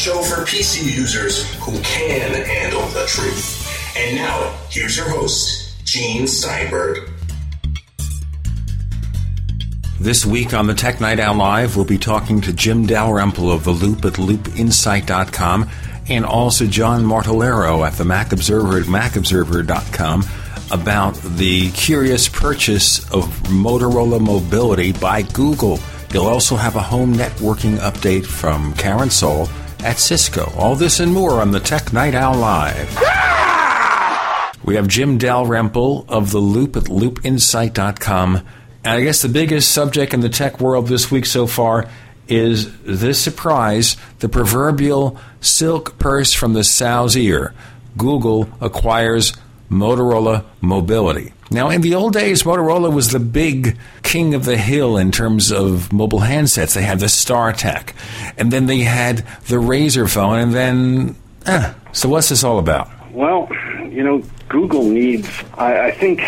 show for PC users who can handle the truth. And now, here's your host, Gene Steinberg. This week on the Tech Night Owl Live, we'll be talking to Jim Dalrymple of The Loop at loopinsight.com and also John Martellaro at the Mac Observer at macobserver.com about the curious purchase of Motorola Mobility by Google. You'll also have a home networking update from Karen Soul at Cisco. All this and more on the Tech Night Owl Live. We have Jim Dalrymple of The Loop at loopinsight.com. And I guess the biggest subject in the tech world this week so far is this surprise the proverbial silk purse from the sow's ear. Google acquires Motorola Mobility. Now, in the old days, Motorola was the big king of the hill in terms of mobile handsets. They had the StarTAC, and then they had the RAZR phone, and then. Eh. So, what's this all about? Well, you know, Google needs, I, I think,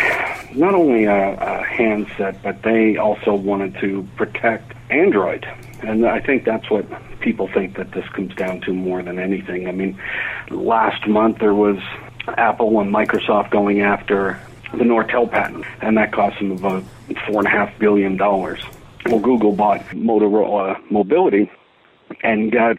not only a, a handset, but they also wanted to protect Android. And I think that's what people think that this comes down to more than anything. I mean, last month there was Apple and Microsoft going after the Nortel patent, and that cost them about four and a half billion dollars. Well, Google bought Motorola Mobility and got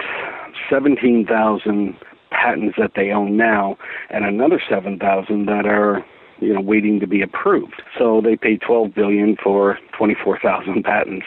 seventeen thousand patents that they own now, and another seven thousand that are you know waiting to be approved. So they paid twelve billion for twenty four thousand patents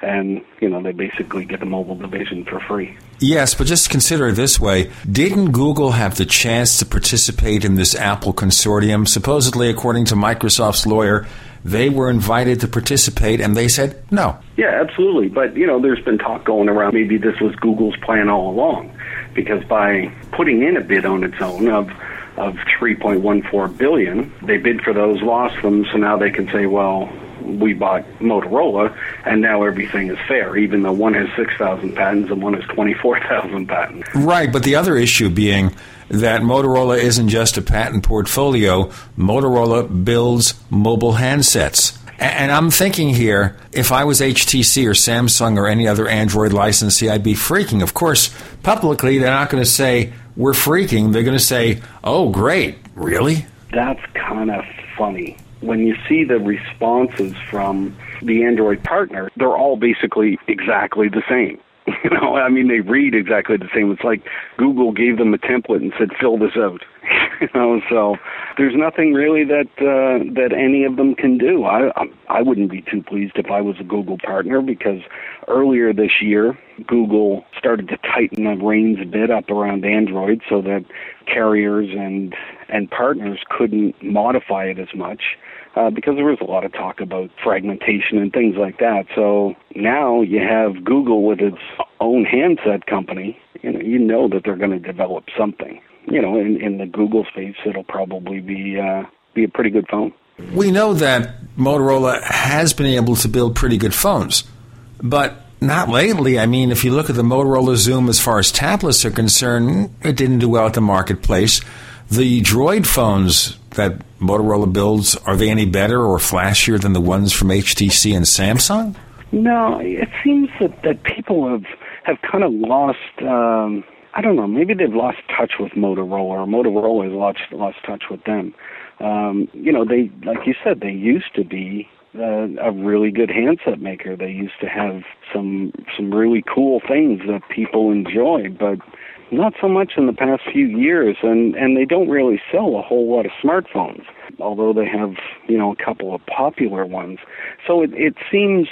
and you know they basically get the mobile division for free. Yes, but just consider it this way: Didn't Google have the chance to participate in this Apple consortium? Supposedly, according to Microsoft's lawyer, they were invited to participate, and they said no. Yeah, absolutely. But you know, there's been talk going around. Maybe this was Google's plan all along, because by putting in a bid on its own of of 3.14 billion, they bid for those, lost them, so now they can say, well, we bought Motorola, and now everything is fair, even though one has 6,000 patents and one has 24,000 patents. Right, but the other issue being that Motorola isn't just a patent portfolio, Motorola builds mobile handsets. And I'm thinking here, if I was HTC or Samsung or any other Android licensee, I'd be freaking. Of course, publicly, they're not going to say, we're freaking. They're going to say, oh, great. Really? That's kind of funny when you see the responses from the Android partner, they're all basically exactly the same. You know, I mean, they read exactly the same. It's like Google gave them a template and said, "Fill this out." you know, so there's nothing really that uh, that any of them can do. I I wouldn't be too pleased if I was a Google partner because earlier this year, Google started to tighten the reins a bit up around Android so that carriers and and partners couldn't modify it as much uh, because there was a lot of talk about fragmentation and things like that. So now you have Google with its own handset company. You know, you know that they're going to develop something. You know, in, in the Google space, it'll probably be uh, be a pretty good phone. We know that Motorola has been able to build pretty good phones, but not lately. I mean, if you look at the Motorola Xoom as far as tablets are concerned, it didn't do well at the marketplace. The Droid phones that Motorola builds, are they any better or flashier than the ones from HTC and Samsung? No, it seems that, that people have, have kind of lost, um, I don't know, maybe they've lost touch with Motorola or Motorola has lost, lost touch with them. Um, you know, they, like you said, they used to be uh, a really good handset maker. They used to have some some really cool things that people enjoy, but not so much in the past few years, and and they don't really sell a whole lot of smartphones, although they have you know a couple of popular ones. So it it seems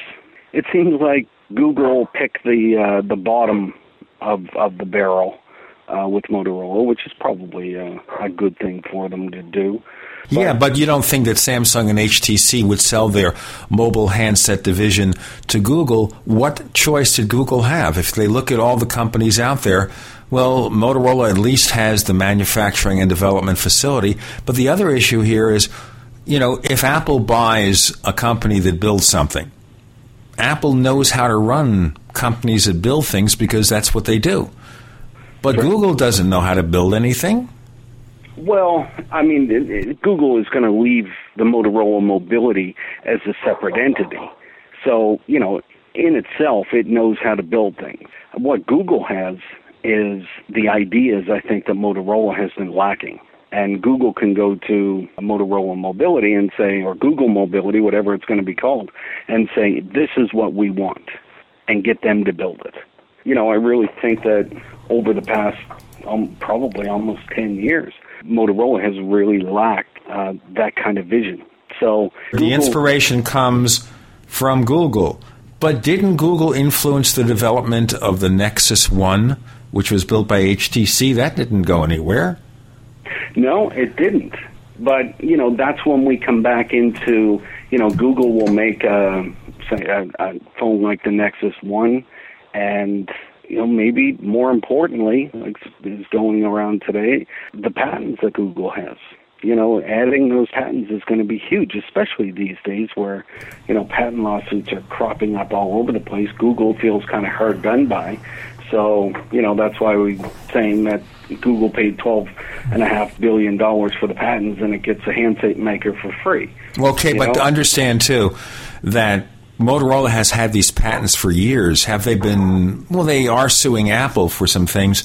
it seems like Google picked the uh, the bottom of of the barrel uh, with Motorola, which is probably a, a good thing for them to do. But, yeah, but you don't think that Samsung and HTC would sell their mobile handset division to Google? What choice did Google have? If they look at all the companies out there, well, Motorola at least has the manufacturing and development facility. But the other issue here is, you know, if Apple buys a company that builds something, Apple knows how to run companies that build things because that's what they do. But sure. Google doesn't know how to build anything. Well, I mean, Google is going to leave the Motorola Mobility as a separate entity. So, you know, in itself, it knows how to build things. What Google has is the ideas I think that Motorola has been lacking. And Google can go to Motorola Mobility and say, or Google Mobility, whatever it's going to be called, and say, this is what we want, and get them to build it. You know, I really think that over the past um, probably almost 10 years, Motorola has really lacked uh, that kind of vision. So the inspiration comes from Google. But didn't Google influence the development of the Nexus 1, which was built by HTC? That didn't go anywhere. No, it didn't. But, you know, that's when we come back into, you know, Google will make a, say, a, a phone like the Nexus 1 and you know, maybe more importantly, like is going around today, the patents that Google has you know, adding those patents is going to be huge, especially these days where, you know, patent lawsuits are cropping up all over the place. Google feels kind of hard done by. So, you know, that's why we're saying that Google paid twelve and a half billion dollars for the patents and it gets a handset maker for free. Well, okay, but know? understand too that Motorola has had these patents for years. Have they been well they are suing Apple for some things,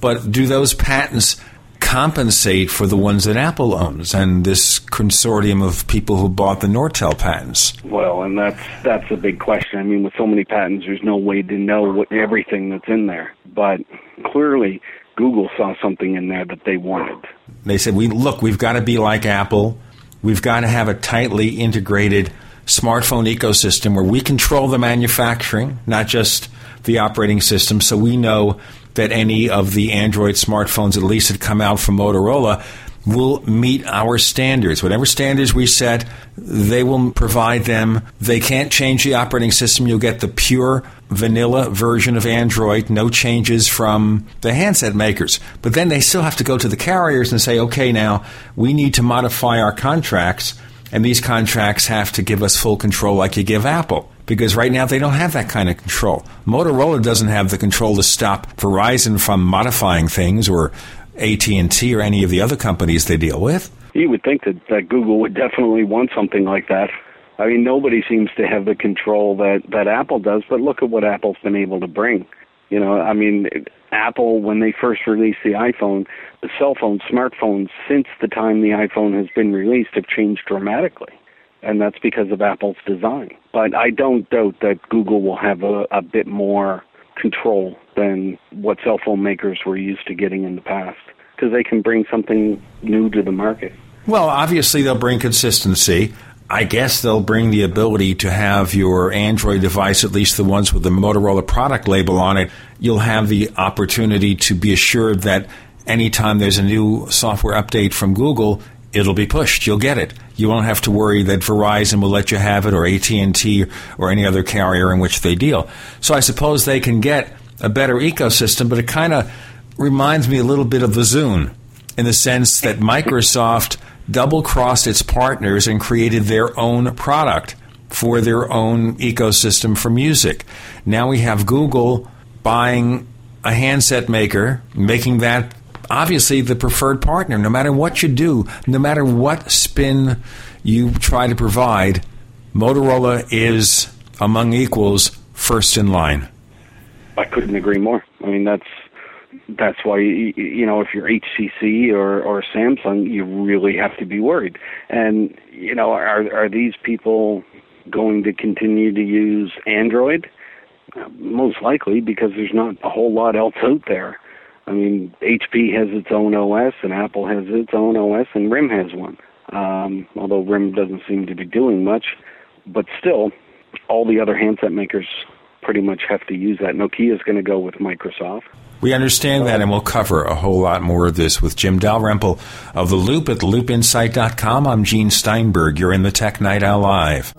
but do those patents compensate for the ones that Apple owns and this consortium of people who bought the Nortel patents? Well, and that's that's a big question. I mean, with so many patents, there's no way to know what everything that's in there. But clearly, Google saw something in there that they wanted. They said, "We look, we've got to be like Apple. We've got to have a tightly integrated smartphone ecosystem where we control the manufacturing, not just the operating system, so we know that any of the Android smartphones, at least that come out from Motorola, will meet our standards. Whatever standards we set, they will provide them. They can't change the operating system. You'll get the pure vanilla version of Android, no changes from the handset makers. But then they still have to go to the carriers and say, okay, now we need to modify our contracts, and these contracts have to give us full control like you give Apple because right now they don't have that kind of control. Motorola doesn't have the control to stop Verizon from modifying things or AT&T or any of the other companies they deal with. You would think that, that Google would definitely want something like that. I mean, nobody seems to have the control that, that Apple does, but look at what Apple's been able to bring. You know, I mean, Apple, when they first released the iPhone, the cell phones, smartphones, since the time the iPhone has been released, have changed dramatically and that's because of Apple's design. But I don't doubt that Google will have a, a bit more control than what cell phone makers were used to getting in the past because they can bring something new to the market. Well, obviously, they'll bring consistency. I guess they'll bring the ability to have your Android device, at least the ones with the Motorola product label on it, you'll have the opportunity to be assured that anytime there's a new software update from Google, it'll be pushed. You'll get it. You won't have to worry that Verizon will let you have it or AT&T or any other carrier in which they deal. So I suppose they can get a better ecosystem, but it kind of reminds me a little bit of the Zune in the sense that Microsoft double crossed its partners and created their own product for their own ecosystem for music. Now we have Google buying a handset maker, making that obviously the preferred partner. No matter what you do, no matter what spin you try to provide, Motorola is among equals first in line. I couldn't agree more. I mean, that's that's why you know if you're HTC or or Samsung, you really have to be worried. And you know, are are these people going to continue to use Android? Most likely, because there's not a whole lot else out there. I mean, HP has its own OS, and Apple has its own OS, and RIM has one. Um, although RIM doesn't seem to be doing much, but still, all the other handset makers pretty much have to use that. Nokia is going to go with Microsoft. We understand that, and we'll cover a whole lot more of this with Jim Dalrymple of The Loop at loopinsight.com. I'm Gene Steinberg. You're in the Tech Night Owl Live.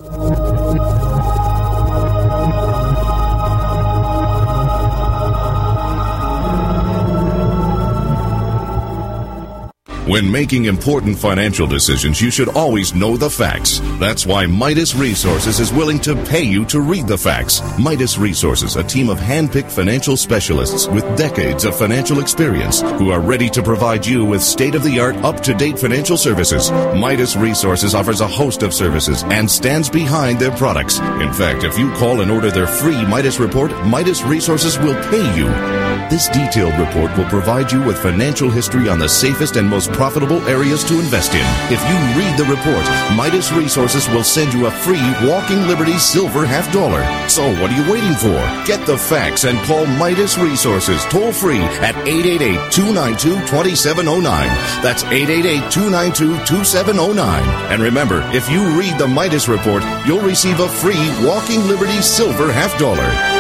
When making important financial decisions, you should always know the facts. That's why Midas Resources is willing to pay you to read the facts. Midas Resources, a team of hand-picked financial specialists with decades of financial experience who are ready to provide you with state-of-the-art, up-to-date financial services. Midas Resources offers a host of services and stands behind their products. In fact, if you call and order their free Midas report, Midas Resources will pay you. This detailed report will provide you with financial history on the safest and most profitable areas to invest in. If you read the report, Midas Resources will send you a free Walking Liberty silver half dollar. So what are you waiting for? Get the facts and call Midas Resources toll free at 888-292-2709. That's 888-292-2709. And remember, if you read the Midas report, you'll receive a free Walking Liberty silver half dollar.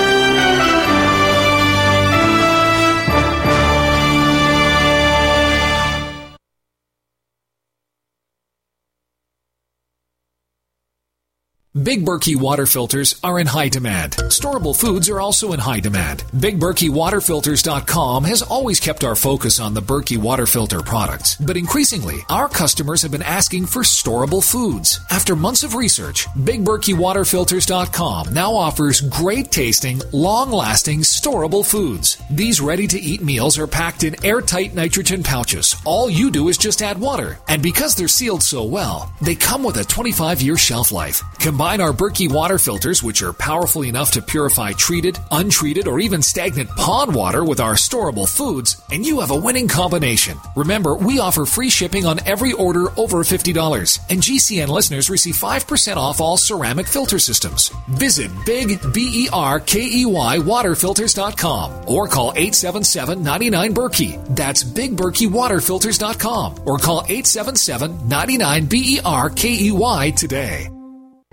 Big Berkey water filters are in high demand. Storable foods are also in high demand. BigBerkeyWaterFilters.com has always kept our focus on the Berkey water filter products, but increasingly, our customers have been asking for storable foods. After months of research, BigBerkeyWaterFilters.com now offers great tasting, long lasting, storable foods. These ready to eat meals are packed in airtight nitrogen pouches. All you do is just add water, and because they're sealed so well, they come with a 25 year shelf life. Combine our Berkey water filters, which are powerful enough to purify treated, untreated, or even stagnant pond water with our storable foods, and you have a winning combination. Remember, we offer free shipping on every order over $50, and GCN listeners receive 5% off all ceramic filter systems. Visit Big B E R K E Y waterfilters.com or call 877 99 Berkey. That's BigBerkeyWaterFilters.com or call 877 99 B E R K E Y today.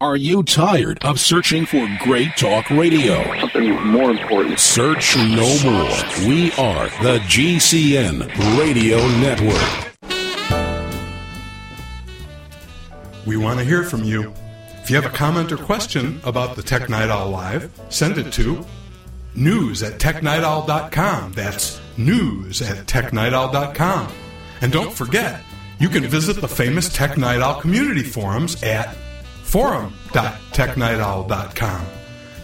Are you tired of searching for great talk radio? Something more important. Search no more. We are the GCN Radio Network. We want to hear from you. If you have a comment or question about the Tech Night Owl Live, send it to news at technightowl.com. That's news at technightowl.com. And don't forget, you can visit the famous Tech Night Owl community forums at forum.technightowl.com.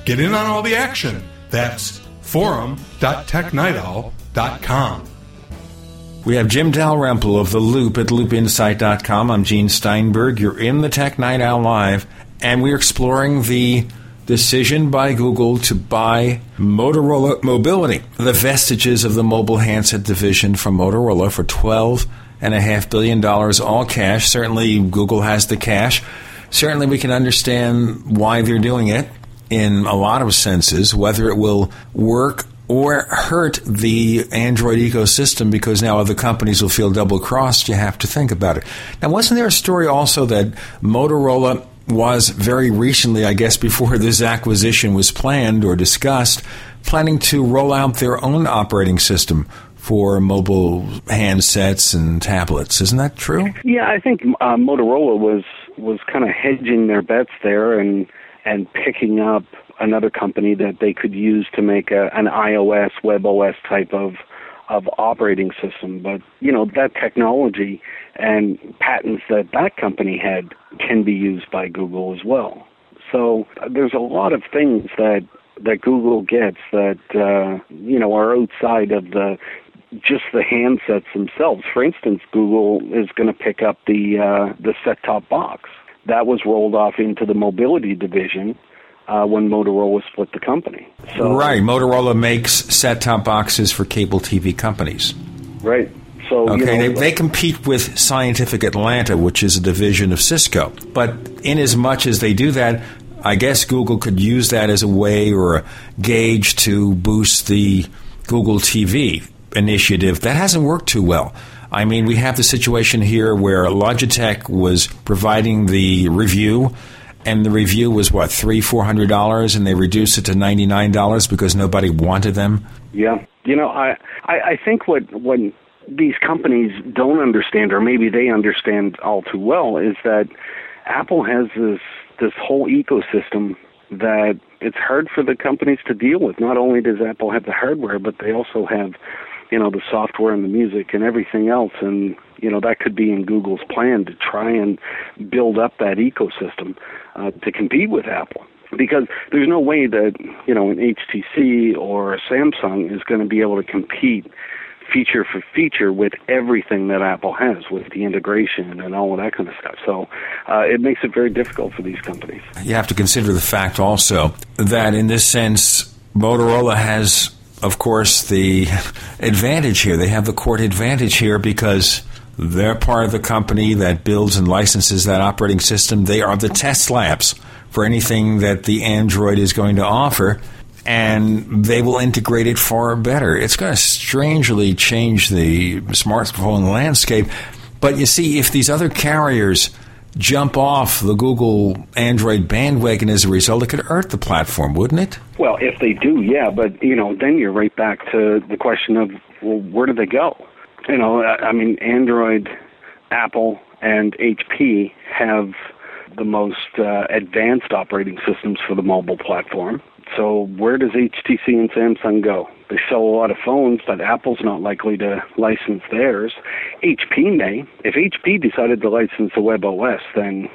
Get in on all the action. That's forum.technightowl.com. We have Jim Dalrymple of The Loop at loopinsight.com. I'm Gene Steinberg. You're in the Tech Night Owl Live, and we're exploring the decision by Google to buy Motorola Mobility, the vestiges of the mobile handset division from Motorola for $12.5 billion, all cash. Certainly, Google has the cash. Certainly, we can understand why they're doing it in a lot of senses, whether it will work or hurt the Android ecosystem because now other companies will feel double crossed. You have to think about it. Now, wasn't there a story also that Motorola was very recently, I guess, before this acquisition was planned or discussed, planning to roll out their own operating system for mobile handsets and tablets? Isn't that true? Yeah, I think uh, Motorola was was kind of hedging their bets there and and picking up another company that they could use to make a, an iOS, WebOS type of of operating system. But you know that technology and patents that that company had can be used by Google as well. So there's a lot of things that that Google gets that uh, you know are outside of the just the handsets themselves. For instance, Google is going to pick up the uh, the set-top box that was rolled off into the mobility division uh, when Motorola split the company. So, right, Motorola makes set-top boxes for cable TV companies. Right. So okay, you know, they, they compete with Scientific Atlanta, which is a division of Cisco. But in as much as they do that, I guess Google could use that as a way or a gauge to boost the Google TV initiative. That hasn't worked too well. I mean, we have the situation here where Logitech was providing the Revue, and the Revue was what three, four hundred dollars, and they reduced it to ninety nine dollars because nobody wanted them. Yeah, you know, I I, I think what what these companies don't understand, or maybe they understand all too well, is that Apple has this this whole ecosystem that it's hard for the companies to deal with. Not only does Apple have the hardware, but they also have, you know, the software and the music and everything else. And you know that could be in Google's plan to try and build up that ecosystem uh, to compete with Apple. Because there's no way that you know an HTC or a Samsung is going to be able to compete feature for feature with everything that Apple has with the integration and all of that kind of stuff. So uh, it makes it very difficult for these companies. You have to consider the fact also that in this sense, Motorola has, of course, the advantage here. They have the court advantage here because they're part of the company that builds and licenses that operating system. They are the test labs for anything that the Android is going to offer and they will integrate it far better. It's going to strangely change the smartphone landscape. But you see, if these other carriers jump off the Google Android bandwagon as a result, it could hurt the platform, wouldn't it? Well, if they do, yeah. But, you know, then you're right back to the question of, well, where do they go? You know, I mean, Android, Apple, and HP have the most uh, advanced operating systems for the mobile platform. So where does HTC and Samsung go? They sell a lot of phones, but Apple's not likely to license theirs. HP may. If HP decided to license the WebOS, then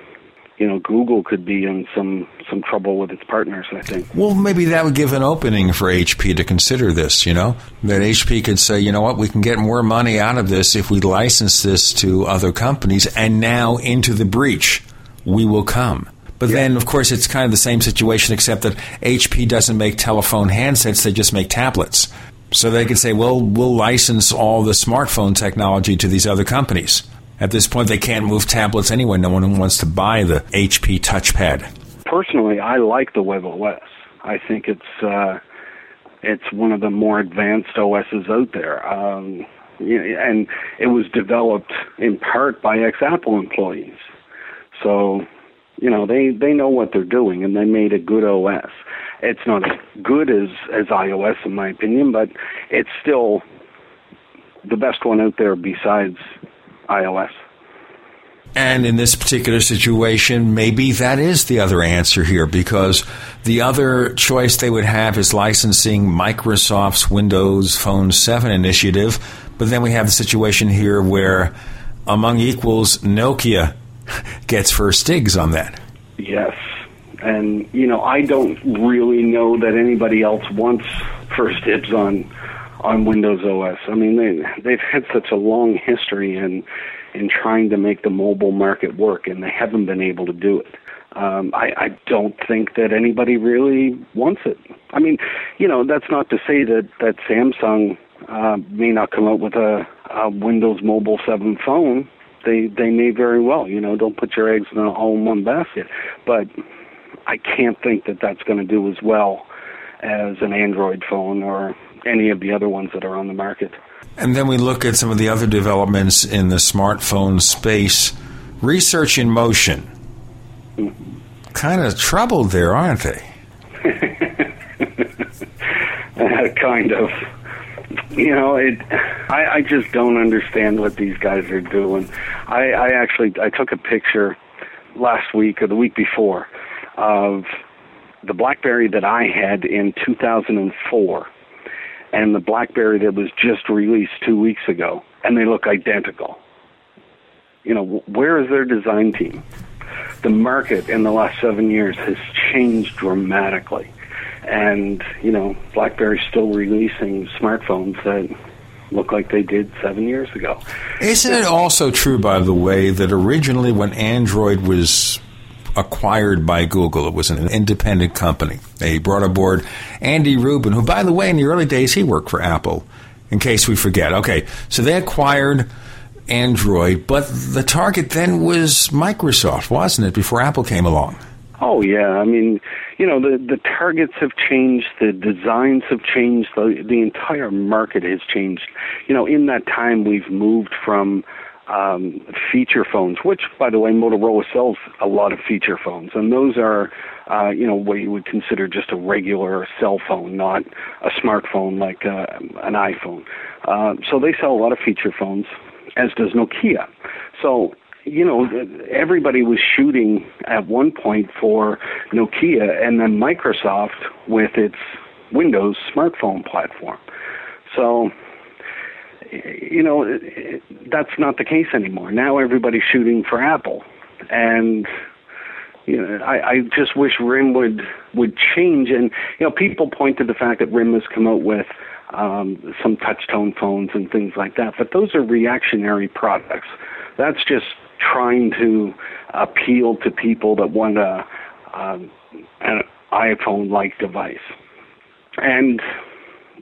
you know Google could be in some some trouble with its partners. I think. Well, maybe that would give an opening for HP to consider this. You know, that HP could say, you know what, we can get more money out of this if we license this to other companies, and now into the breach we will come. But yeah. then, of course, it's kind of the same situation, except that HP doesn't make telephone handsets; they just make tablets. So they could say, "Well, we'll license all the smartphone technology to these other companies." At this point, they can't move tablets anyway. No one wants to buy the HP touchpad. Personally, I like the WebOS. I think it's uh, it's one of the more advanced OSs out there. Um, and it was developed in part by ex-Apple employees. So you know they they know what they're doing and they made a good OS. It's not as good as as iOS in my opinion, but it's still the best one out there besides iOS. And in this particular situation, maybe that is the other answer here because the other choice they would have is licensing Microsoft's Windows Phone 7 initiative. But then we have the situation here where, among equals, Nokia gets first digs on that. Yes. And, you know, I don't really know that anybody else wants first dibs on on Windows OS. I mean, they they've had such a long history in in trying to make the mobile market work, and they haven't been able to do it. Um, I, I don't think that anybody really wants it. I mean, you know, that's not to say that that Samsung uh, may not come out with a, a Windows Mobile 7 phone they they may very well. You know, don't put your eggs in all in one basket. But I can't think that that's going to do as well as an Android phone or any of the other ones that are on the market. And then we look at some of the other developments in the smartphone space. Research in motion. Mm-hmm. Kind of troubled there, aren't they? uh, kind of you know, it. I, I just don't understand what these guys are doing. I, I actually I took a picture last week or the week before of the BlackBerry that I had in 2004 and the BlackBerry that was just released two weeks ago, and they look identical. You know, where is their design team? The market in the last seven years has changed dramatically and you know, BlackBerry's still releasing smartphones that look like they did seven years ago. Isn't it also true, by the way, that originally when Android was acquired by Google, it was an independent company. They brought aboard Andy Rubin, who, by the way, in the early days, he worked for Apple. In case we forget, okay, so they acquired Android, but the target then was Microsoft, wasn't it? Before Apple came along. Oh yeah, I mean, you know, the the targets have changed, the designs have changed, the the entire market has changed. You know, in that time, we've moved from um, feature phones, which, by the way, Motorola sells a lot of feature phones, and those are, uh, you know, what you would consider just a regular cell phone, not a smartphone like uh, an iPhone. Uh, so they sell a lot of feature phones, as does Nokia. So you know, everybody was shooting at one point for Nokia and then Microsoft with its Windows smartphone platform. So, you know, that's not the case anymore. Now everybody's shooting for Apple, and you know, I, I just wish RIM would would change. And you know, people point to the fact that RIM has come out with um, some touch tone phones and things like that, but those are reactionary products. That's just trying to appeal to people that want a um, an iPhone-like device, and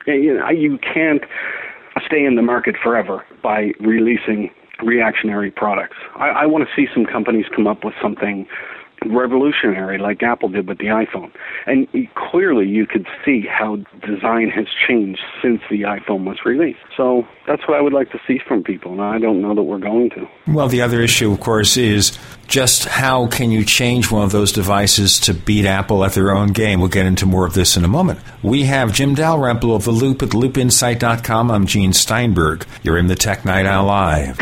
you know you can't stay in the market forever by releasing reactionary products. I, I want to see some companies come up with something revolutionary like Apple did with the iPhone. And clearly you could see how design has changed since the iPhone was released. So that's what I would like to see from people, and I don't know that we're going to. Well, the other issue, of course, is just how can you change one of those devices to beat Apple at their own game? We'll get into more of this in a moment. We have Jim Dalrymple of The Loop at loopinsight.com. I'm Gene Steinberg. You're in the Tech Night Owl Live.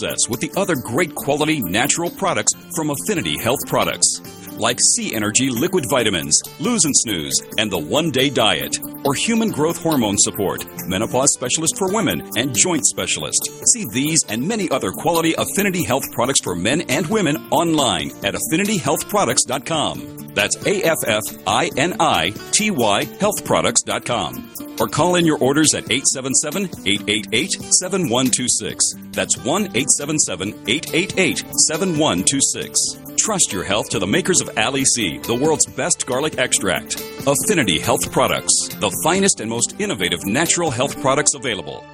With the other great quality natural products from Affinity Health Products, like Sea Energy Liquid Vitamins, Lose and Snooze, and the One Day Diet, or Human Growth Hormone Support, Menopause Specialist for Women, and Joint Specialist. See these and many other quality Affinity Health products for men and women online at affinityhealthproducts.com. That's A F F I N I T Y healthproducts.com. Or call in your orders at 877 888 7126. That's 1 877 888 7126. Trust your health to the makers of Ali C, the world's best garlic extract. Affinity Health Products, the finest and most innovative natural health products available.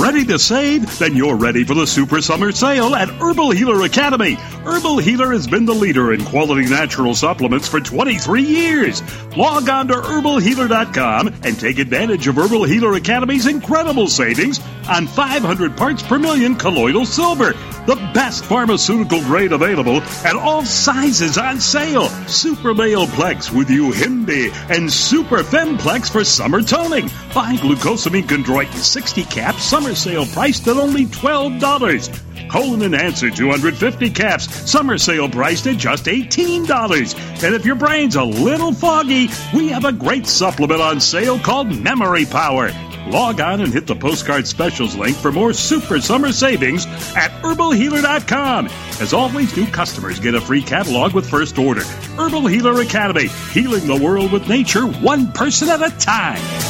Ready to save? Then you're ready for the Super Summer Sale at Herbal Healer Academy. Herbal Healer has been the leader in quality natural supplements for 23 years. Log on to herbalhealer.com and take advantage of Herbal Healer Academy's incredible savings on 500 parts per million colloidal silver, the best pharmaceutical grade available at all sizes on sale. Super Male Plex with Yohimbe and Super Femplex for summer toning. Buy glucosamine chondroitin 60 caps summer sale priced at only $12. Colon and Answer 250 caps, summer sale priced at just $18. And if your brain's a little foggy, we have a great supplement on sale called Memory Power. Log on and hit the postcard specials link for more super summer savings at herbalhealer.com. As always, new customers get a free catalog with first order. Herbal Healer Academy, healing the world with nature one person at a time.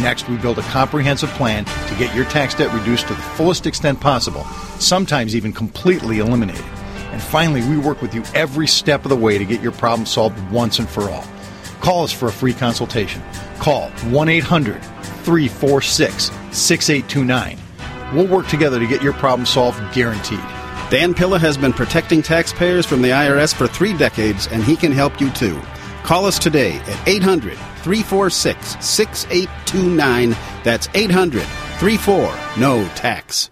Next, we build a comprehensive plan to get your tax debt reduced to the fullest extent possible, sometimes even completely eliminated. And finally, we work with you every step of the way to get your problem solved once and for all. Call us for a free consultation. Call 1 800 346 6829. We'll work together to get your problem solved guaranteed. Dan Pilla has been protecting taxpayers from the IRS for three decades, and he can help you too. Call us today at 800 346 6829. That's 800 34 No Tax.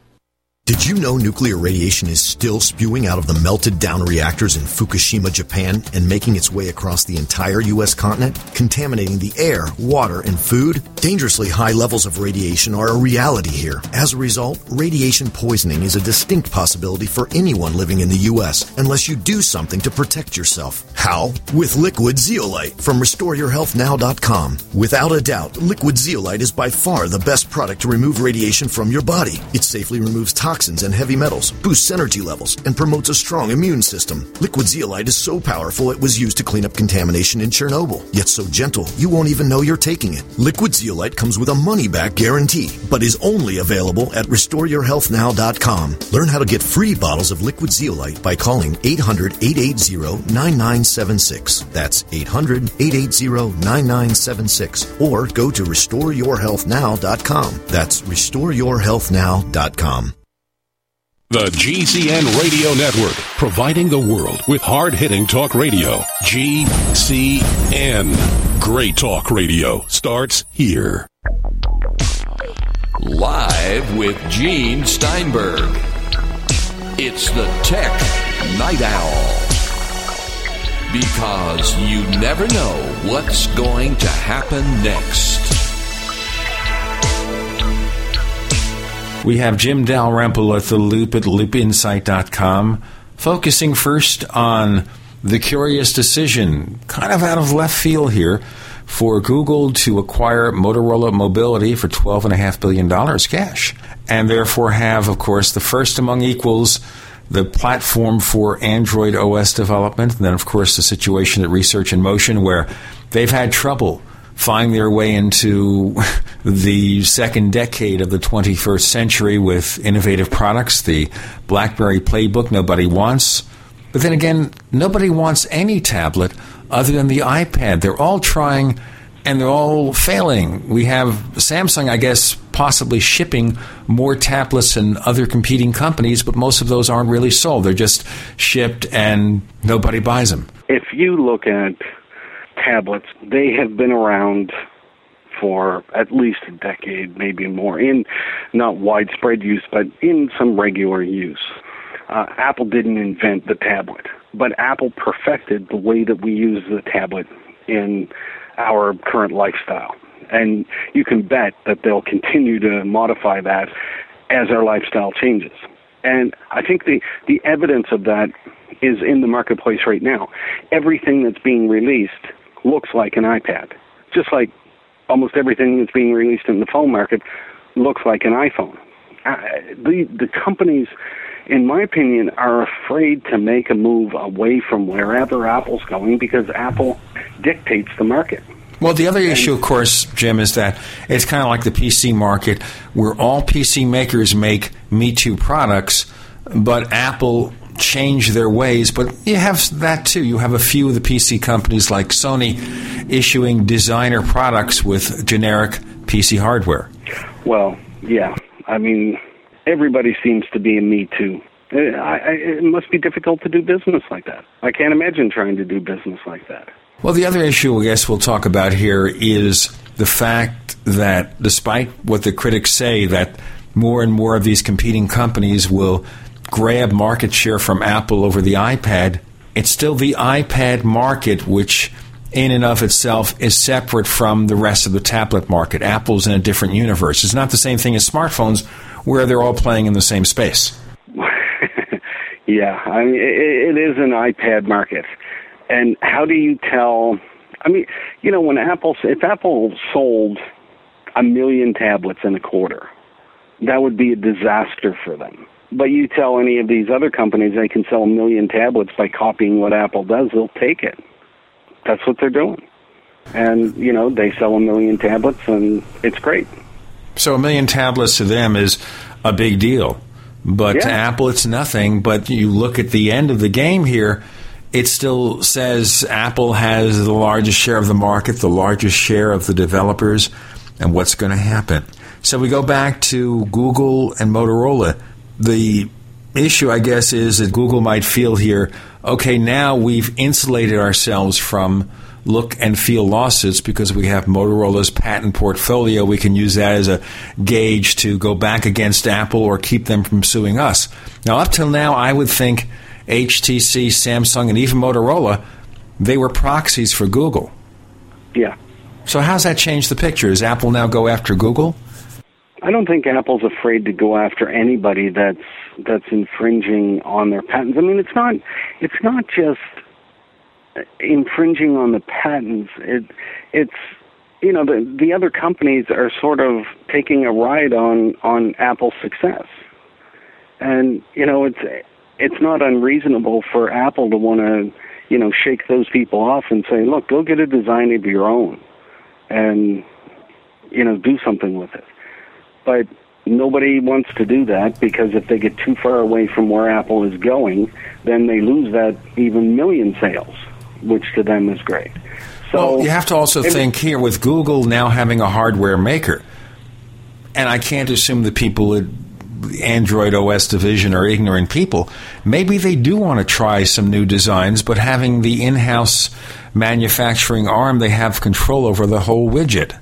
Did you know nuclear radiation is still spewing out of the melted down reactors in Fukushima, Japan, and making its way across the entire U.S. continent, contaminating the air, water, and food? Dangerously high levels of radiation are a reality here. As a result, radiation poisoning is a distinct possibility for anyone living in the U.S. unless you do something to protect yourself. How? With liquid zeolite from RestoreYourHealthNow.com. Without a doubt, liquid zeolite is by far the best product to remove radiation from your body. It safely removes toxins toxins and heavy metals, boosts energy levels, and promotes a strong immune system. Liquid zeolite is so powerful it was used to clean up contamination in Chernobyl, yet so gentle you won't even know you're taking it. Liquid zeolite comes with a money back guarantee, but is only available at RestoreYourHealthNow.com. Learn how to get free bottles of liquid zeolite by calling 800 880 9976. That's 800 880 9976. Or go to RestoreYourHealthNow.com. That's RestoreYourHealthNow.com. The GCN Radio Network, providing the world with hard hitting talk radio. GCN. Great talk radio starts here. Live with Gene Steinberg. It's the Tech Night Owl. Because you never know what's going to happen next. We have Jim Dalrymple at The Loop at loopinsight.com, focusing first on the curious decision, kind of out of left field here, for Google to acquire Motorola Mobility for $12.5 billion cash, and therefore have, of course, the first among equals the platform for Android OS development, and then, of course, the situation at Research in Motion where they've had trouble find their way into the second decade of the 21st century with innovative products. The BlackBerry Playbook nobody wants. But then again, nobody wants any tablet other than the iPad. They're all trying and they're all failing. We have Samsung, I guess, possibly shipping more tablets than other competing companies, but most of those aren't really sold. They're just shipped and nobody buys them. If you look at tablets, they have been around for at least a decade, maybe more, in not widespread use, but in some regular use. Uh, Apple didn't invent the tablet, but Apple perfected the way that we use the tablet in our current lifestyle. And you can bet that they'll continue to modify that as our lifestyle changes. And I think the, the evidence of that is in the marketplace right now. Everything that's being released looks like an iPad, just like almost everything that's being released in the phone market looks like an iPhone. Uh, the the companies, in my opinion, are afraid to make a move away from wherever Apple's going because Apple dictates the market. Well, the other issue, of course, Jim, is that it's kind of like the PC market, where all PC makers make Me Too products, but Apple change their ways. But you have that too. You have a few of the PC companies like Sony issuing designer products with generic PC hardware. Well, yeah. I mean, everybody seems to be a Me Too. I, I, it must be difficult to do business like that. I can't imagine trying to do business like that. Well, the other issue I guess we'll talk about here is the fact that despite what the critics say that more and more of these competing companies will grab market share from Apple over the iPad, it's still the iPad market which in and of itself is separate from the rest of the tablet market. Apple's in a different universe. It's not the same thing as smartphones where they're all playing in the same space. yeah, I mean it, it is an iPad market. And how do you tell I mean, you know, when Apple if Apple sold a million tablets in a quarter, that would be a disaster for them. But you tell any of these other companies they can sell a million tablets by copying what Apple does, they'll take it. That's what they're doing. And, you know, they sell a million tablets and it's great. So a million tablets to them is a big deal. But yeah. to Apple, it's nothing. But you look at the end of the game here, it still says Apple has the largest share of the market, the largest share of the developers, and what's going to happen. So we go back to Google and Motorola. The issue, I guess, is that Google might feel here okay, now we've insulated ourselves from look and feel lawsuits because we have Motorola's patent portfolio. We can use that as a gauge to go back against Apple or keep them from suing us. Now, up till now, I would think HTC, Samsung, and even Motorola, they were proxies for Google. Yeah. So, how's that changed the picture? Does Apple now go after Google? I don't think Apple's afraid to go after anybody that's that's infringing on their patents. I mean, it's not it's not just infringing on the patents. It it's you know the the other companies are sort of taking a ride on on Apple's success, and you know it's it's not unreasonable for Apple to want to you know shake those people off and say, look, go get a design of your own, and you know do something with it. But nobody wants to do that because if they get too far away from where Apple is going, then they lose that even million sales, which to them is great. So well, you have to also think here with Google now having a hardware maker, and I can't assume the people at Android OS division are ignorant people. Maybe they do want to try some new designs, but having the in-house manufacturing arm, they have control over the whole widget.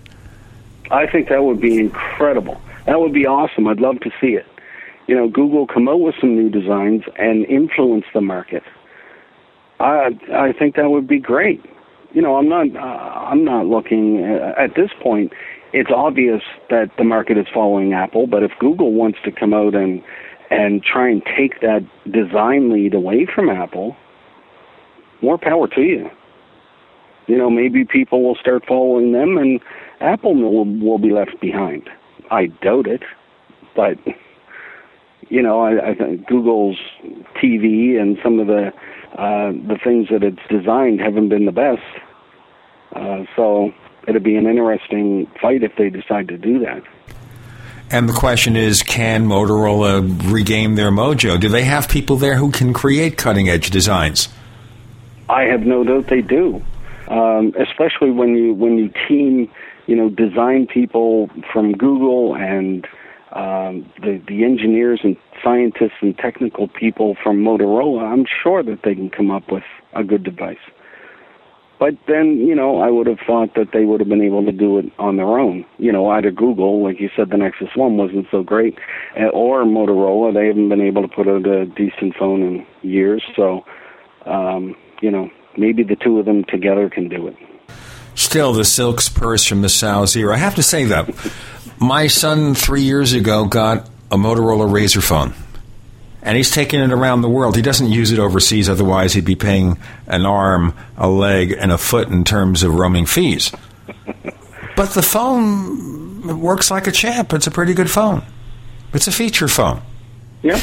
I think that would be incredible. That would be awesome. I'd love to see it. You know, Google come out with some new designs and influence the market. I I think that would be great. You know, I'm not uh, I'm not looking uh, at this point. It's obvious that the market is following Apple, but if Google wants to come out and and try and take that design lead away from Apple, more power to you. You know, maybe people will start following them, and Apple will will be left behind. I doubt it, but you know, I, I think Google's TV and some of the uh, the things that it's designed haven't been the best. Uh, so it'd be an interesting fight if they decide to do that. And the question is, can Motorola regain their mojo? Do they have people there who can create cutting edge designs? I have no doubt they do, um, especially when you when you team you know, design people from Google and um, the the engineers and scientists and technical people from Motorola, I'm sure that they can come up with a good device. But then, you know, I would have thought that they would have been able to do it on their own. You know, either Google, like you said, the Nexus One wasn't so great, eh, or Motorola, they haven't been able to put out a decent phone in years. So, um, you know, maybe the two of them together can do it still the silk's purse from the Sow's ear. I have to say that my son three years ago got a Motorola RAZR phone. And he's taking it around the world. He doesn't use it overseas, otherwise, he'd be paying an arm, a leg, and a foot in terms of roaming fees. But the phone works like a champ. It's a pretty good phone. It's a feature phone. Yeah.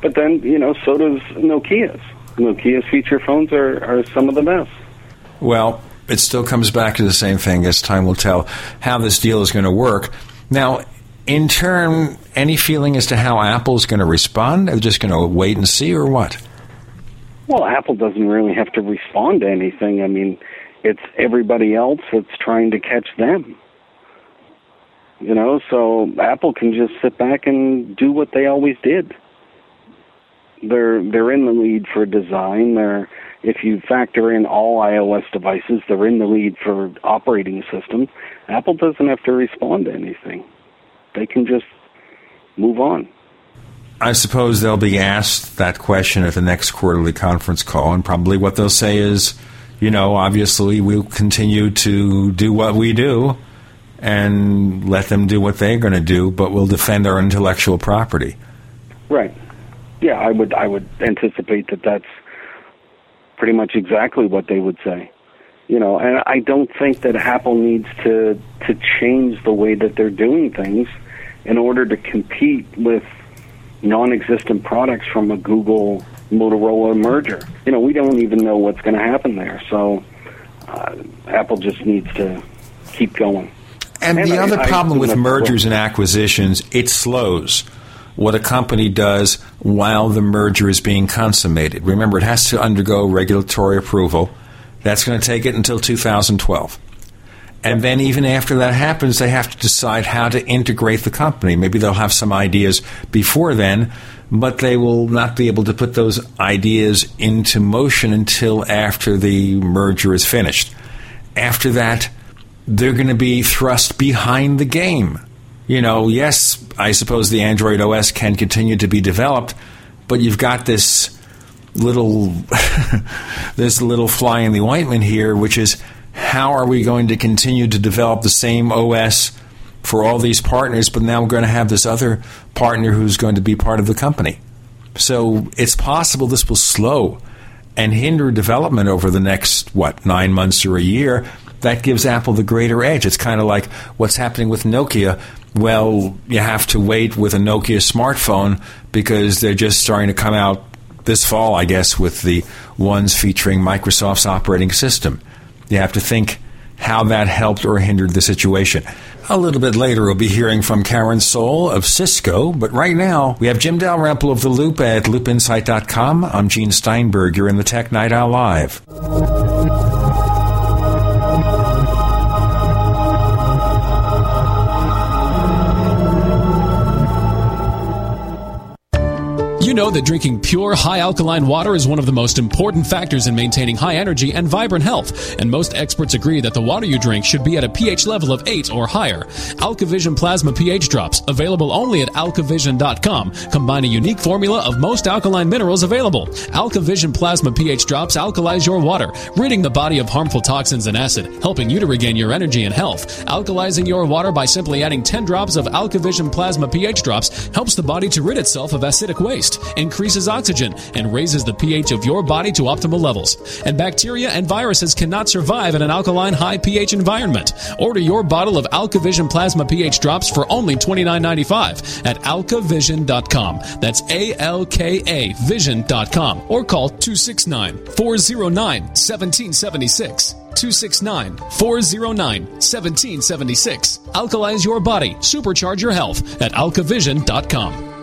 But then, you know, so does Nokia's. Nokia's feature phones are, are some of the best. Well, it still comes back to the same thing as time will tell how this deal is going to work. Now, in turn, any feeling as to how Apple is going to respond? Are they just going to wait and see, or what? Well, Apple doesn't really have to respond to anything. I mean, it's everybody else that's trying to catch them. You know, so Apple can just sit back and do what they always did. They're they're in the lead for design. They're if you factor in all iOS devices, they're in the lead for operating systems. Apple doesn't have to respond to anything. they can just move on. I suppose they'll be asked that question at the next quarterly conference call, and probably what they'll say is, you know, obviously we'll continue to do what we do and let them do what they're going to do, but we'll defend our intellectual property. Right. Yeah, I would I would anticipate that that's pretty much exactly what they would say. You know, and I don't think that Apple needs to to change the way that they're doing things in order to compete with non-existent products from a Google Motorola merger. You know, we don't even know what's going to happen there. So uh, Apple just needs to keep going. And, and the I, other problem with mergers and acquisitions, it slows what a company does while the merger is being consummated. Remember, it has to undergo regulatory approval. That's going to take it until 2012. And then, even after that happens, they have to decide how to integrate the company. Maybe they'll have some ideas before then, but they will not be able to put those ideas into motion until after the merger is finished. After that, they're going to be thrust behind the game. You know, yes, I suppose the Android OS can continue to be developed, but you've got this little this little fly in the ointment here, which is how are we going to continue to develop the same OS for all these partners, but now we're going to have this other partner who's going to be part of the company. So it's possible this will slow and hinder development over the next, what, nine months or a year. That gives Apple the greater edge. It's kind of like what's happening with Nokia. Well, you have to wait with a Nokia smartphone because they're just starting to come out this fall, I guess, with the ones featuring Microsoft's operating system. You have to think how that helped or hindered the situation. A little bit later, we'll be hearing from Karen Sohl of Cisco, but right now, we have Jim Dalrymple of The Loop at loopinsight.com. I'm Gene Steinberg. You're in the Tech Night Owl Live. You know that drinking pure, high alkaline water is one of the most important factors in maintaining high energy and vibrant health, and most experts agree that the water you drink should be at a pH level of 8 or higher. AlkaVision Plasma pH Drops, available only at alkavision.com, combine a unique formula of most alkaline minerals available. AlkaVision Plasma pH Drops alkalize your water, ridding the body of harmful toxins and acid, helping you to regain your energy and health. Alkalizing your water by simply adding 10 drops of AlkaVision Plasma pH Drops helps the body to rid itself of acidic waste increases oxygen, and raises the pH of your body to optimal levels. And bacteria and viruses cannot survive in an alkaline high pH environment. Order your bottle of AlkaVision Plasma pH drops for only $29.95 at alkavision.com. That's A L K A vision.com or call 269 409 1776. 269 409 1776. Alkalize your body, supercharge your health at alkavision.com.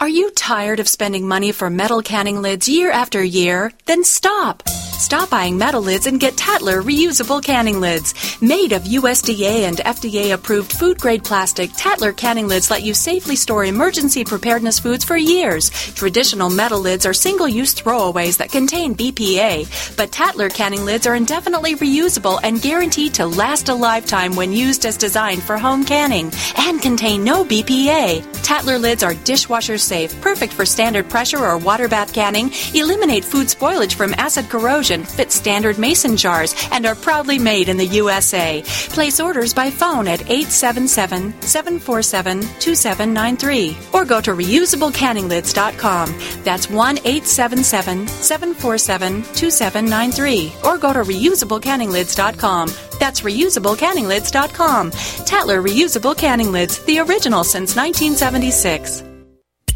Are you tired of spending money for metal canning lids year after year? Then stop! Stop buying metal lids and get Tatler reusable canning lids. Made of USDA and FDA approved food grade plastic, Tatler canning lids let you safely store emergency preparedness foods for years. Traditional metal lids are single use throwaways that contain BPA, but Tatler canning lids are indefinitely reusable and guaranteed to last a lifetime when used as designed for home canning and contain no BPA. Tatler lids are dishwasher safe, perfect for standard pressure or water bath canning, eliminate food spoilage from acid corrosion fit standard mason jars and are proudly made in the USA. Place orders by phone at 877 747 2793 or go to reusablecanninglids.com. That's 1 877 747 2793 or go to reusablecanninglids.com. That's reusablecanninglids.com. Tatler Reusable Canning Lids, the original since 1976.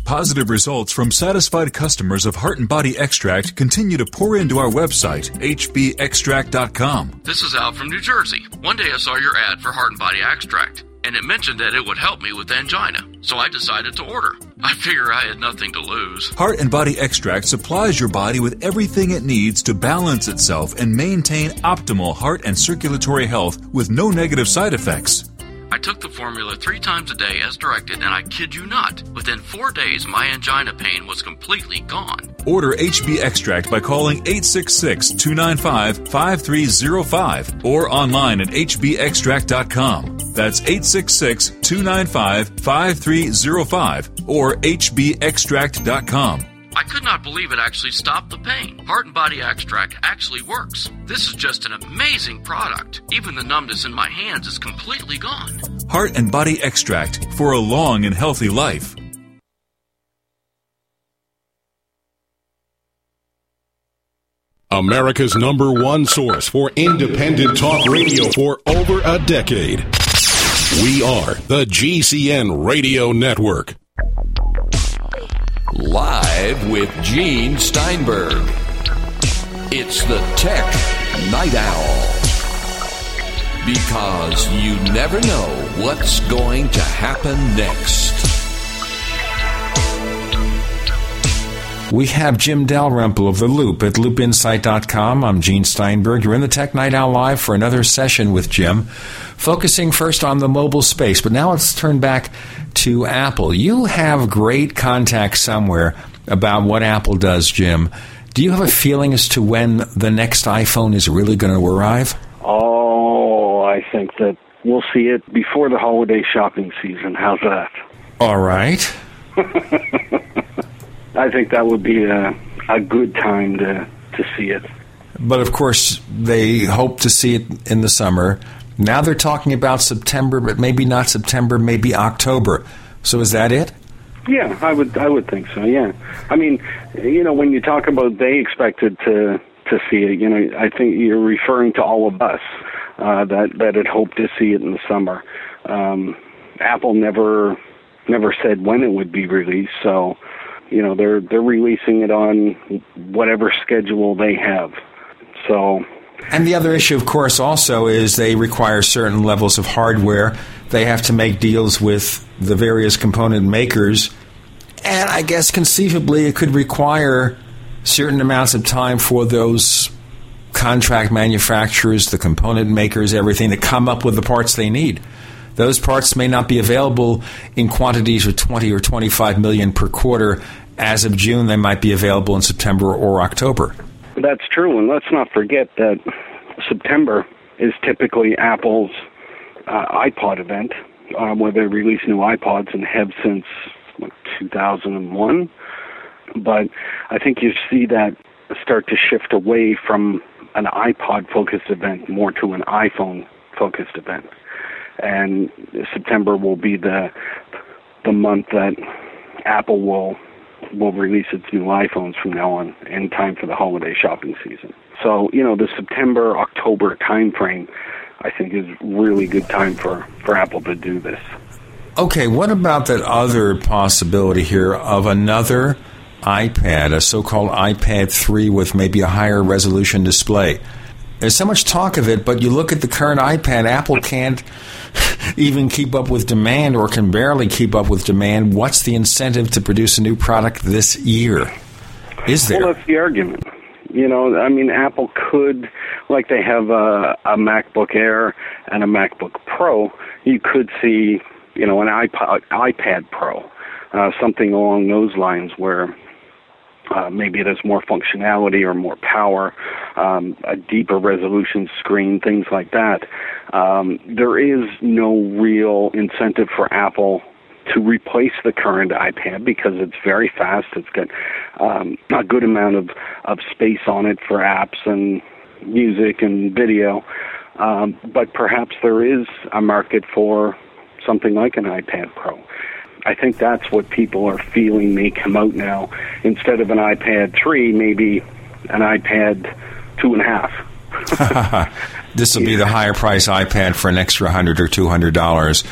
Positive results from satisfied customers of Heart and Body Extract continue to pour into our website, hbextract.com. This is Al from New Jersey. One day I saw your ad for Heart and Body Extract, and it mentioned that it would help me with angina, so I decided to order. I figure I had nothing to lose. Heart and Body Extract supplies your body with everything it needs to balance itself and maintain optimal heart and circulatory health with no negative side effects. I took the formula three times a day as directed, and I kid you not, within four days, my angina pain was completely gone. Order HB Extract by calling 866 295 5305 or online at hbextract.com. That's 866 295 5305 or hbextract.com. I could not believe it actually stopped the pain. Heart and Body Extract actually works. This is just an amazing product. Even the numbness in my hands is completely gone. Heart and Body Extract for a long and healthy life. America's number one source for independent talk radio for over a decade. We are the GCN Radio Network. Live with Gene Steinberg. It's the Tech Night Owl. Because you never know what's going to happen next. We have Jim Dalrymple of The Loop at loopinsight.com. I'm Gene Steinberg. You're in the Tech Night Owl Live for another session with Jim, focusing first on the mobile space. But now let's turn back to Apple. You have great contact somewhere about what Apple does, Jim. Do you have a feeling as to when the next iPhone is really going to arrive? Oh, I think that we'll see it before the holiday shopping season. How's that? All right. I think that would be a, a good time to, to see it. But of course, they hope to see it in the summer. Now they're talking about September, but maybe not September, maybe October. So is that it? Yeah, I would I would think so. Yeah, I mean, you know, when you talk about they expected to to see it, you know, I think you're referring to all of us uh, that that had hoped to see it in the summer. Um, Apple never never said when it would be released, so you know they're they're releasing it on whatever schedule they have. So and the other issue, of course, also is they require certain levels of hardware. They have to make deals with the various component makers. And I guess conceivably it could require certain amounts of time for those contract manufacturers, the component makers, everything to come up with the parts they need. Those parts may not be available in quantities of 20 or 25 million per quarter. As of June, they might be available in September or October. That's true, and let's not forget that September is typically Apple's uh, iPod event, uh, where they release new iPods and have since what, 2001. But I think you see that start to shift away from an iPod focused event more to an iPhone focused event. And September will be the the month that Apple will will release its new iPhones from now on in time for the holiday shopping season. So, you know, the September October timeframe I think is really good time for, for Apple to do this. Okay, what about that other possibility here of another iPad, a so called iPad 3 with maybe a higher resolution display? There's so much talk of it, but you look at the current iPad, Apple can't even keep up with demand or can barely keep up with demand. What's the incentive to produce a new product this year? Is there? Well, that's the argument. You know, I mean, Apple could, like they have a, a MacBook Air and a MacBook Pro, you could see, you know, an iPod, iPad Pro, uh, something along those lines where uh, maybe it has more functionality or more power, um, a deeper resolution screen, things like that. Um, there is no real incentive for Apple to replace the current iPad because it's very fast. It's got um, a good amount of, of space on it for apps and music and video. Um, but perhaps there is a market for something like an iPad Pro. I think that's what people are feeling may come out now. Instead of an iPad 3, maybe an iPad two and a half. this will be the higher price iPad for an extra hundred or two hundred dollars.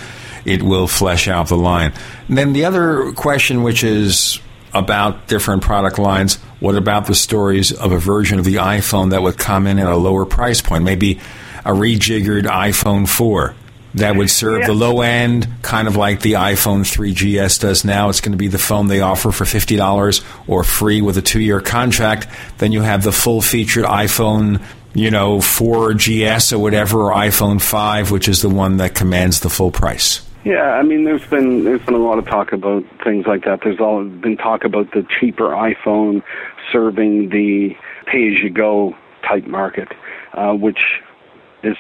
It will flesh out the line. And then the other question, which is about different product lines, what about the stories of a version of the iPhone that would come in at a lower price point? Maybe a rejiggered iPhone 4 that would serve yeah. the low end, kind of like the iPhone 3GS does now. It's going to be the phone they offer for $50 or free with a two year contract. Then you have the full featured iPhone you know, 4GS or whatever, or iPhone 5, which is the one that commands the full price. Yeah, I mean, there's been there's been a lot of talk about things like that. There's all been talk about the cheaper iPhone serving the pay-as-you-go type market, uh, which is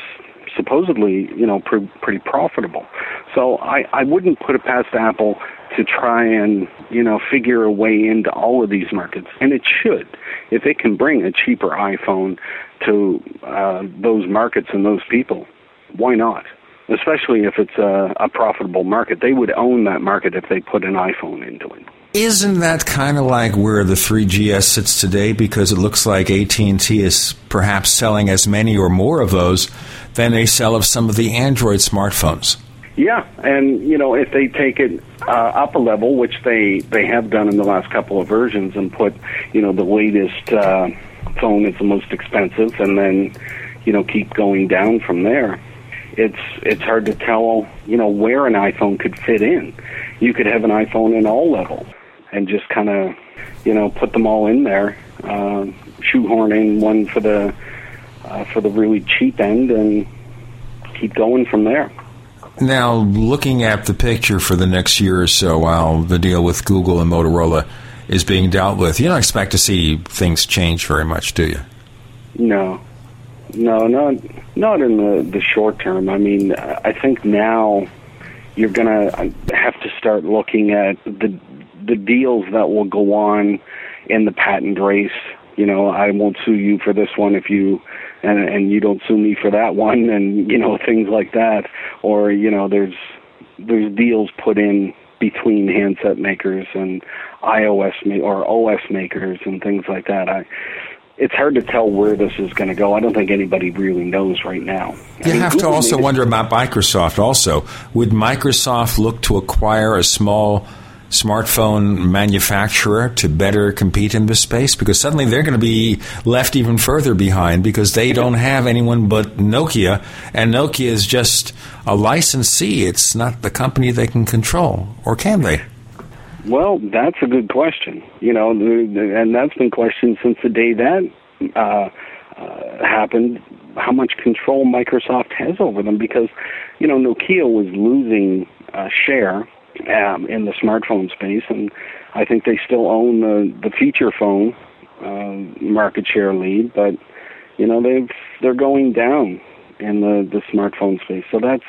supposedly, you know, pr- pretty profitable. So I, I wouldn't put it past Apple to try and, you know, figure a way into all of these markets. And it should. If it can bring a cheaper iPhone to uh, those markets and those people, why not? Especially if it's a, a profitable market. They would own that market if they put an iPhone into it. Isn't that kind of like where the 3GS sits today? Because it looks like AT&T is perhaps selling as many or more of those than they sell of some of the Android smartphones. Yeah, and you know if they take it uh, up a level, which they they have done in the last couple of versions, and put you know the latest uh, phone is the most expensive, and then you know keep going down from there. It's it's hard to tell you know where an iPhone could fit in. You could have an iPhone in all levels and just kind of you know put them all in there, uh, shoehorn in one for the uh, for the really cheap end, and keep going from there. Now, looking at the picture for the next year or so, while the deal with Google and Motorola is being dealt with, you don't expect to see things change very much, do you? No, no, not not in the the short term. I mean, I think now you're gonna have to start looking at the the deals that will go on in the patent race. You know, I won't sue you for this one if you and and you don't sue me for that one and you know things like that or you know there's there's deals put in between handset makers and iOS ma- or OS makers and things like that. I it's hard to tell where this is going to go. I don't think anybody really knows right now. You I mean, have Google to also wonder about Microsoft. Also, would Microsoft look to acquire a small smartphone manufacturer to better compete in this space? Because suddenly they're going to be left even further behind because they don't have anyone but Nokia and Nokia is just a licensee. It's not the company they can control or can they? Well that's a good question. You know and that's been questioned since the day that uh, uh, happened how much control Microsoft has over them because you know Nokia was losing uh, share um, in the smartphone space, and I think they still own the the feature phone uh, market share lead. But you know they've they're going down in the the smartphone space, so that's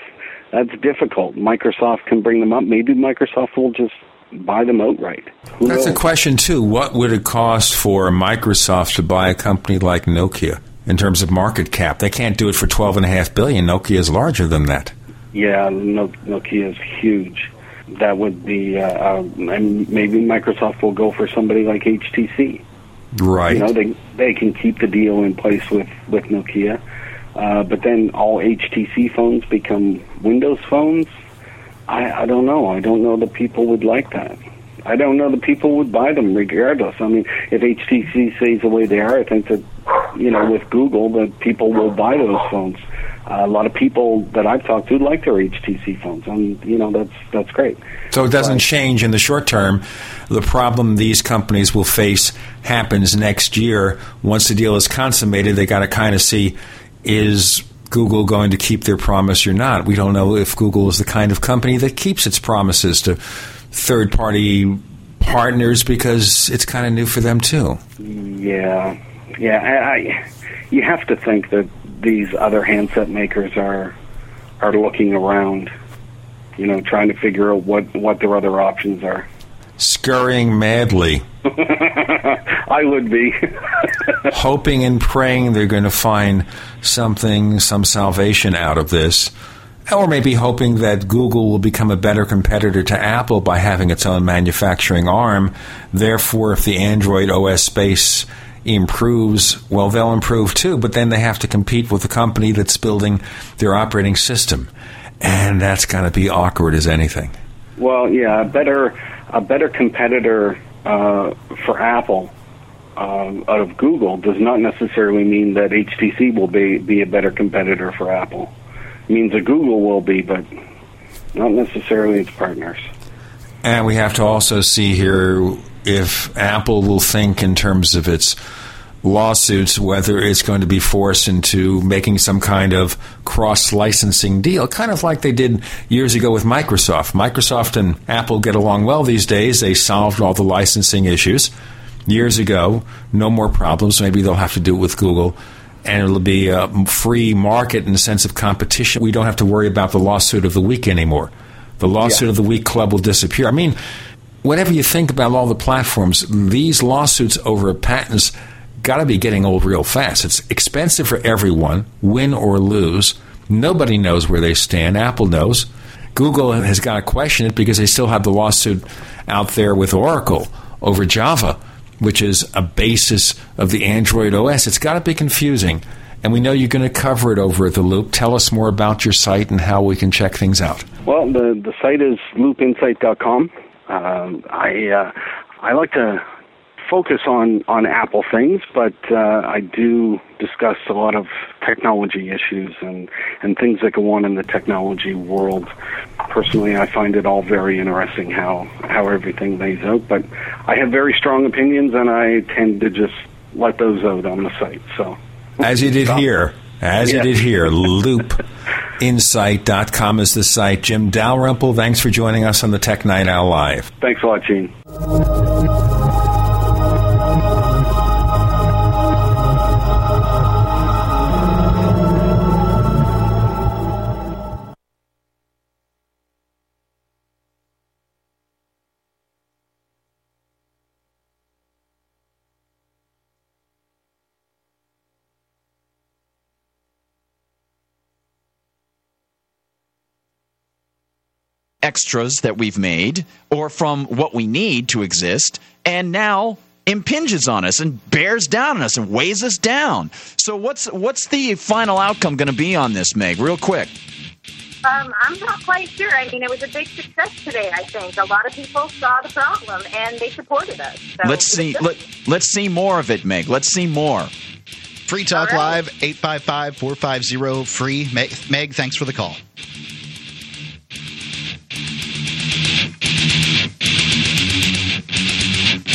that's difficult. Microsoft can bring them up. Maybe Microsoft will just buy them outright. Who that's knows? a question too. What would it cost for Microsoft to buy a company like Nokia? In terms of market cap, they can't do it for twelve and a half billion. Nokia is larger than that. Yeah, Nokia is huge that would be, uh, uh, and maybe Microsoft will go for somebody like HTC. Right. You know, they they can keep the deal in place with with Nokia, uh, but then all HTC phones become Windows phones. I I don't know. I don't know that people would like that. I don't know that people would buy them regardless. I mean, if HTC stays the way they are, I think that you know with Google that people will buy those phones Uh, a lot of people that I've talked to like their HTC phones, and you know that's that's great. So it doesn't but, change in the short term. The problem these companies will face happens next year. Once the deal is consummated, they got to kind of see is Google going to keep their promise or not. We don't know if Google is the kind of company that keeps its promises to third party partners because it's kind of new for them too. Yeah, yeah. I, I you have to think that these other handset makers are are looking around, you know, trying to figure out what what their other options are. Scurrying madly. I would be. Hoping and praying they're going to find something, some salvation out of this. Or maybe hoping that Google will become a better competitor to Apple by having its own manufacturing arm. Therefore, if the Android OS space improves, well, they'll improve too, but then they have to compete with the company that's building their operating system. And that's going to be awkward as anything. Well, yeah, a better, a better competitor uh, for Apple um, out of Google does not necessarily mean that HTC will be, be a better competitor for Apple. It means that Google will be, but not necessarily its partners. And we have to also see here if Apple will think in terms of its lawsuits whether it's going to be forced into making some kind of cross licensing deal, kind of like they did years ago with Microsoft. Microsoft and Apple get along well these days. They solved all the licensing issues years ago. No more problems. Maybe they'll have to do it with Google. And it'll be a free market in the sense of competition. We don't have to worry about the lawsuit of the week anymore. The lawsuit yeah. of the week club will disappear. I mean, whatever you think about all the platforms, these lawsuits over patents got to be getting old real fast. It's expensive for everyone, win or lose. Nobody knows where they stand. Apple knows. Google has got to question it because they still have the lawsuit out there with Oracle over Java, which is a basis of the Android OS. It's got to be confusing. And we know you're going to cover it over at The Loop. Tell us more about your site and how we can check things out. Well, the, the site is loopinsight.com. Um, I, uh, I like to focus on, on Apple things, but uh, I do discuss a lot of technology issues and, and things that go on in the technology world. Personally, I find it all very interesting how, how everything lays out, but I have very strong opinions and I tend to just let those out on the site. So, As you did here. As yeah. you did here, loopinsight.com is the site. Jim Dalrymple, thanks for joining us on the Tech Night Owl Live. Thanks a lot, Gene. Extras that we've made or from what we need to exist, and now impinges on us and bears down on us and weighs us down. So what's what's the final outcome going to be on this, Meg? Real quick. Um, I'm not quite sure. I mean, it was a big success today. I think a lot of people saw the problem and they supported us. So let's see. Let, let's see more of it, Meg. Let's see more. Free Talk right. Live, 855 450 free. Meg, thanks for the call.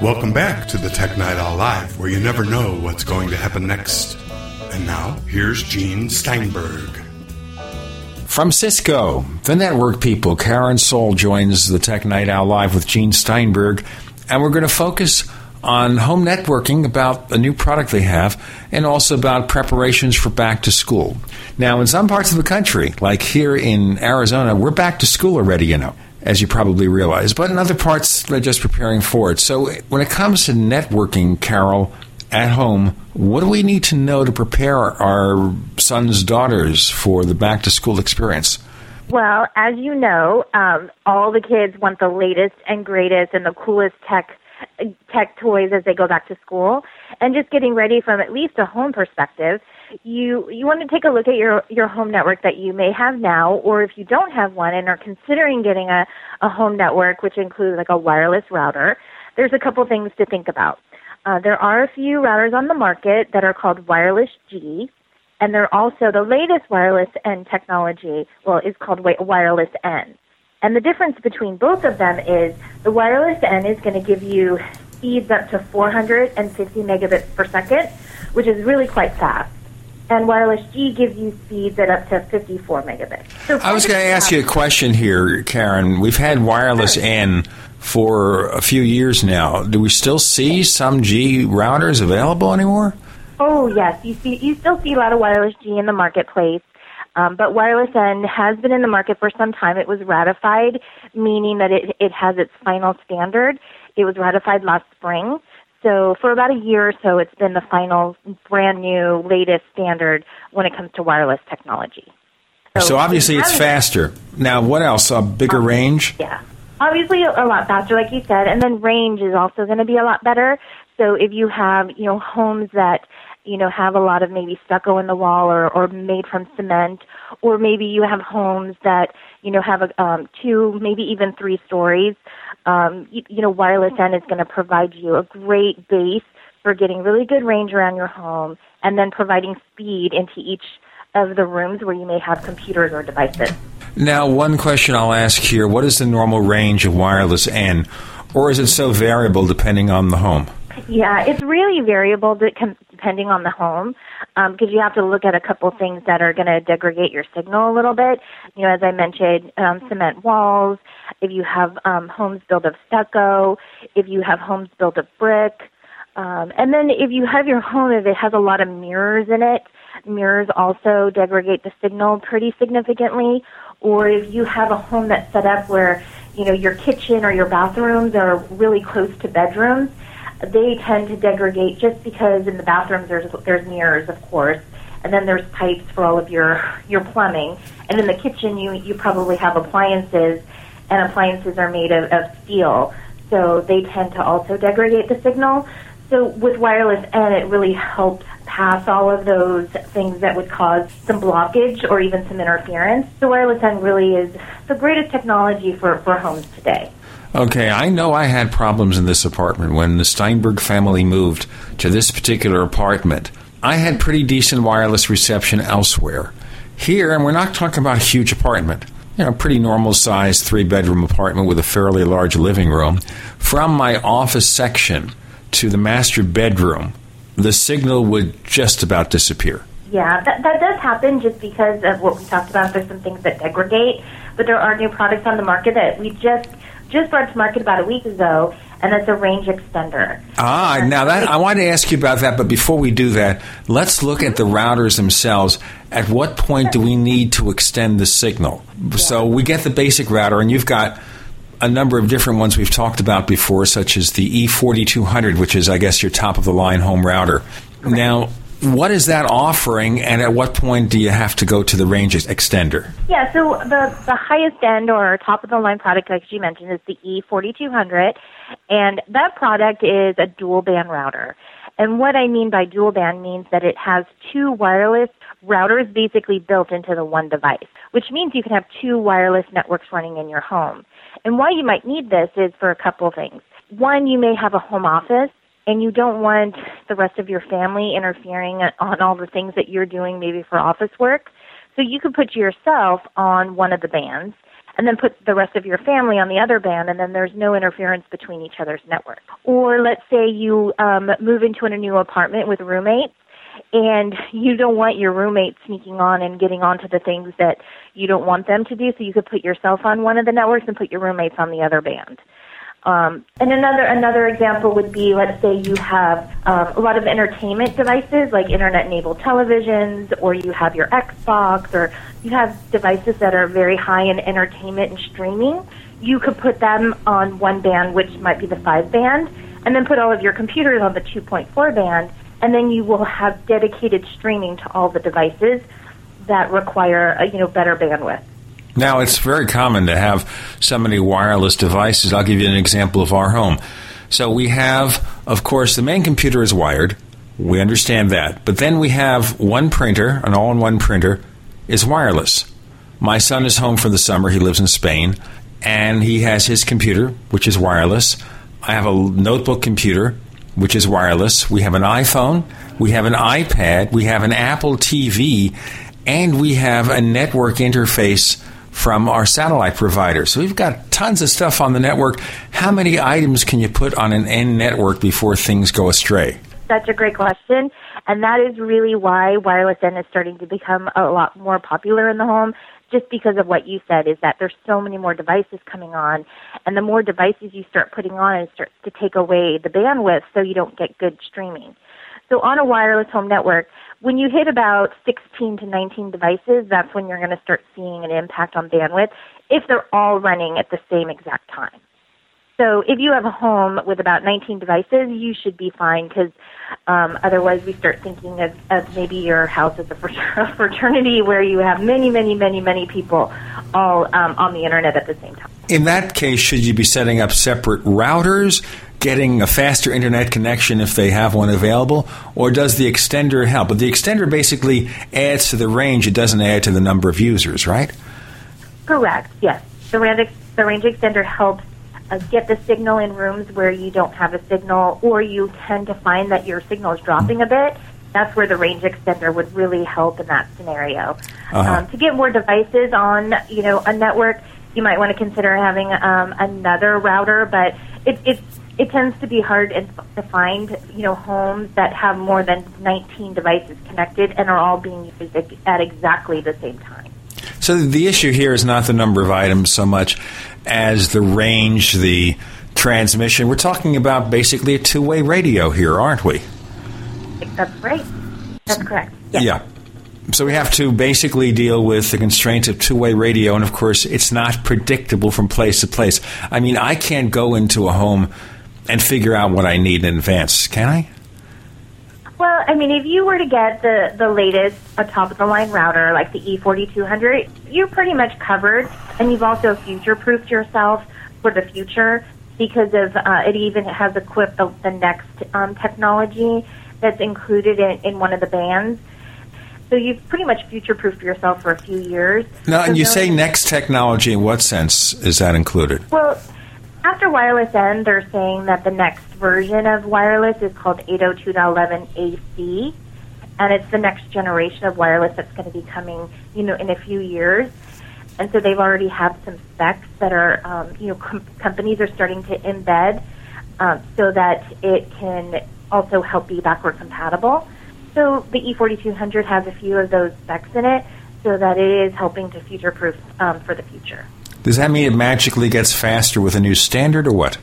Welcome back to the Tech Night Owl Live, where you never know what's going to happen next. And now, here's Gene Steinberg. From Cisco, the network people, Karen Sohl joins the Tech Night Owl Live with Gene Steinberg, and we're going to focus on home networking about a new product they have and also about preparations for back to school. Now, in some parts of the country, like here in Arizona, we're back to school already, you know as you probably realize. But in other parts, they're just preparing for it. So when it comes to networking, Carol, at home, what do we need to know to prepare our sons, daughters for the back to school experience? Well, as you know, um, all the kids want the latest and greatest and the coolest tech tech toys as they go back to school. And just getting ready from at least a home perspective, you you want to take a look at your your home network that you may have now, or if you don't have one and are considering getting a a home network, which includes like a wireless router. There's a couple things to think about. Uh, there are a few routers on the market that are called Wireless G, and they're also the latest wireless N technology. Well, is called Wireless N. And the difference between both of them is the Wireless N is going to give you speeds up to 450 megabits per second, which is really quite fast. And Wireless G gives you speeds at up to 54 megabits. So I was going to ask you a question here, Karen. We've had wireless N for a few years now. Do we still see some G routers available anymore? Oh yes, you see, you still see a lot of wireless G in the marketplace. Um, but wireless N has been in the market for some time. It was ratified, meaning that it, it has its final standard. It was ratified last spring. So for about a year or so, it's been the final, brand new, latest standard when it comes to wireless technology. So, so obviously it's faster. Now, what else? A bigger um, range? Yeah. Obviously a lot faster, like you said, and then range is also going to be a lot better. So if you have, you know, homes that you know, have a lot of maybe stucco in the wall or, or made from cement, or maybe you have homes that, you know, have a, um, two, maybe even three stories. Um, you, you know, wireless N is going to provide you a great base for getting really good range around your home and then providing speed into each of the rooms where you may have computers or devices. Now, one question I'll ask here what is the normal range of wireless N, or is it so variable depending on the home? Yeah, it's really variable depending on the home because um, you have to look at a couple things that are going to degrade your signal a little bit. You know, as I mentioned, um, cement walls, if you have um, homes built of stucco, if you have homes built of brick, um, and then if you have your home, if it has a lot of mirrors in it, mirrors also degrade the signal pretty significantly. Or if you have a home that's set up where, you know, your kitchen or your bathrooms are really close to bedrooms, they tend to degrade just because in the bathrooms there's there's mirrors, of course, and then there's pipes for all of your your plumbing, and in the kitchen you you probably have appliances, and appliances are made of, of steel, so they tend to also degrade the signal. So with wireless N, it really helps pass all of those things that would cause some blockage or even some interference. So wireless N really is the greatest technology for, for homes today. Okay, I know I had problems in this apartment when the Steinberg family moved to this particular apartment. I had pretty decent wireless reception elsewhere. Here, and we're not talking about a huge apartment, you know, pretty normal sized three bedroom apartment with a fairly large living room. From my office section to the master bedroom, the signal would just about disappear. Yeah, that, that does happen just because of what we talked about. There's some things that degrade, but there are new products on the market that we just just brought to market about a week ago, and it's a range extender. Ah, now that I wanted to ask you about that, but before we do that, let's look at the routers themselves. At what point do we need to extend the signal? Yeah. So we get the basic router, and you've got a number of different ones we've talked about before, such as the E4200, which is, I guess, your top of the line home router. Now, what is that offering, and at what point do you have to go to the range extender? Yeah, so the, the highest end or top of the line product, like you mentioned, is the E4200, and that product is a dual band router. And what I mean by dual band means that it has two wireless routers basically built into the one device, which means you can have two wireless networks running in your home. And why you might need this is for a couple things. One, you may have a home office and you don't want the rest of your family interfering on all the things that you're doing maybe for office work. So you could put yourself on one of the bands and then put the rest of your family on the other band and then there's no interference between each other's network. Or let's say you um, move into a new apartment with roommates and you don't want your roommates sneaking on and getting onto the things that you don't want them to do so you could put yourself on one of the networks and put your roommates on the other band. Um, and another another example would be, let's say you have um, a lot of entertainment devices like internet-enabled televisions, or you have your Xbox, or you have devices that are very high in entertainment and streaming. You could put them on one band, which might be the five band, and then put all of your computers on the 2.4 band, and then you will have dedicated streaming to all the devices that require a, you know better bandwidth. Now, it's very common to have so many wireless devices. I'll give you an example of our home. So we have, of course, the main computer is wired. We understand that. But then we have one printer, an all in one printer, is wireless. My son is home for the summer. He lives in Spain. And he has his computer, which is wireless. I have a notebook computer, which is wireless. We have an iPhone. We have an iPad. We have an Apple TV. And we have a network interface from our satellite provider. So we've got tons of stuff on the network. How many items can you put on an N network before things go astray? such a great question. And that is really why wireless N is starting to become a lot more popular in the home, just because of what you said, is that there's so many more devices coming on. And the more devices you start putting on, it starts to take away the bandwidth so you don't get good streaming. So on a wireless home network, when you hit about 16 to 19 devices, that's when you're going to start seeing an impact on bandwidth if they're all running at the same exact time. So if you have a home with about 19 devices, you should be fine because um, otherwise we start thinking of, of maybe your house as a fraternity where you have many, many, many, many people all um, on the internet at the same time. In that case, should you be setting up separate routers, getting a faster internet connection if they have one available, or does the extender help? But the extender basically adds to the range, it doesn't add to the number of users, right? Correct, yes. The range, the range extender helps uh, get the signal in rooms where you don't have a signal or you tend to find that your signal is dropping a bit. That's where the range extender would really help in that scenario. Uh-huh. Um, to get more devices on, you know, a network, you might want to consider having um, another router, but it, it it tends to be hard to find, you know, homes that have more than 19 devices connected and are all being used at exactly the same time. So the issue here is not the number of items so much as the range, the transmission. We're talking about basically a two way radio here, aren't we? That's right. That's correct. Yeah. So we have to basically deal with the constraints of two way radio, and of course, it's not predictable from place to place. I mean, I can't go into a home and figure out what I need in advance, can I? Well, I mean, if you were to get the, the latest, a top of the line router like the E4200, you're pretty much covered, and you've also future proofed yourself for the future because of uh, it even has equipped the, the next um, technology that's included in, in one of the bands. So you've pretty much future proofed yourself for a few years. Now, and So you no- say next technology, in what sense is that included? Well, after wireless N, they're saying that the next version of wireless is called 802.11ac, and it's the next generation of wireless that's going to be coming, you know, in a few years. And so they've already have some specs that are, um, you know, com- companies are starting to embed um, so that it can also help be backward compatible. So the E4200 has a few of those specs in it, so that it is helping to future-proof um, for the future. Does that mean it magically gets faster with a new standard, or what?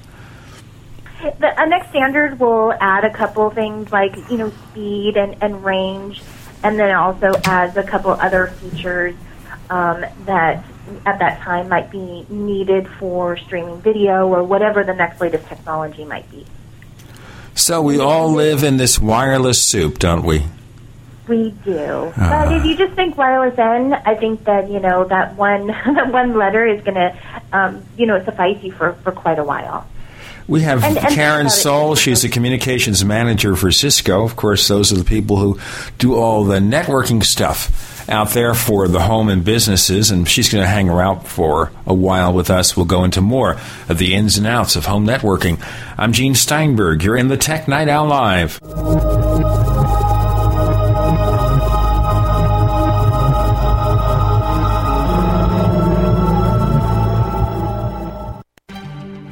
The a next standard will add a couple things like you know speed and, and range, and then also adds a couple other features um, that at that time might be needed for streaming video or whatever the next latest technology might be. So we all live in this wireless soup, don't we? We do, Ah. but if you just think wireless N, I think that you know that one that one letter is going to um, you know suffice you for for quite a while. We have And- and Karen think about it. Sohl. She's the communications manager for Cisco. Of course, those are the people who do all the networking stuff out there for the home and businesses. And she's going to hang around for a while with us. We'll go into more of the ins and outs of home networking. I'm Gene Steinberg. You're in the Tech Night Owl Live.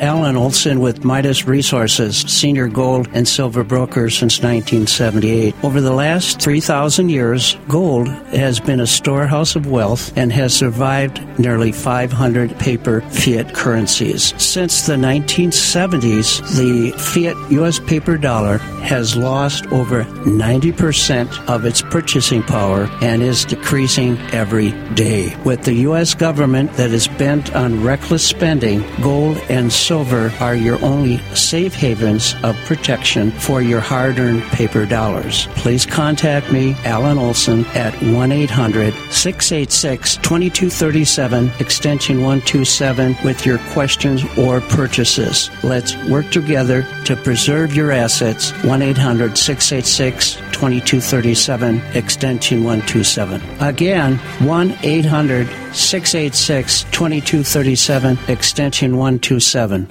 Alan Olson with Midas Resources, senior gold and silver broker since 1978. Over the last 3,000 years, gold has been a storehouse of wealth and has survived nearly 500 paper fiat currencies. Since the 1970s, the fiat U.S. paper dollar has lost over 90% of its purchasing power and is decreasing every day. With the U.S. government that is bent on reckless spending, gold and silver are your only safe havens of protection for your hard earned paper dollars. Please contact me, Alan Olson, at 1 800 686 2237, extension 127, with your questions or purchases. Let's work together to preserve your assets. 1 800 686 2237, extension 127. Again, 1 800 686 2237, extension 127.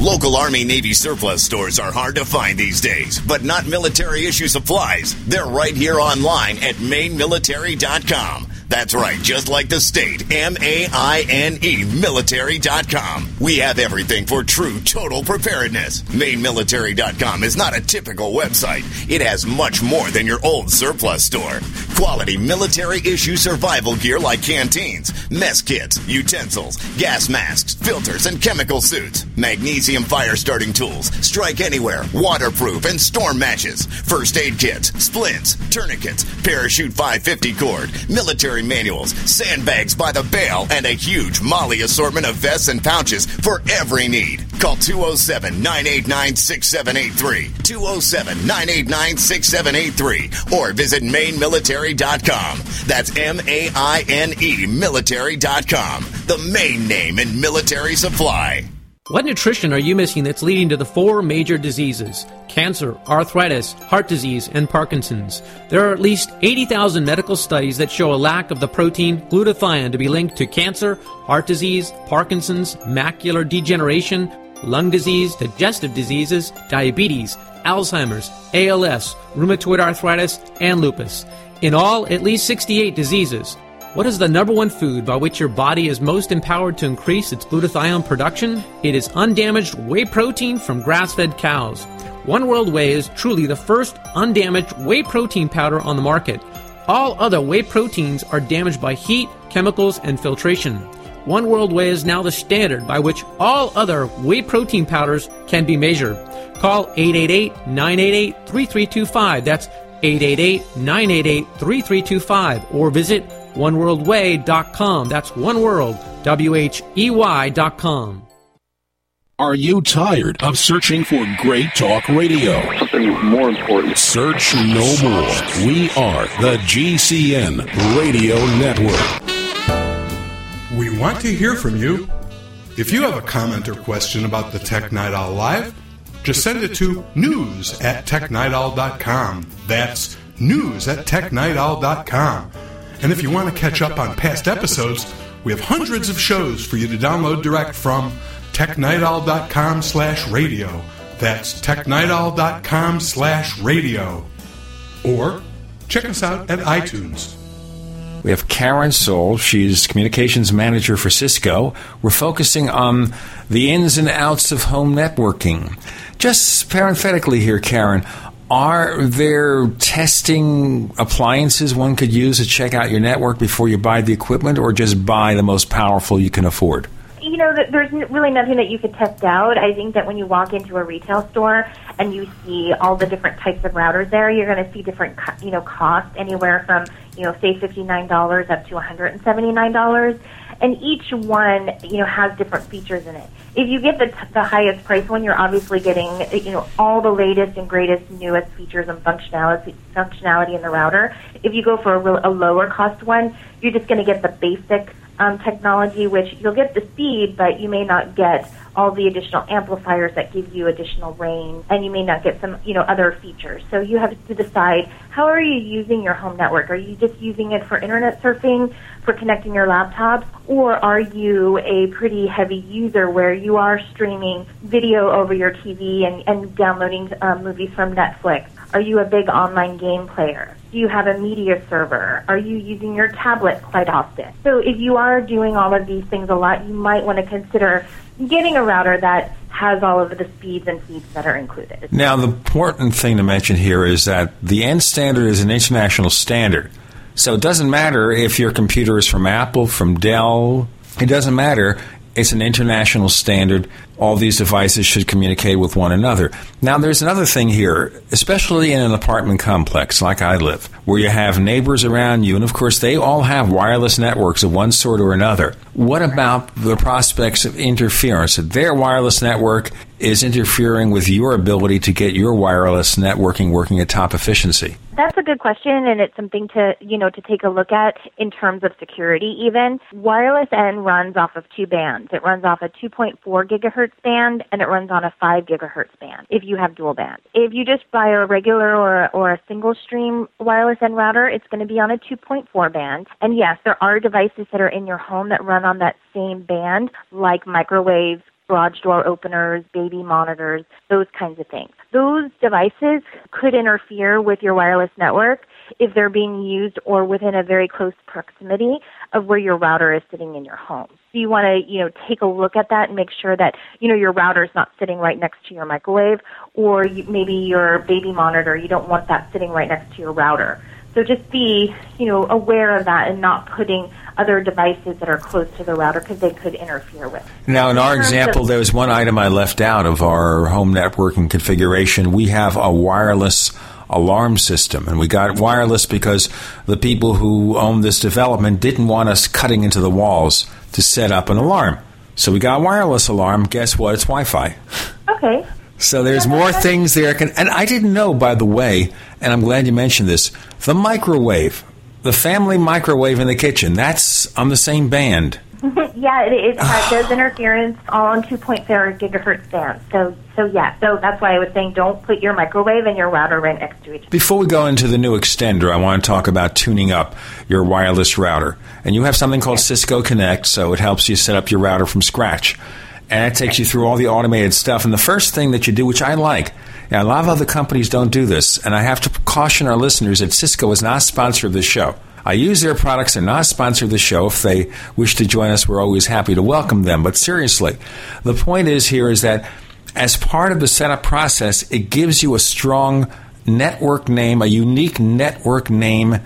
Local Army Navy surplus stores are hard to find these days, but not military issue supplies. They're right here online at mainemilitary.com. That's right, just like the state. M A I N E military.com. We have everything for true total preparedness. Mainemilitary.com is not a typical website. It has much more than your old surplus store. Quality military issue survival gear like canteens, mess kits, utensils, gas masks, filters, and chemical suits. Magnesium fire starting tools, strike anywhere, waterproof, and storm matches. First aid kits, splints, tourniquets, parachute 550 cord, military manuals, sandbags by the bale, and a huge MOLLE assortment of vests and pouches for every need. Call 207 989 6783, 207 989 6783, or visit mainemilitary.com. That's M A I N E military.com, the main name in military supply. What nutrition are you missing that's leading to the four major diseases cancer, arthritis, heart disease, and Parkinson's? There are at least 80,000 medical studies that show a lack of the protein glutathione to be linked to cancer, heart disease, Parkinson's, macular degeneration, lung disease, digestive diseases, diabetes, Alzheimer's, ALS, rheumatoid arthritis, and lupus. In all, at least 68 diseases. What is the number one food by which your body is most empowered to increase its glutathione production? It is undamaged whey protein from grass fed cows. One World Whey is truly the first undamaged whey protein powder on the market. All other whey proteins are damaged by heat, chemicals, and filtration. One World Whey is now the standard by which all other whey protein powders can be measured. Call 888 988 3325. That's 888 988 3325. Or visit oneworldwhey.com. That's oneworld, W H E Y.com. Are you tired of searching for great talk radio? Something more important. Search no more. We are the GCN Radio Network. We want to hear from you. If you have a comment or question about the Tech Night Owl Live, just send it to news at technightowl.com. That's news at technightowl.com. And if you want to catch up on past episodes, we have hundreds of shows for you to download direct from technightowl.com slash radio. That's technightowl.com slash radio. Or check us out at iTunes. We have Karen Sohl. She's communications manager for Cisco. We're focusing on the ins and outs of home networking. Just parenthetically here, Karen, are there testing appliances one could use to check out your network before you buy the equipment, or just buy the most powerful you can afford? you know, there's really nothing that you could test out. I think that when you walk into a retail store and you see all the different types of routers there, you're going to see different, you know, costs anywhere from, you know, say $59 up to $179. And each one, you know, has different features in it. If you get the, t- the highest price one, you're obviously getting, you know, all the latest and greatest, newest features and functionality, functionality in the router. If you go for a, real, a lower cost one, you're just going to get the basic um, technology, which you'll get the speed, but you may not get all the additional amplifiers that give you additional range, and you may not get some, you know, other features. So you have to decide how are you using your home network? Are you just using it for internet surfing, for connecting your laptops, or are you a pretty heavy user where you are streaming video over your TV and, and downloading um, movies from Netflix? Are you a big online game player? Do you have a media server? Are you using your tablet quite often? So if you are doing all of these things a lot, you might want to consider getting a router that has all of the speeds and feeds that are included. Now, the important thing to mention here is that the N standard is an international standard. So it doesn't matter if your computer is from Apple, from Dell, it doesn't matter. It's an international standard. All these devices should communicate with one another. Now, there's another thing here, especially in an apartment complex like I live, where you have neighbors around you, and of course, they all have wireless networks of one sort or another. What about the prospects of interference? Their wireless network is interfering with your ability to get your wireless networking working at top efficiency. That's a good question, and it's something to you know to take a look at in terms of security. Even wireless N runs off of two bands. It runs off a 2.4 gigahertz band, and it runs on a 5 gigahertz band. If you have dual band, if you just buy a regular or or a single stream wireless N router, it's going to be on a 2.4 band. And yes, there are devices that are in your home that run on that same band, like microwaves, garage door openers, baby monitors, those kinds of things. Those devices could interfere with your wireless network if they're being used or within a very close proximity of where your router is sitting in your home. So you want to, you know, take a look at that and make sure that, you know, your router is not sitting right next to your microwave or you, maybe your baby monitor, you don't want that sitting right next to your router. So just be, you know, aware of that and not putting other devices that are close to the router because they could interfere with. Now, in our example, there was one item I left out of our home networking configuration. We have a wireless alarm system, and we got wireless because the people who own this development didn't want us cutting into the walls to set up an alarm. So we got a wireless alarm. Guess what? It's Wi-Fi. Okay. So there's more things there. Can, and I didn't know, by the way, and I'm glad you mentioned this. The microwave, the family microwave in the kitchen, that's on the same band. yeah, it, it has, does interference on 2.4 gigahertz band. So, so yeah, so that's why I was saying don't put your microwave and your router right next to each other. Before we go into the new extender, I want to talk about tuning up your wireless router. And you have something called Cisco Connect, so it helps you set up your router from scratch. And it takes you through all the automated stuff. And the first thing that you do, which I like, and a lot of other companies don't do this, and I have to caution our listeners that Cisco is not a sponsor of this show. I use their products. They're not sponsor the show. If they wish to join us, we're always happy to welcome them. But seriously, the point is here is that as part of the setup process, it gives you a strong network name, a unique network name,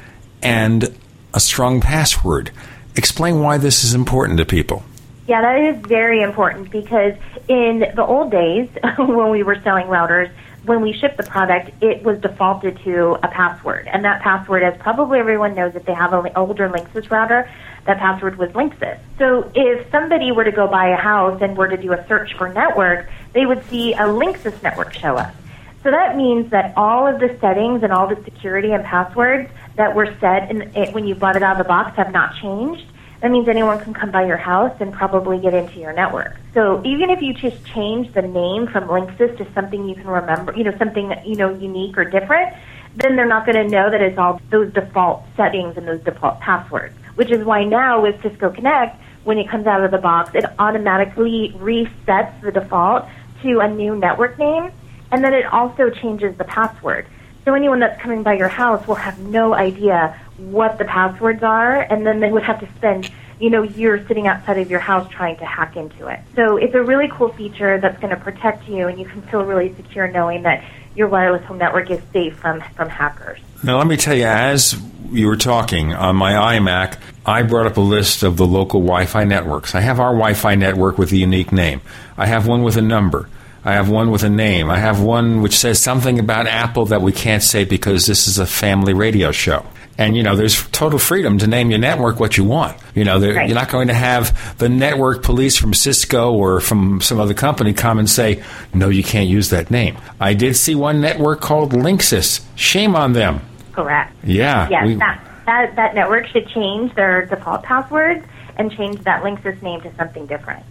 and a strong password. Explain why this is important to people. Yeah, that is very important because in the old days, when we were selling routers, when we shipped the product, it was defaulted to a password. And that password, as probably everyone knows, if they have an older Linksys router, that password was Linksys. So if somebody were to go buy a house and were to do a search for network, they would see a Linksys network show up. So that means that all of the settings and all the security and passwords that were set in it when you bought it out of the box have not changed. That means anyone can come by your house and probably get into your network. So even if you just change the name from Linksys to something you can remember, you know, something you know unique or different, then they're not going to know that it's all those default settings and those default passwords. Which is why now with Cisco Connect, when it comes out of the box, it automatically resets the default to a new network name, and then it also changes the password. So anyone that's coming by your house will have no idea what the passwords are, and then they would have to spend, you know, years sitting outside of your house trying to hack into it. So it's a really cool feature that's going to protect you, and you can feel really secure knowing that your wireless home network is safe from, from hackers. Now, let me tell you, as you were talking on my iMac, I brought up a list of the local Wi Fi networks. I have our Wi Fi network with a unique name, I have one with a number. I have one with a name. I have one which says something about Apple that we can't say because this is a family radio show. And you know, there's total freedom to name your network what you want. You know, right. you're not going to have the network police from Cisco or from some other company come and say, "No, you can't use that name." I did see one network called Linksys. Shame on them. Correct. Yeah, Yes, we- that, that, that network should change their default passwords and change that Linksys name to something different.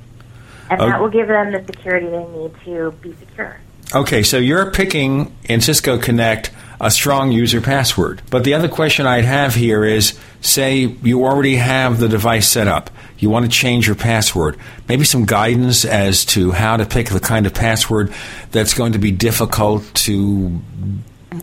And Oh. that will give them the security they need to be secure. Okay, so you're picking in Cisco Connect a strong user password. But the other question I'd have here is say you already have the device set up. You want to change your password. Maybe some guidance as to how to pick the kind of password that's going to be difficult to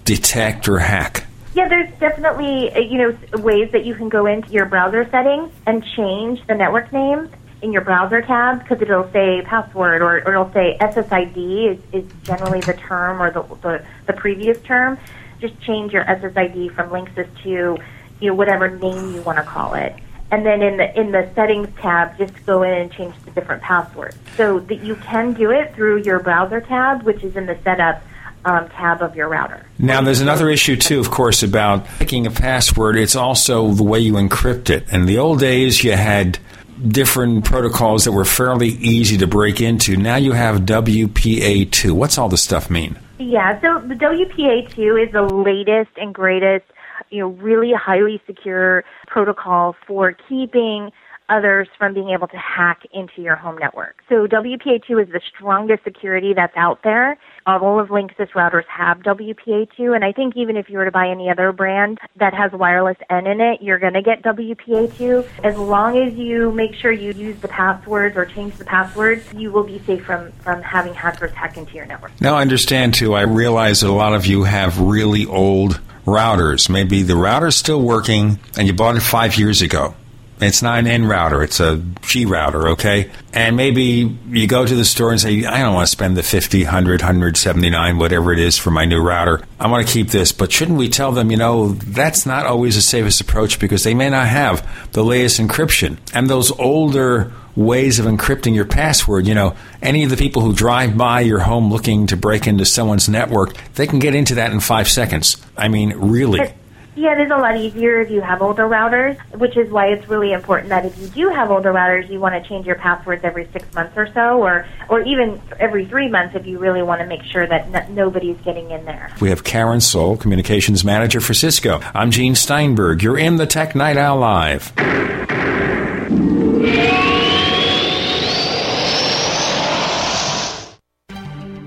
detect or hack. Yeah, there's definitely uh, you know ways that you can go into your browser settings and change the network name in your browser tab because it'll say password or, or it'll say SSID is, is generally the term or the, the, the previous term. Just change your SSID from Linksys to you know whatever name you want to call it. And then in the in the settings tab, just go in and change the different passwords. So that you can do it through your browser tab, which is in the setup um, tab of your router. Now, there's another issue, too, of course, about picking a password. It's also the way you encrypt it. In the old days, you had different protocols that were fairly easy to break into. Now you have WPA2. What's all this stuff mean? Yeah, so the WPA2 is the latest and greatest, you know, really highly secure protocol for keeping others from being able to hack into your home network. So WPA2 is the strongest security that's out there. All of Linksys routers have WPA2, and I think even if you were to buy any other brand that has wireless N in it, you're going to get WPA2. As long as you make sure you use the passwords or change the passwords, you will be safe from, from having hackers hack into your network. Now, I understand, too, I realize that a lot of you have really old routers. Maybe the router's still working and you bought it five years ago. It's not an N router, it's a G router, okay? And maybe you go to the store and say, I don't want to spend the 50, 100, 179, whatever it is for my new router. I want to keep this. But shouldn't we tell them, you know, that's not always the safest approach because they may not have the latest encryption. And those older ways of encrypting your password, you know, any of the people who drive by your home looking to break into someone's network, they can get into that in five seconds. I mean, really. Yeah, it is a lot easier if you have older routers, which is why it's really important that if you do have older routers, you want to change your passwords every six months or so, or or even every three months if you really want to make sure that n- nobody's getting in there. We have Karen Sohl, Communications Manager for Cisco. I'm Gene Steinberg. You're in the Tech Night Owl Live.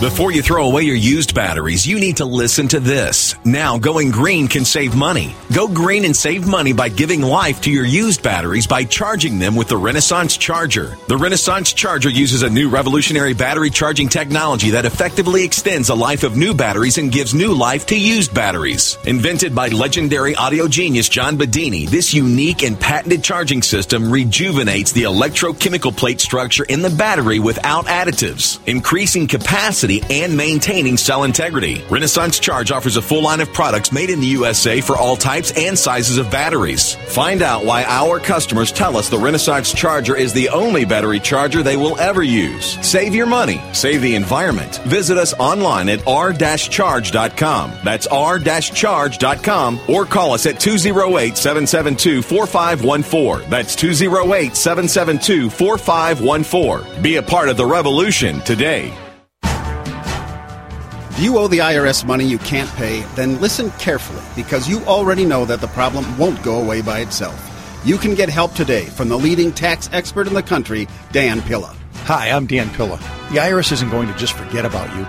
Before you throw away your used batteries, you need to listen to this. Now, going green can save money. Go green and save money by giving life to your used batteries by charging them with the Renaissance Charger. The Renaissance Charger uses a new revolutionary battery charging technology that effectively extends the life of new batteries and gives new life to used batteries. Invented by legendary audio genius John Bedini, this unique and patented charging system rejuvenates the electrochemical plate structure in the battery without additives, increasing capacity and maintaining cell integrity. Renaissance Charge offers a full line of products made in the USA for all types and sizes of batteries. Find out why our customers tell us the Renaissance Charger is the only battery charger they will ever use. Save your money, save the environment. Visit us online at r-charge.com. That's r-charge.com or call us at 208-772-4514. That's 208-772-4514. Be a part of the revolution today. If you owe the IRS money you can't pay, then listen carefully because you already know that the problem won't go away by itself. You can get help today from the leading tax expert in the country, Dan Pilla. Hi, I'm Dan Pilla. The IRS isn't going to just forget about you.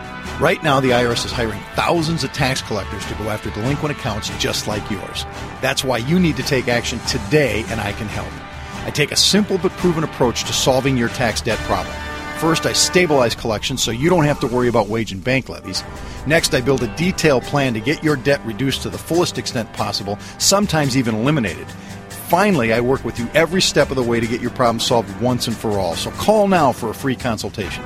Right now, the IRS is hiring thousands of tax collectors to go after delinquent accounts just like yours. That's why you need to take action today, and I can help. I take a simple but proven approach to solving your tax debt problem. First, I stabilize collections so you don't have to worry about wage and bank levies. Next, I build a detailed plan to get your debt reduced to the fullest extent possible, sometimes even eliminated. Finally, I work with you every step of the way to get your problem solved once and for all. So call now for a free consultation.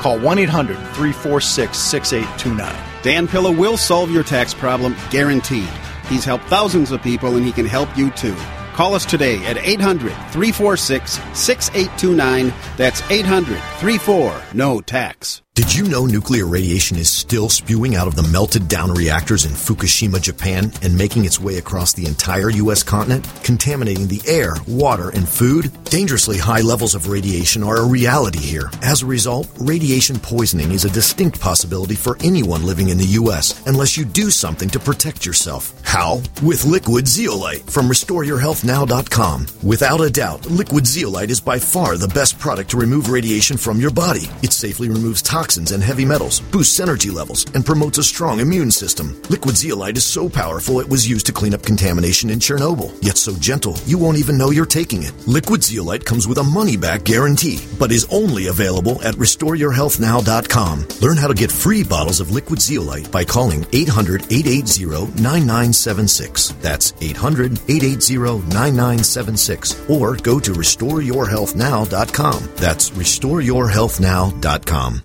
Call 1 800 346 6829. Dan Pilla will solve your tax problem, guaranteed. He's helped thousands of people and he can help you too. Call us today at 800 346 6829. That's 800 34 No Tax. Did you know nuclear radiation is still spewing out of the melted down reactors in Fukushima, Japan, and making its way across the entire U.S. continent, contaminating the air, water, and food? Dangerously high levels of radiation are a reality here. As a result, radiation poisoning is a distinct possibility for anyone living in the U.S. unless you do something to protect yourself. How? With liquid zeolite from RestoreYourHealthNow.com. Without a doubt, liquid zeolite is by far the best product to remove radiation from your body. It safely removes toxins toxins and heavy metals, boosts energy levels, and promotes a strong immune system. Liquid zeolite is so powerful it was used to clean up contamination in Chernobyl, yet so gentle you won't even know you're taking it. Liquid zeolite comes with a money back guarantee, but is only available at RestoreYourHealthNow.com. Learn how to get free bottles of liquid zeolite by calling 800 880 9976. That's 800 880 9976. Or go to RestoreYourHealthNow.com. That's RestoreYourHealthNow.com.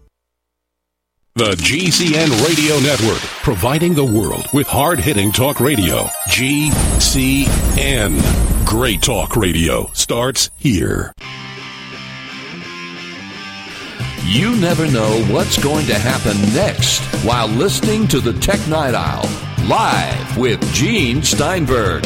The GCN Radio Network, providing the world with hard hitting talk radio. GCN. Great talk radio starts here. You never know what's going to happen next while listening to the Tech Night Owl live with Gene Steinberg.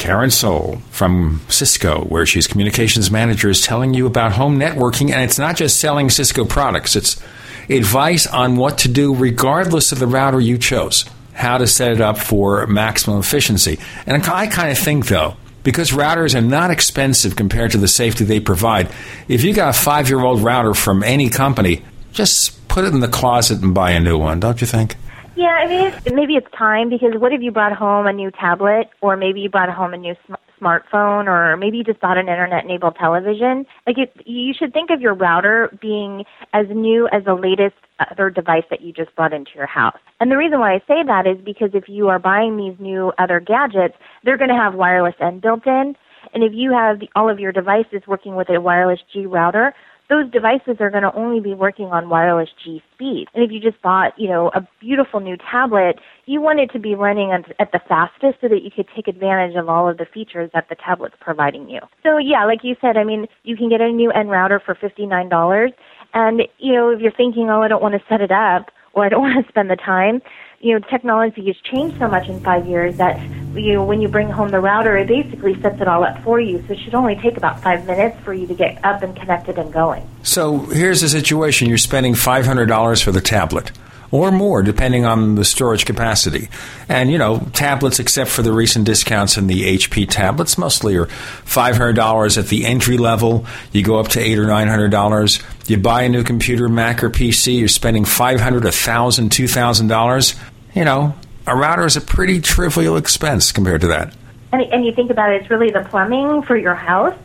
Karen Sohl from Cisco, where she's communications manager, is telling you about home networking. And it's not just selling Cisco products, it's advice on what to do regardless of the router you chose, how to set it up for maximum efficiency. And I kind of think, though, because routers are not expensive compared to the safety they provide, if you got a five year old router from any company, just put it in the closet and buy a new one, don't you think? Yeah, I mean, maybe it's time because what if you brought home a new tablet, or maybe you brought home a new sm- smartphone, or maybe you just bought an internet-enabled television? Like, it, you should think of your router being as new as the latest other device that you just brought into your house. And the reason why I say that is because if you are buying these new other gadgets, they're going to have wireless N built in. And if you have all of your devices working with a wireless G router, those devices are going to only be working on wireless G speed. And if you just bought, you know, a beautiful new tablet, you want it to be running at the fastest so that you could take advantage of all of the features that the tablet's providing you. So yeah, like you said, I mean, you can get a new N router for $59 and, you know, if you're thinking, oh, I don't want to set it up or I don't want to spend the time, you know, technology has changed so much in five years that you know, when you bring home the router, it basically sets it all up for you. So it should only take about five minutes for you to get up and connected and going. So here's the situation: you're spending five hundred dollars for the tablet. Or more, depending on the storage capacity. And, you know, tablets, except for the recent discounts in the HP tablets, mostly are $500 at the entry level. You go up to eight or $900. You buy a new computer, Mac or PC, you're spending $500, $1,000, $2,000 you know, a router is a pretty trivial expense compared to that. And, and you think about it, it's really the plumbing for your house,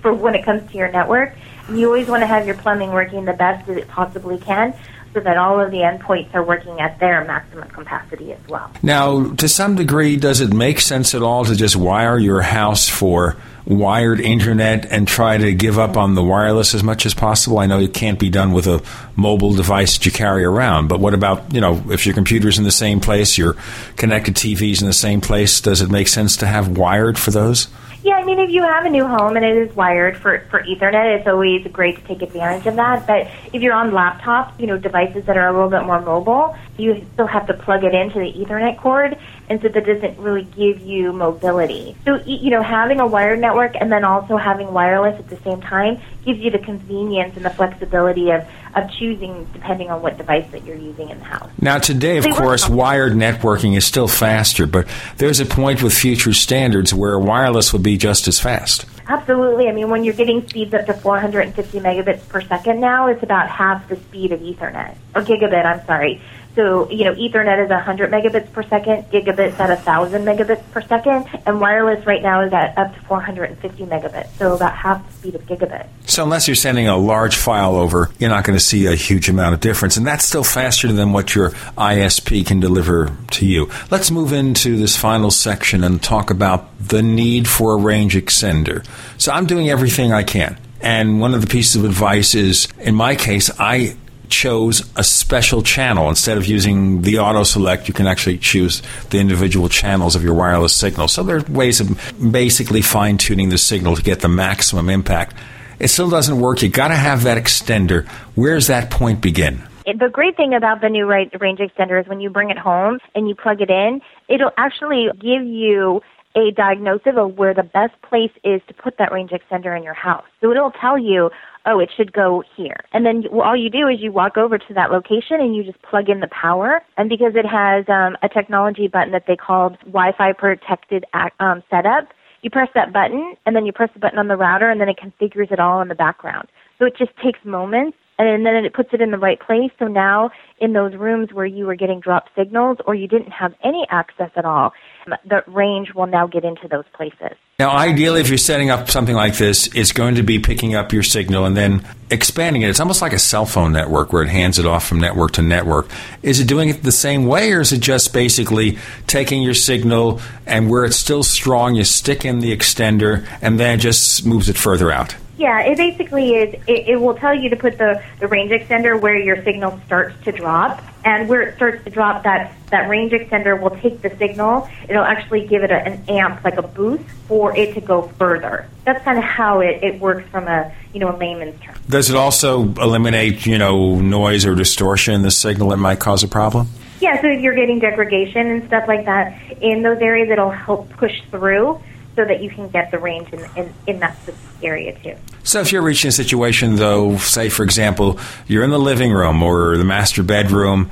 for when it comes to your network. You always want to have your plumbing working the best as it possibly can so that all of the endpoints are working at their maximum capacity as well. Now, to some degree, does it make sense at all to just wire your house for wired internet and try to give up on the wireless as much as possible? I know it can't be done with a mobile device that you carry around, but what about, you know, if your computer's in the same place, your connected TV's in the same place, does it make sense to have wired for those? Yeah, I mean, if you have a new home and it is wired for, for Ethernet, it's always great to take advantage of that. But if you're on laptops, you know, devices that are a little bit more mobile, you still have to plug it into the Ethernet cord, and so that doesn't really give you mobility. So, you know, having a wired network and then also having wireless at the same time gives you the convenience and the flexibility of, of choosing depending on what device that you're using in the house. Now, today, of course, wired networking is still faster, but there's a point with future standards where wireless would be just as fast. Absolutely. I mean, when you're getting speeds up to 450 megabits per second now, it's about half the speed of Ethernet, or gigabit, I'm sorry. So, you know, Ethernet is 100 megabits per second, gigabits at 1,000 megabits per second, and wireless right now is at up to 450 megabits, so about half the speed of gigabit. So, unless you're sending a large file over, you're not going to see a huge amount of difference, and that's still faster than what your ISP can deliver to you. Let's move into this final section and talk about the need for a range extender. So, I'm doing everything I can. And one of the pieces of advice is, in my case, I chose a special channel. Instead of using the auto select, you can actually choose the individual channels of your wireless signal. So there are ways of basically fine tuning the signal to get the maximum impact. It still doesn't work. You got to have that extender. Where's that point begin? The great thing about the new range extender is when you bring it home and you plug it in, it'll actually give you a diagnosis of where the best place is to put that range extender in your house. So it'll tell you, oh, it should go here. And then all you do is you walk over to that location and you just plug in the power. And because it has um, a technology button that they called Wi-Fi protected um, setup, you press that button and then you press the button on the router and then it configures it all in the background. So it just takes moments and then it puts it in the right place. So now, in those rooms where you were getting drop signals or you didn't have any access at all, um, the range will now get into those places. Now, ideally, if you're setting up something like this, it's going to be picking up your signal and then expanding it. It's almost like a cell phone network where it hands it off from network to network. Is it doing it the same way, or is it just basically taking your signal and where it's still strong, you stick in the extender and then it just moves it further out? Yeah, it basically is. It, it will tell you to put the, the range extender where your signal starts to drop, and where it starts to drop, that that range extender will take the signal. It'll actually give it a, an amp, like a boost, for it to go further. That's kind of how it, it works from a you know a layman's term. Does it also eliminate you know noise or distortion in the signal that might cause a problem? Yeah, so if you're getting degradation and stuff like that in those areas, it'll help push through so that you can get the range in, in, in that area too. So if you're reaching a situation, though, say for example, you're in the living room or the master bedroom,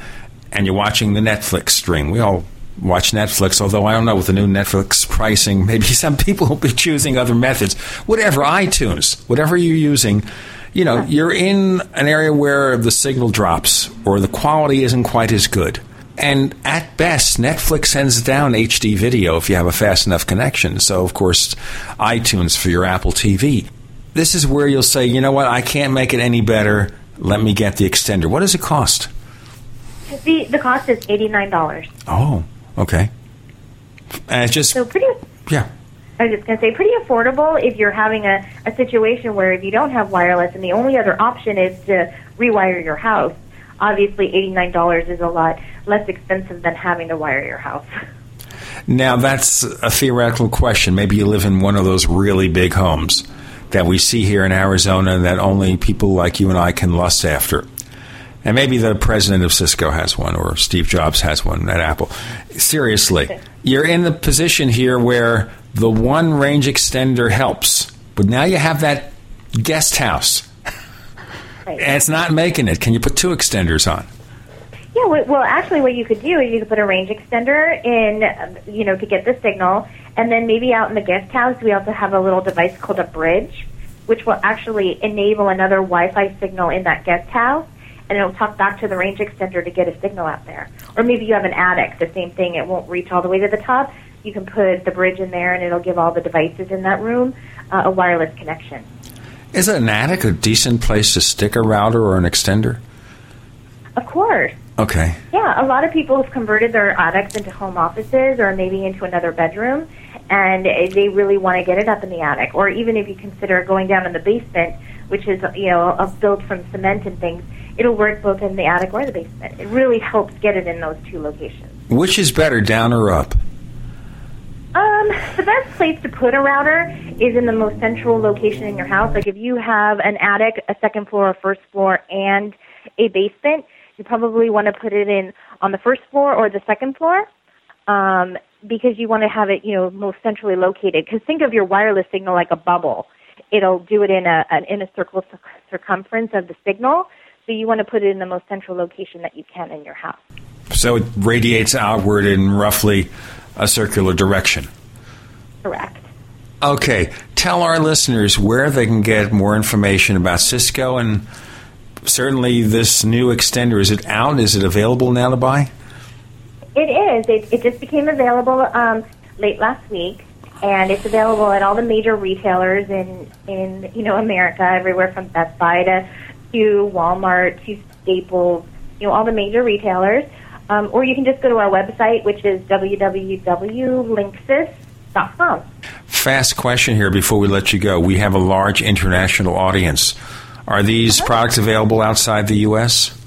and you're watching the Netflix stream. We all watch Netflix, although I don't know with the new Netflix pricing, maybe some people will be choosing other methods. Whatever, iTunes, whatever you're using, you know, you're in an area where the signal drops or the quality isn't quite as good. And at best, Netflix sends down HD video if you have a fast enough connection. So, of course, iTunes for your Apple TV. This is where you'll say, you know what, I can't make it any better. Let me get the extender. What does it cost? The, the cost is $89. Oh, okay. And it's just. So, pretty. Yeah. I was just going to say, pretty affordable if you're having a, a situation where if you don't have wireless and the only other option is to rewire your house obviously $89 is a lot less expensive than having to wire your house. Now, that's a theoretical question. Maybe you live in one of those really big homes that we see here in Arizona that only people like you and I can lust after. And maybe the president of Cisco has one or Steve Jobs has one at Apple. Seriously, you're in the position here where the one range extender helps, but now you have that guest house It's not making it. Can you put two extenders on? Yeah, well, actually, what you could do is you could put a range extender in, you know, to get the signal, and then maybe out in the guest house, we also have a little device called a bridge, which will actually enable another Wi-Fi signal in that guest house, and it'll talk back to the range extender to get a signal out there. Or maybe you have an attic, the same thing. It won't reach all the way to the top. You can put the bridge in there, and it'll give all the devices in that room uh, a wireless connection. Is an attic a decent place to stick a router or an extender? Of course. Okay. Yeah, a lot of people have converted their attics into home offices or maybe into another bedroom, and they really want to get it up in the attic. Or even if you consider going down in the basement, which is you know a built from cement and things, it'll work both in the attic or the basement. It really helps get it in those two locations. Which is better, down or up? Um, the best place to put a router is in the most central location in your house. Like if you have an attic, a second floor, a first floor, and a basement, you probably want to put it in on the first floor or the second floor, um, because you want to have it, you know, most centrally located. Because think of your wireless signal like a bubble. It'll do it in a an, in a circle circumference of the signal. So you want to put it in the most central location that you can in your house. So it radiates outward in roughly a circular direction. Correct. Okay. Tell our listeners where they can get more information about Cisco and certainly this new extender. Is it out? Is it available now to buy? It is. It, it just became available um, late last week, and it's available at all the major retailers in in you know America, everywhere from Best Buy to to Walmart to Staples, you know all the major retailers. Um, or you can just go to our website, which is www.linksys.com. Fast question here before we let you go. We have a large international audience. Are these uh-huh. products available outside the U.S.?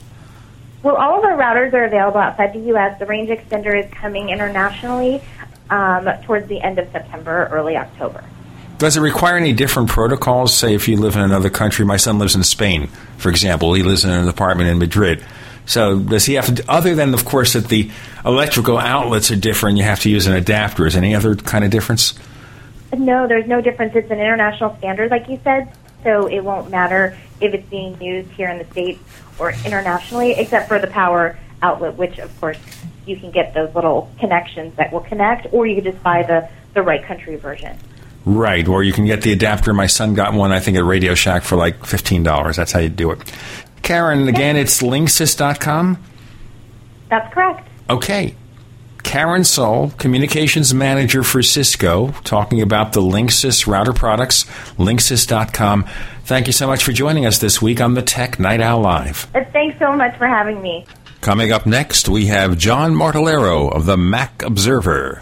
Well, all of our routers are available outside the U.S. The range extender is coming internationally um, towards the end of September, early October. Does it require any different protocols? Say, if you live in another country, my son lives in Spain, for example, he lives in an apartment in Madrid. So, does he have to, other than, of course, that the electrical outlets are different, you have to use an adapter, is any other kind of difference? No, there's no difference. It's an international standard, like you said, so it won't matter if it's being used here in the States or internationally, except for the power outlet, which, of course, you can get those little connections that will connect, or you can just buy the, the right country version. Right, or you can get the adapter. My son got one, I think, at Radio Shack for like $15. That's how you do it. Karen, again, it's linksys.com? That's correct. Okay. Karen Sohl, Communications Manager for Cisco, talking about the Linksys router products, linksys.com. Thank you so much for joining us this week on the Tech Night Owl Live. Uh, Thanks so much for having me. Coming up next, we have John Martellaro of the Mac Observer.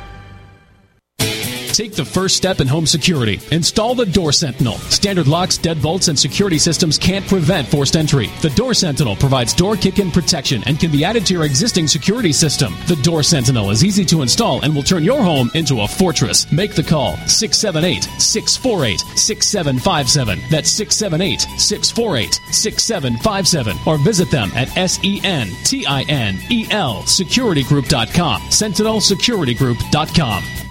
Take the first step in home security. Install the Door Sentinel. Standard locks, deadbolts, and security systems can't prevent forced entry. The Door Sentinel provides door kick-in protection and can be added to your existing security system. The Door Sentinel is easy to install and will turn your home into a fortress. Make the call 678-648-6757. That's 678-648-6757 or visit them at S-E-N-T-I-N-E-L security group.com. Sentinel securitygroup.com. SentinelSecurityGroup.com.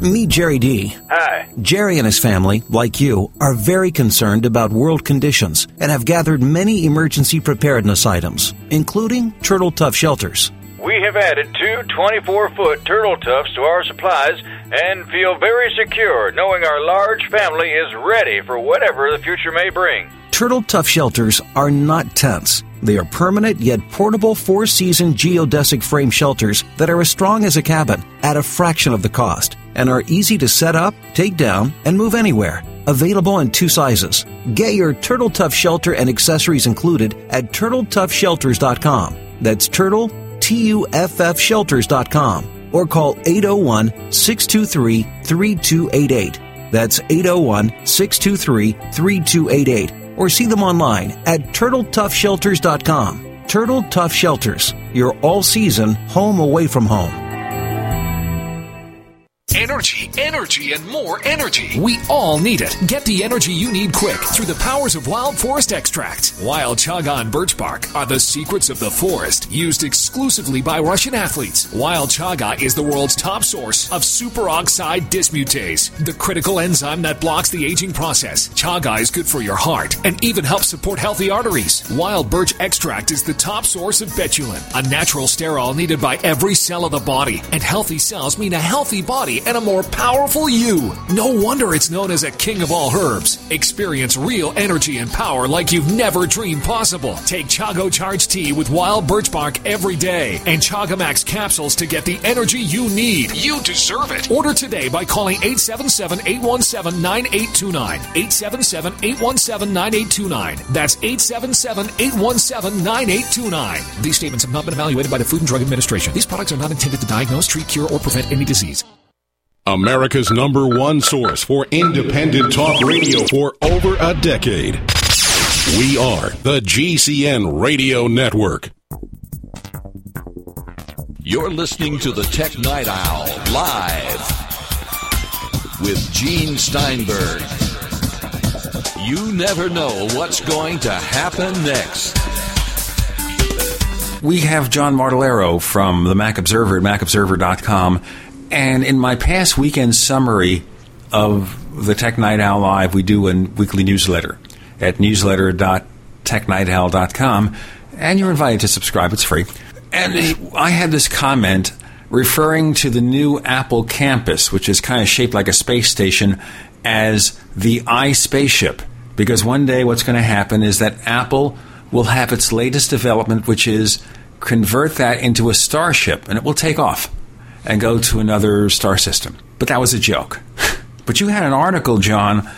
Meet Jerry D. Hi. Jerry and his family, like you, are very concerned about world conditions and have gathered many emergency preparedness items, including Turtle Tuff shelters. We have added two 24 foot Turtle Tuffs to our supplies and feel very secure knowing our large family is ready for whatever the future may bring. Turtle Tuff shelters are not tents. They are permanent yet portable four season geodesic frame shelters that are as strong as a cabin at a fraction of the cost and are easy to set up, take down, and move anywhere. Available in two sizes. Get your Turtle Tuff shelter and accessories included at turtletuffshelters.com. That's turtle, T U F F shelters.com or call 801 623 3288. That's 801 623 3288 or see them online at turtletuffshelters.com. Turtle Tuff Shelters, your all season home away from home. Energy, energy, and more energy. We all need it. Get the energy you need quick through the powers of Wild Forest Extract. Wild chaga and birch bark are the secrets of the forest, used exclusively by Russian athletes. Wild chaga is the world's top source of superoxide dismutase, the critical enzyme that blocks the aging process. Chaga is good for your heart and even helps support healthy arteries. Wild birch extract is the top source of betulin, a natural sterol needed by every cell of the body. And healthy cells mean a healthy body and a more powerful you. No wonder it's known as a king of all herbs. Experience real energy and power like you've never dreamed possible. Take Chaga Charge Tea with wild birch bark every day and Chagamax capsules to get the energy you need. You deserve it. Order today by calling 877 817 9829. 877 817 9829. That's 877 817 9829. These statements have not been evaluated by the Food and Drug Administration. These products are not intended to diagnose, treat, cure, or prevent any disease. America's number one source for independent talk radio for over a decade. We are the GCN Radio Network. You're listening to the Tech Night Owl live with Gene Steinberg. You never know what's going to happen next. We have John Martellaro from the Mac Observer at macobserver.com. And in my past weekend summary of the Tech Night Owl Live, we do a weekly newsletter at newsletter.technightowl.com. And you're invited to subscribe, it's free. And I had this comment referring to the new Apple campus, which is kind of shaped like a space station, as the i iSpaceship. Because one day what's going to happen is that Apple will have its latest development, which is convert that into a starship, and it will take off and go to another star system. But that was a joke. but you had an article, John,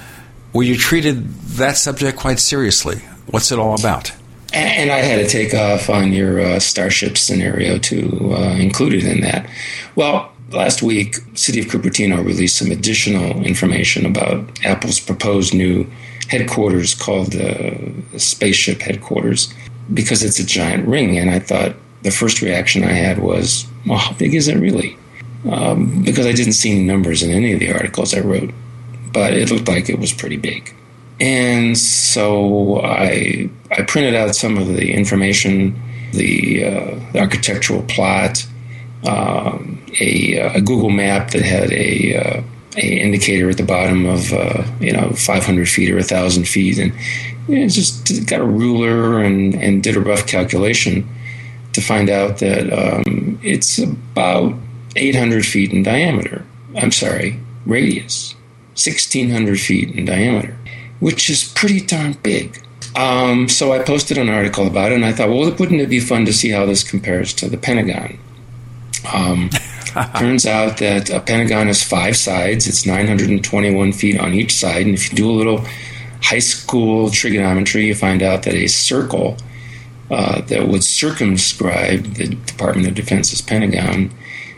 where you treated that subject quite seriously. What's it all about? And I had to take off on your uh, Starship scenario to uh, include it in that. Well, last week, City of Cupertino released some additional information about Apple's proposed new headquarters called the Spaceship Headquarters because it's a giant ring. And I thought the first reaction I had was, well, how big is it really? Um, because I didn't see any numbers in any of the articles I wrote, but it looked like it was pretty big. And so I I printed out some of the information, the, uh, the architectural plot, um, a, a, Google map that had a, uh, a indicator at the bottom of uh, you know 500 feet or 1,000 feet, and you know, just got a ruler and, and did a rough calculation to find out that um, it's about 800 feet in diameter. I'm sorry, radius, 1,600 feet in diameter which is pretty darn big. Um, so I posted an article about it, and I thought, well, wouldn't it be fun to see how this compares to the Pentagon? Um, turns out that a Pentagon has five sides. It's 921 feet on each side, and if you do a little high school trigonometry, you find out that a circle uh, that would circumscribe the Department of Defense's Pentagon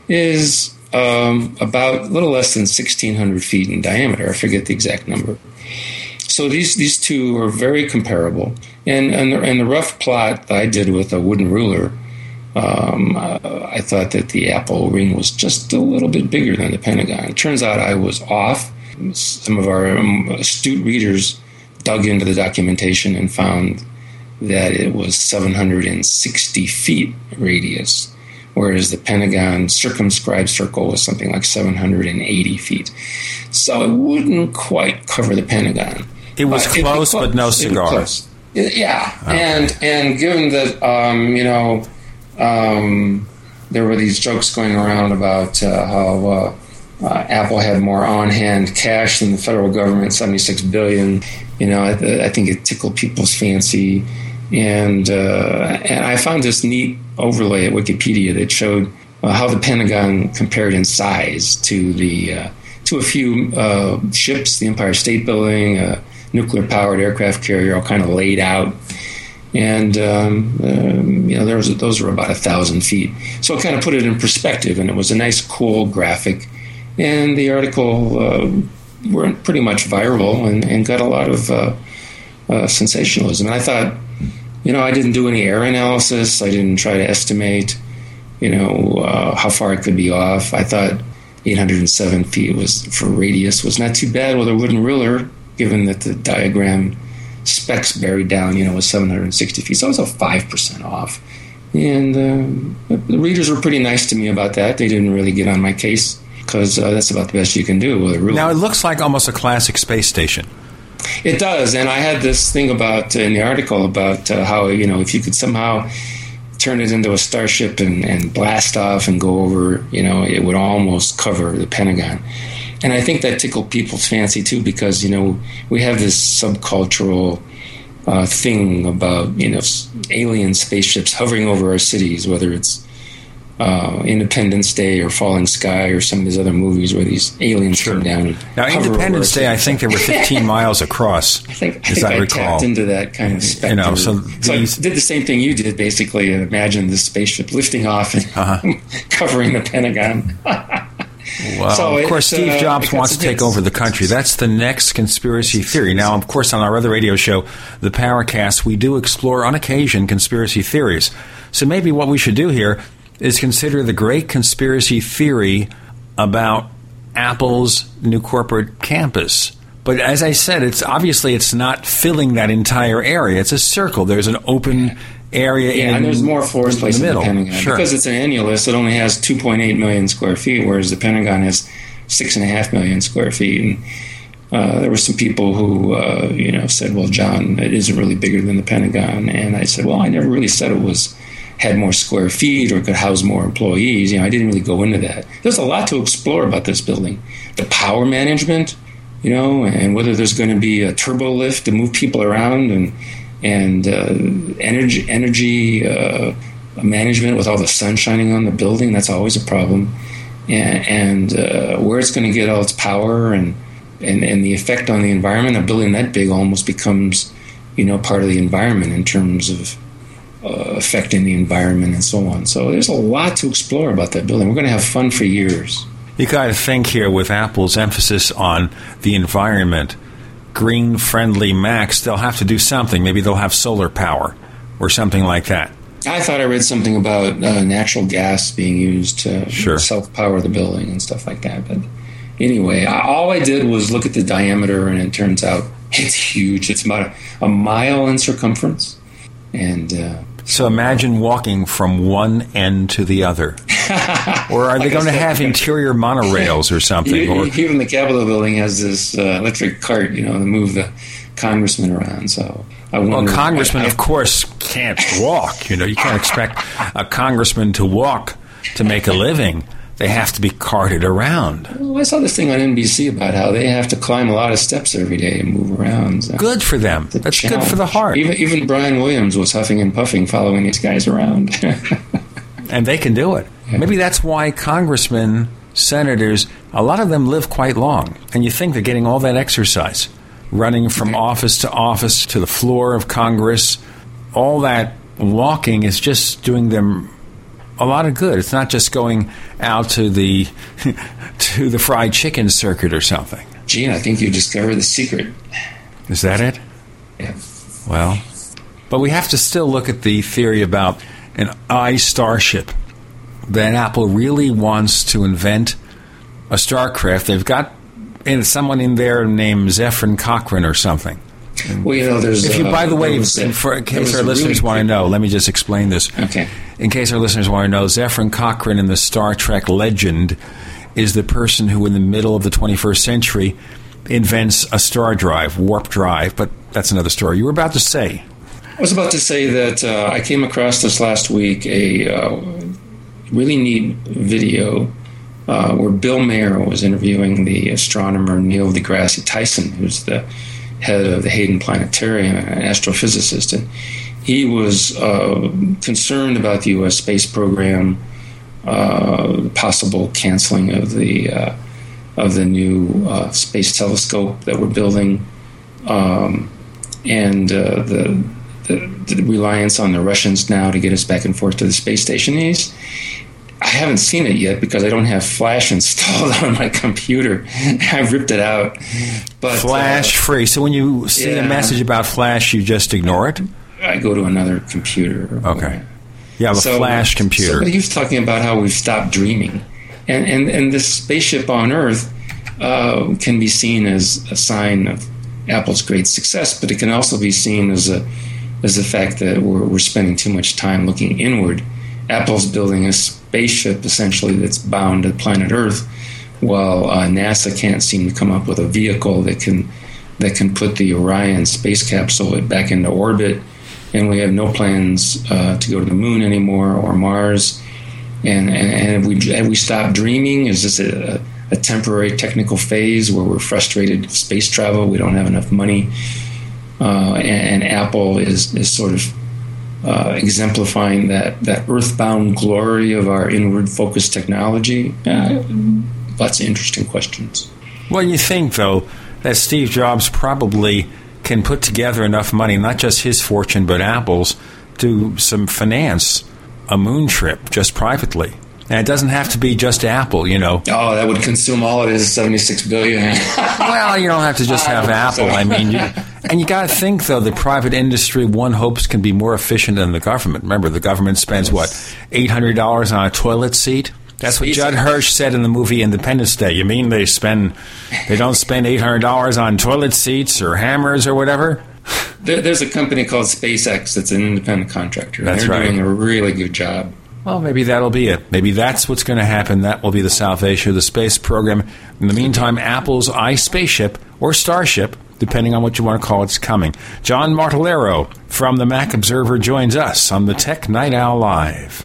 is um, about a little less than 1,600 feet in diameter. I forget the exact number. So these these two are very comparable. And and the, and the rough plot I did with a wooden ruler, um, uh, I thought that the Apple ring was just a little bit bigger than the Pentagon. It turns out I was off. Some of our um, astute readers dug into the documentation and found that it was 760 feet radius, whereas the Pentagon circumscribed circle was something like 780 feet. So it wouldn't quite cover the Pentagon. It was close, close, but no cigar. Yeah, okay. and and given that um, you know um, there were these jokes going around about uh, how uh, uh, Apple had more on-hand cash than the federal government, seventy-six billion. You know, I, I think it tickled people's fancy, and uh, and I found this neat overlay at Wikipedia that showed uh, how the Pentagon compared in size to the uh, to a few ships, the Empire State Building a nuclear powered aircraft carrier all kind of laid out. And um, um, you know, there was those were about a thousand feet, so it kind of put it in perspective, and it was a nice, cool graphic. And the article uh, went pretty much viral and, and got a lot of uh, sensationalism. And I thought, you know, I didn't do any error analysis. I didn't try to estimate, you know, uh, how far it could be off. I thought 807 feet was for radius was not too bad with a wooden ruler given that the diagram specs buried down, you know, was 760 feet. So I was a 5% off. And uh, the readers were pretty nice to me about that. They didn't really get on my case because uh, that's about the best you can do with a ruler. Now, it looks like almost a classic space station. It does. And I had this thing about in the article about uh, how, you know, if you could somehow turn it into a starship and, and blast off and go over, you know, it would almost cover the Pentagon. And I think that tickled people's fancy too, because you know we have this subcultural uh, thing about you know alien spaceships hovering over our cities, whether it's uh, Independence Day or Falling Sky or some of these other movies where these aliens come down. And Now, Independence Day. I think they were 15 miles across, I think, I think I I recall. tapped into that kind of spectrum. You know, so so I did the same thing you did, basically. and Imagine this spaceship lifting off and Uh-huh. covering the Pentagon. Well, So of course, Steve uh, Jobs wants to take over the country. That's the next conspiracy theory. Now, of course, on our other radio show, the Powercast, we do explore on occasion conspiracy theories. So maybe what we should do here is consider the great conspiracy theory about Apple's new corporate campus. But as I said, it's obviously it's not filling that entire area. It's a circle. There's an open area Yeah, in and there's more floor in space the in the middle. Pentagon Sure. because it's an annulus. It only has 2.8 million square feet, whereas the Pentagon has six and a half million square feet. And uh, there were some people who, uh, you know, said, "Well, John, it isn't really bigger than the Pentagon." And I said, "Well, I never really said it was had more square feet or could house more employees. You know, I didn't really go into that. There's a lot to explore about this building. The power management, you know, and whether there's going to be a turbo lift to move people around and and uh, energy energy uh, management with all the sun shining on the building. That's always a problem. And, and uh, where it's going to get all its power and, and and the effect on the environment. A building that big almost becomes, you know, part of the environment in terms of uh, affecting the environment and so on. So there's a lot to explore about that building. We're going to have fun for years. You got to think here with Apple's emphasis on the environment, green friendly Macs, they'll have to do something. Maybe they'll have solar power or something like that. I thought I read something about uh, natural gas being used to Sure. self power the building and stuff like that. But anyway, I, all I did was look at the diameter, and it turns out it's huge. It's about a, a mile in circumference. And uh, So imagine walking from one end to the other. or are they Like going to have interior monorails or something? E- Or even the Capitol building has this uh, electric cart, you know, to move the congressman around. So I well, congressman, I- I- of course, can't walk. You know, you can't expect a congressman to walk to make a living. They have to be carted around. Well, I saw this thing on NBC about how they have to climb a lot of steps every day and move around. So Good for them. That's good for the heart. Even even Brian Williams was huffing and puffing, following these guys around. and they can do it. Maybe that's why congressmen, senators, a lot of them live quite long. And you think they're getting all that exercise, running from office to office to the floor of Congress. All that walking is just doing them a lot of good. It's not just going out to the to the fried chicken circuit or something. Gene, I think you discovered the secret. Is that it? Yeah. Well, but we have to still look at the theory about an I starship. That Apple really wants to invent a starcraft. They've got in someone in there named Zefram Cochrane or something. Well, you know, there's. If you, uh, by the way, was a- for, in case our listeners really want to know, let me just explain this. Okay. In case our listeners want to know, Zefram Cochrane in the Star Trek legend is the person who, in the middle of the 21st century, invents a star drive, warp drive. But that's another story. You were about to say. I was about to say that uh, I came across this last week a uh, really neat video uh, where Bill Maher was interviewing the astronomer Neil deGrasse Tyson, who's the head of the Hayden Planetarium, an astrophysicist, and he was uh, concerned about the U.S. space program, uh, possible canceling of the uh, of the new uh, space telescope that we're building, um, and uh, the, the the reliance on the Russians now to get us back and forth to the space station. He's, I haven't seen it yet because I don't have Flash installed on my computer. I ripped it out, but Flash free. So when you see a message about Flash, you just ignore it. I go to another computer. Okay. Yeah, a So- Flash computer. So he was talking about how we've stopped dreaming, and and and this spaceship on Earth uh, can be seen as a sign of Apple's great success, but it can also be seen as a as the fact that we're we're spending too much time looking inward. Apple's building a spaceship essentially that's bound to planet Earth, while uh, NASA can't seem to come up with a vehicle that can that can put the Orion space capsule back into orbit and we have no plans uh, to go to the moon anymore or Mars. And, and, and have, we, have we stopped dreaming? Is this a, a temporary technical phase where we're frustrated with space travel? We don't have enough money. Uh, and, and, Apple is, is sort of uh, exemplifying that, that earthbound glory of our inward focused technology. Uh, lots of interesting questions. Well, you think, though, that Steve Jobs probably can put together enough money, not just his fortune, but Apple's, to some finance a moon trip just privately. And it doesn't have to be just Apple, you know. Oh, that would consume all of his seventy-six billion. well, you don't have to just have Apple. I mean, you, and you got to think though, the private industry, one hopes, can be more efficient than the government. Remember, the government spends what eight hundred dollars on a toilet seat. That's what Judd Hirsch said in the movie Independence Day. You mean they spend, they don't spend eight hundred dollars on toilet seats or hammers or whatever? There, there's a company called SpaceX that's an independent contractor. That's They're right. doing a really good job. Well, maybe that'll be it. Maybe that's what's going to happen. That will be the salvation of the space program. In the meantime, Apple's iSpaceship or Starship, depending on what you want to call it, is coming. John Martellaro from the Mac Observer joins us on the Tech Night Owl Live.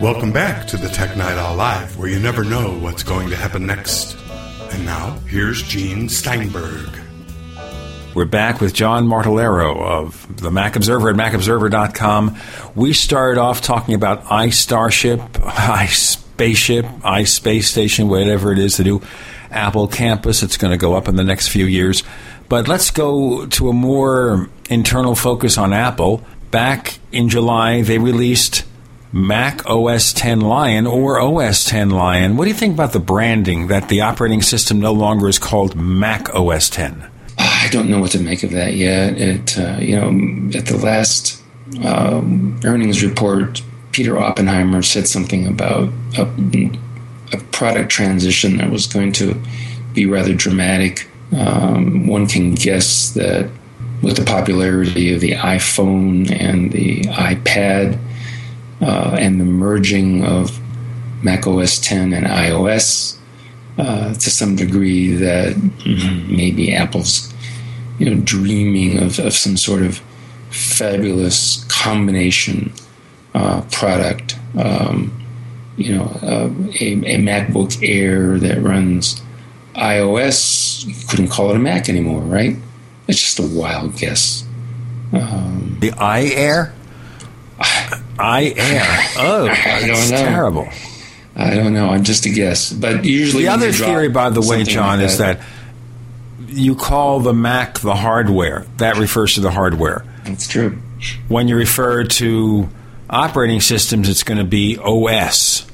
Welcome back to the Tech Night Owl Live, where you never know what's going to happen next. And now, here's Gene Steinberg. We're back with John Martellaro of the Mac Observer at macobserver.com. We started off talking about iStarship, iSpaceship, iSpace Station, whatever it is, to do, Apple campus. It's going to go up in the next few years. But let's go to a more internal focus on Apple. Back in July, they released Mac OS 10 Lion or OS 10 Lion. What do you think about the branding that the operating system no longer is called Mac OS 10? I don't know what to make of that yet. It, uh, you know, at the last um, earnings report, Peter Oppenheimer said something about a, a, product transition that was going to be rather dramatic. Um, one can guess that with the popularity of the iPhone and the iPad, uh, and the merging of Mac OS 10 and iOS uh, to some degree that maybe Apple's you know dreaming of, of some sort of fabulous combination uh, product. Um, you know, uh, a, a, MacBook Air that runs iOS. You couldn't call it a Mac anymore, right? It's just a wild guess. Um, the iAir. I am. Oh, I don't know. Terrible. I don't know. I'm just a guess. But usually, the other theory, by the way, John, like that, is that you call the Mac the hardware. That refers to the hardware. That's true. When you refer to operating systems, it's going to be OS.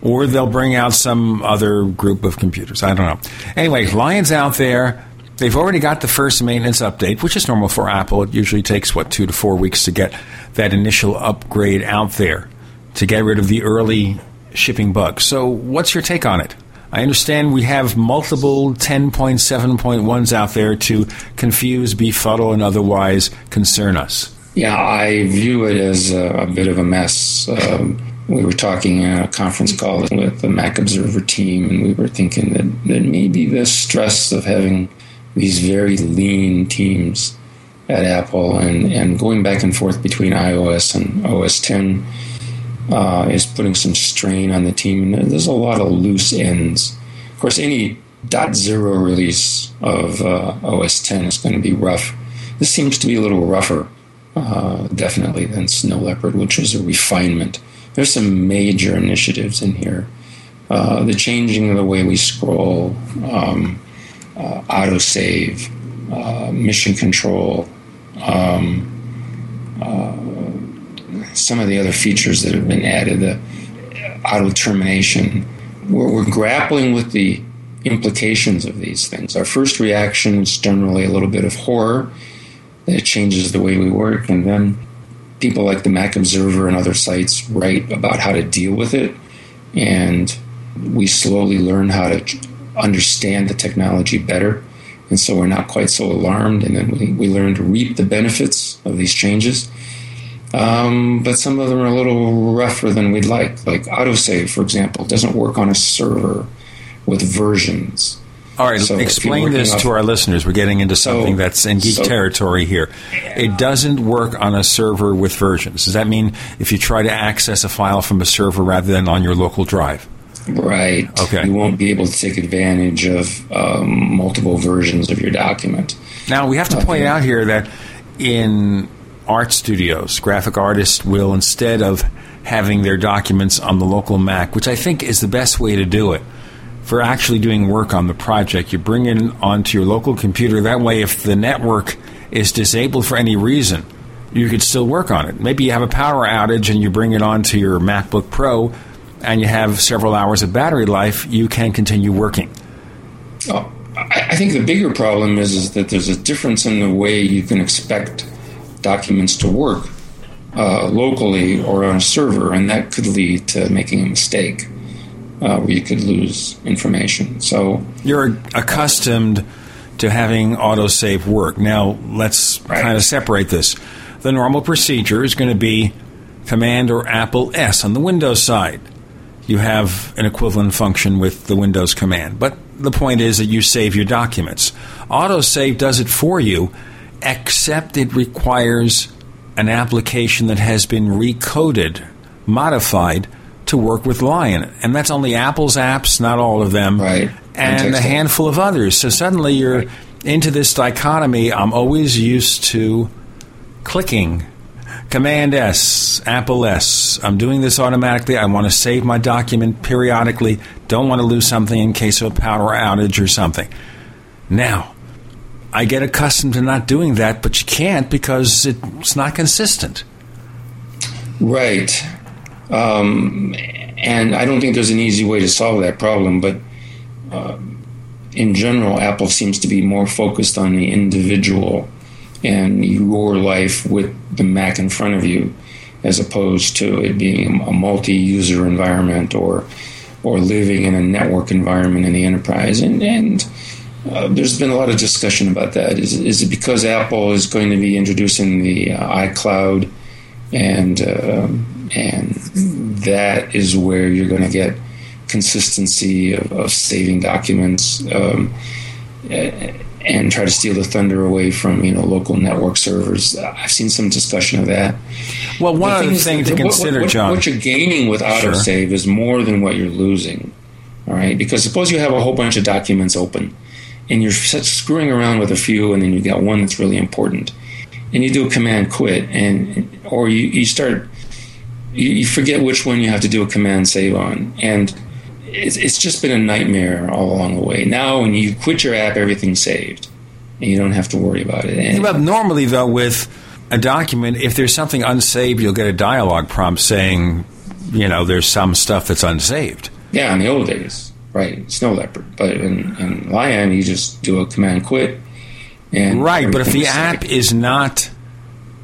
Or they'll bring out some other group of computers. I don't know. Anyway, Lion's out there. They've already got the first maintenance update, which is normal for Apple. It usually takes, what, two to four weeks to get that initial upgrade out there to get rid of the early shipping bugs. So, what's your take on it? I understand we have multiple 10.7.1s out there to confuse, befuddle, and otherwise concern us. Yeah, I view it as a, a bit of a mess. Um, we were talking at a conference call with the Mac Observer team, and we were thinking that, that maybe the stress of having these very lean teams at Apple, and, and going back and forth between iOS and OS 10 uh, is putting some strain on the team. And there's a lot of loose ends. Of course, any dot zero release of uh, OS 10 is going to be rough. This seems to be a little rougher, uh, definitely, than Snow Leopard, which was a refinement. There's some major initiatives in here. Uh, the changing of the way we scroll, um, uh, autosave, uh, mission control, um, uh, some of the other features that have been added, the auto termination. We're, we're grappling with the implications of these things. Our first reaction is generally a little bit of horror that it changes the way we work, and then people like the Mac Observer and other sites write about how to deal with it, and we slowly learn how to understand the technology better. And so we're not quite so alarmed, and then we, we learn to reap the benefits of these changes. Um, but some of them are a little rougher than we'd like. Like autosave, for example, doesn't work on a server with versions. All right, so explain this to our listeners. We're getting into something so, that's in geek so, territory here. It doesn't work on a server with versions. Does that mean if you try to access a file from a server rather than on your local drive? Right. Okay. You won't be able to take advantage of um, multiple versions of your document. Now, we have to point out here that in art studios, graphic artists will, instead of having their documents on the local Mac, which I think is the best way to do it, for actually doing work on the project. You bring it onto your local computer. That way, if the network is disabled for any reason, you could still work on it. Maybe you have a power outage and you bring it onto your MacBook Pro and you have several hours of battery life, you can continue working. Oh, I think the bigger problem is, is that there's a difference in the way you can expect documents to work uh, locally or on a server, and that could lead to making a mistake uh, where you could lose information. So you're accustomed to having autosave work. Now let's right. kind of separate this. The normal procedure is going to be Command or Apple S on the Windows side. You have an equivalent function with the Windows command, but the point is that you save your documents. Autosave does it for you, except it requires an application that has been recoded, modified to work with Lion. And that's only Apple's apps, not all of them, right. and a handful of others. So suddenly you're right. into this dichotomy. I'm always used to clicking Command S, Apple S. I'm doing this automatically. I want to save my document periodically. Don't want to lose something in case of a power outage or something. Now, I get accustomed to not doing that, but you can't because it's not consistent. Right. Um, and I don't think there's an easy way to solve that problem, but uh, in general, Apple seems to be more focused on the individual and your life with the Mac in front of you, as opposed to it being a multi-user environment or or living in a network environment in the enterprise. And, and uh, there's been a lot of discussion about that. Is, is it because Apple is going to be introducing the uh, iCloud and uh, and that is where you're going to get consistency of, of saving documents um, and try to steal the thunder away from you know local network servers. Uh, I've seen some discussion of that. Well, one other thing to consider, what, what, John, what you're gaining with autosave sure. is more than what you're losing. All right, because suppose you have a whole bunch of documents open, and you're screwing around with a few, and then you got one that's really important and you do a command quit, and or you, you start you, you forget which one you have to do a command save on, and it's, it's just been a nightmare all along the way. Now, when you quit your app, everything's saved, and you don't have to worry about it. And, well, normally though, with a document, if there's something unsaved, you'll get a dialog prompt saying, you know, there's some stuff that's unsaved. Yeah, in the old days, right? Snow Leopard, but in, in Lion, you just do a command quit and right, but if the app is not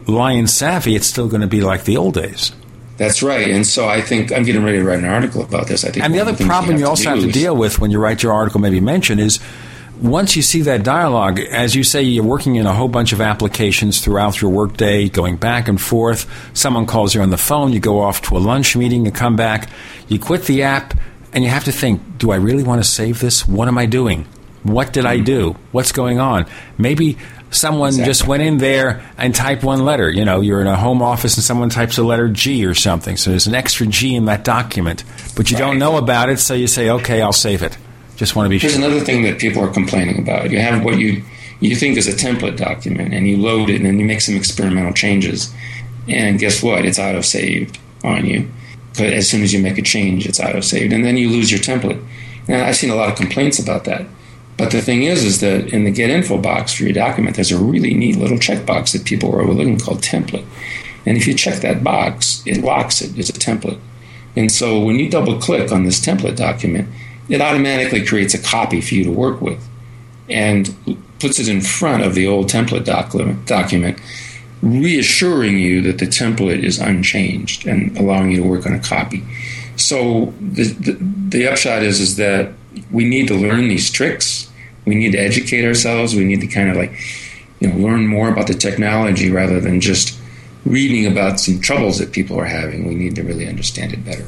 Lion savvy, it's still going to be like the old days. That's right, and so I think I'm getting ready to write an article about this. I think, and the other problem you, you also have to deal with when you write your article, maybe mention, is once you see that dialogue, as you say, you're working in a whole bunch of applications throughout your workday, going back and forth. Someone calls you on the phone, you go off to a lunch meeting, you come back, you quit the app, and you have to think, do I really want to save this? What am I doing? What did I hmm. do? What's going on? Maybe someone Exactly. just went in there and typed one letter. You know, you're in a home office and someone types a letter G or something. So there's an extra G in that document, but you don't know about it. So you say, okay, I'll save it. Just want to be Here's sure. another thing that people are complaining about. You have what you you think is a template document, and you load it, and then you make some experimental changes, and guess what? It's auto saved on you. 'Cause As soon as you make a change, it's auto saved, and then you lose your template. Now, I've seen a lot of complaints about that. But the thing is, is that in the get info box for your document, there's a really neat little checkbox that people are overlooking called template. And if you check that box, it locks it as a template. And so when you double click on this template document, it automatically creates a copy for you to work with and puts it in front of the old template document, document reassuring you that the template is unchanged and allowing you to work on a copy. So the, the, the upshot is is that we need to learn these tricks. We need to educate ourselves. We need to kind of like you know learn more about the technology rather than just reading about some troubles that people are having. We need to really understand it better.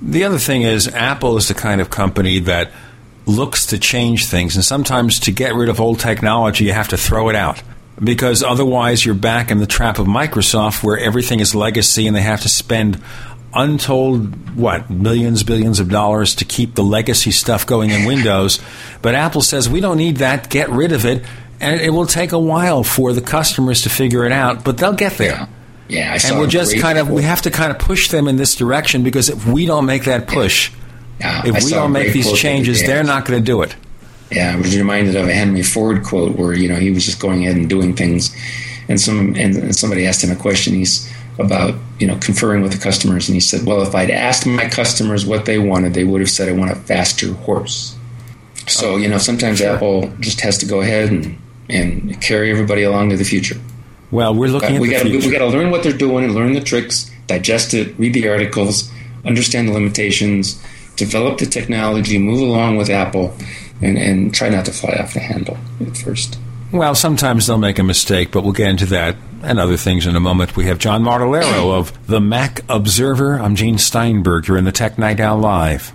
The other thing is, Apple is the kind of company that looks to change things, and sometimes to get rid of old technology, you have to throw it out. Because otherwise, you're back in the trap of Microsoft where everything is legacy and they have to spend untold, what, millions, billions of dollars to keep the legacy stuff going in Windows. But Apple says, we don't need that, get rid of it. And it will take a while for the customers to figure it out, but they'll get there. Yeah, I saw and we'll just kind of we have to kind of push them in this direction because if we don't make that push, Yeah, if I we don't make these quote the changes, they're not going to do it. Yeah, I was reminded of a Henry Ford quote where you know he was just going ahead and doing things, and some and somebody asked him a question. He's about you know conferring with the customers, and he said, "Well, if I'd asked my customers what they wanted, they would have said I want a faster horse." So you know sometimes Apple just has to go ahead and and carry everybody along to the future. Well, we're looking But at we gotta. We got to learn what they're doing and learn the tricks, digest it, read the articles, understand the limitations, develop the technology, move along with Apple, and, and try not to fly off the handle at first. Well, sometimes they'll make a mistake, but we'll get into that and other things in a moment. We have John Martellaro of the Mac Observer. I'm Gene Steinberg. You're in the Tech Night Owl Live.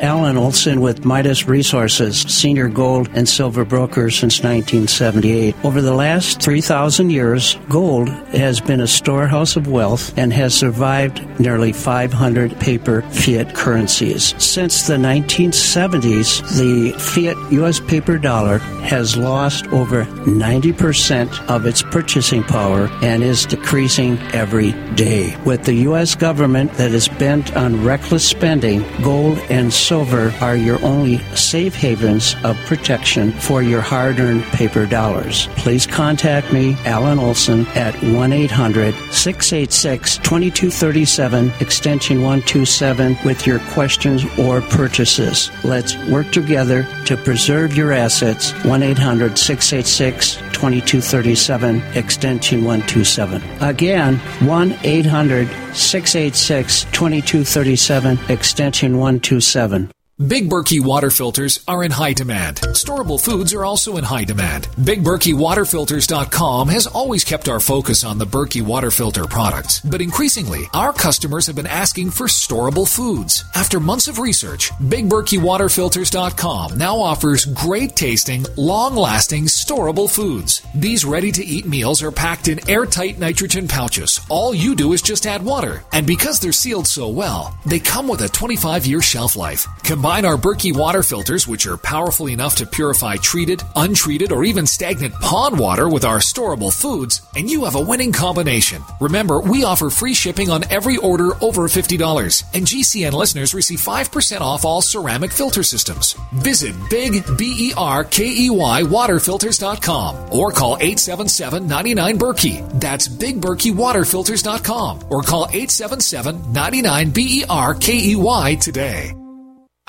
Alan Olson with Midas Resources, senior gold and silver broker since 1978. Over the last 3,000 years, gold has been a storehouse of wealth and has survived nearly 500 paper fiat currencies. Since the 1970s, the fiat U.S. paper dollar has lost over 90% of its purchasing power and is decreasing every day. With the U.S. government that is bent on reckless spending, gold and silver are your only safe havens of protection for your hard earned paper dollars. Please contact me, Alan Olson, at 1 800 686 2237, extension 127, with your questions or purchases. Let's work together to preserve your assets. 1 800 686 2237, extension 127. Again, 1 800 686 2237, extension 127. Big Berkey water filters are in high demand. Storable foods are also in high demand. BigBerkeyWaterFilters.com has always kept our focus on the Berkey water filter products, but increasingly, our customers have been asking for storable foods. After months of research, BigBerkeyWaterFilters.com now offers great tasting, long lasting, storable foods. These ready to eat meals are packed in airtight nitrogen pouches. All you do is just add water, and because they're sealed so well, they come with a 25 year shelf life. Combine Combine our Berkey water filters, which are powerful enough to purify treated, untreated, or even stagnant pond water with our storable foods, and you have a winning combination. Remember, we offer free shipping on every order over $50, and GCN listeners receive 5% off all ceramic filter systems. Visit Big B-E-R-K-E-Y waterfilters.com or call 877-99 Berkey. That's BigBerkeyWaterFilters.com or call 877-99 B-E-R-K-E-Y today.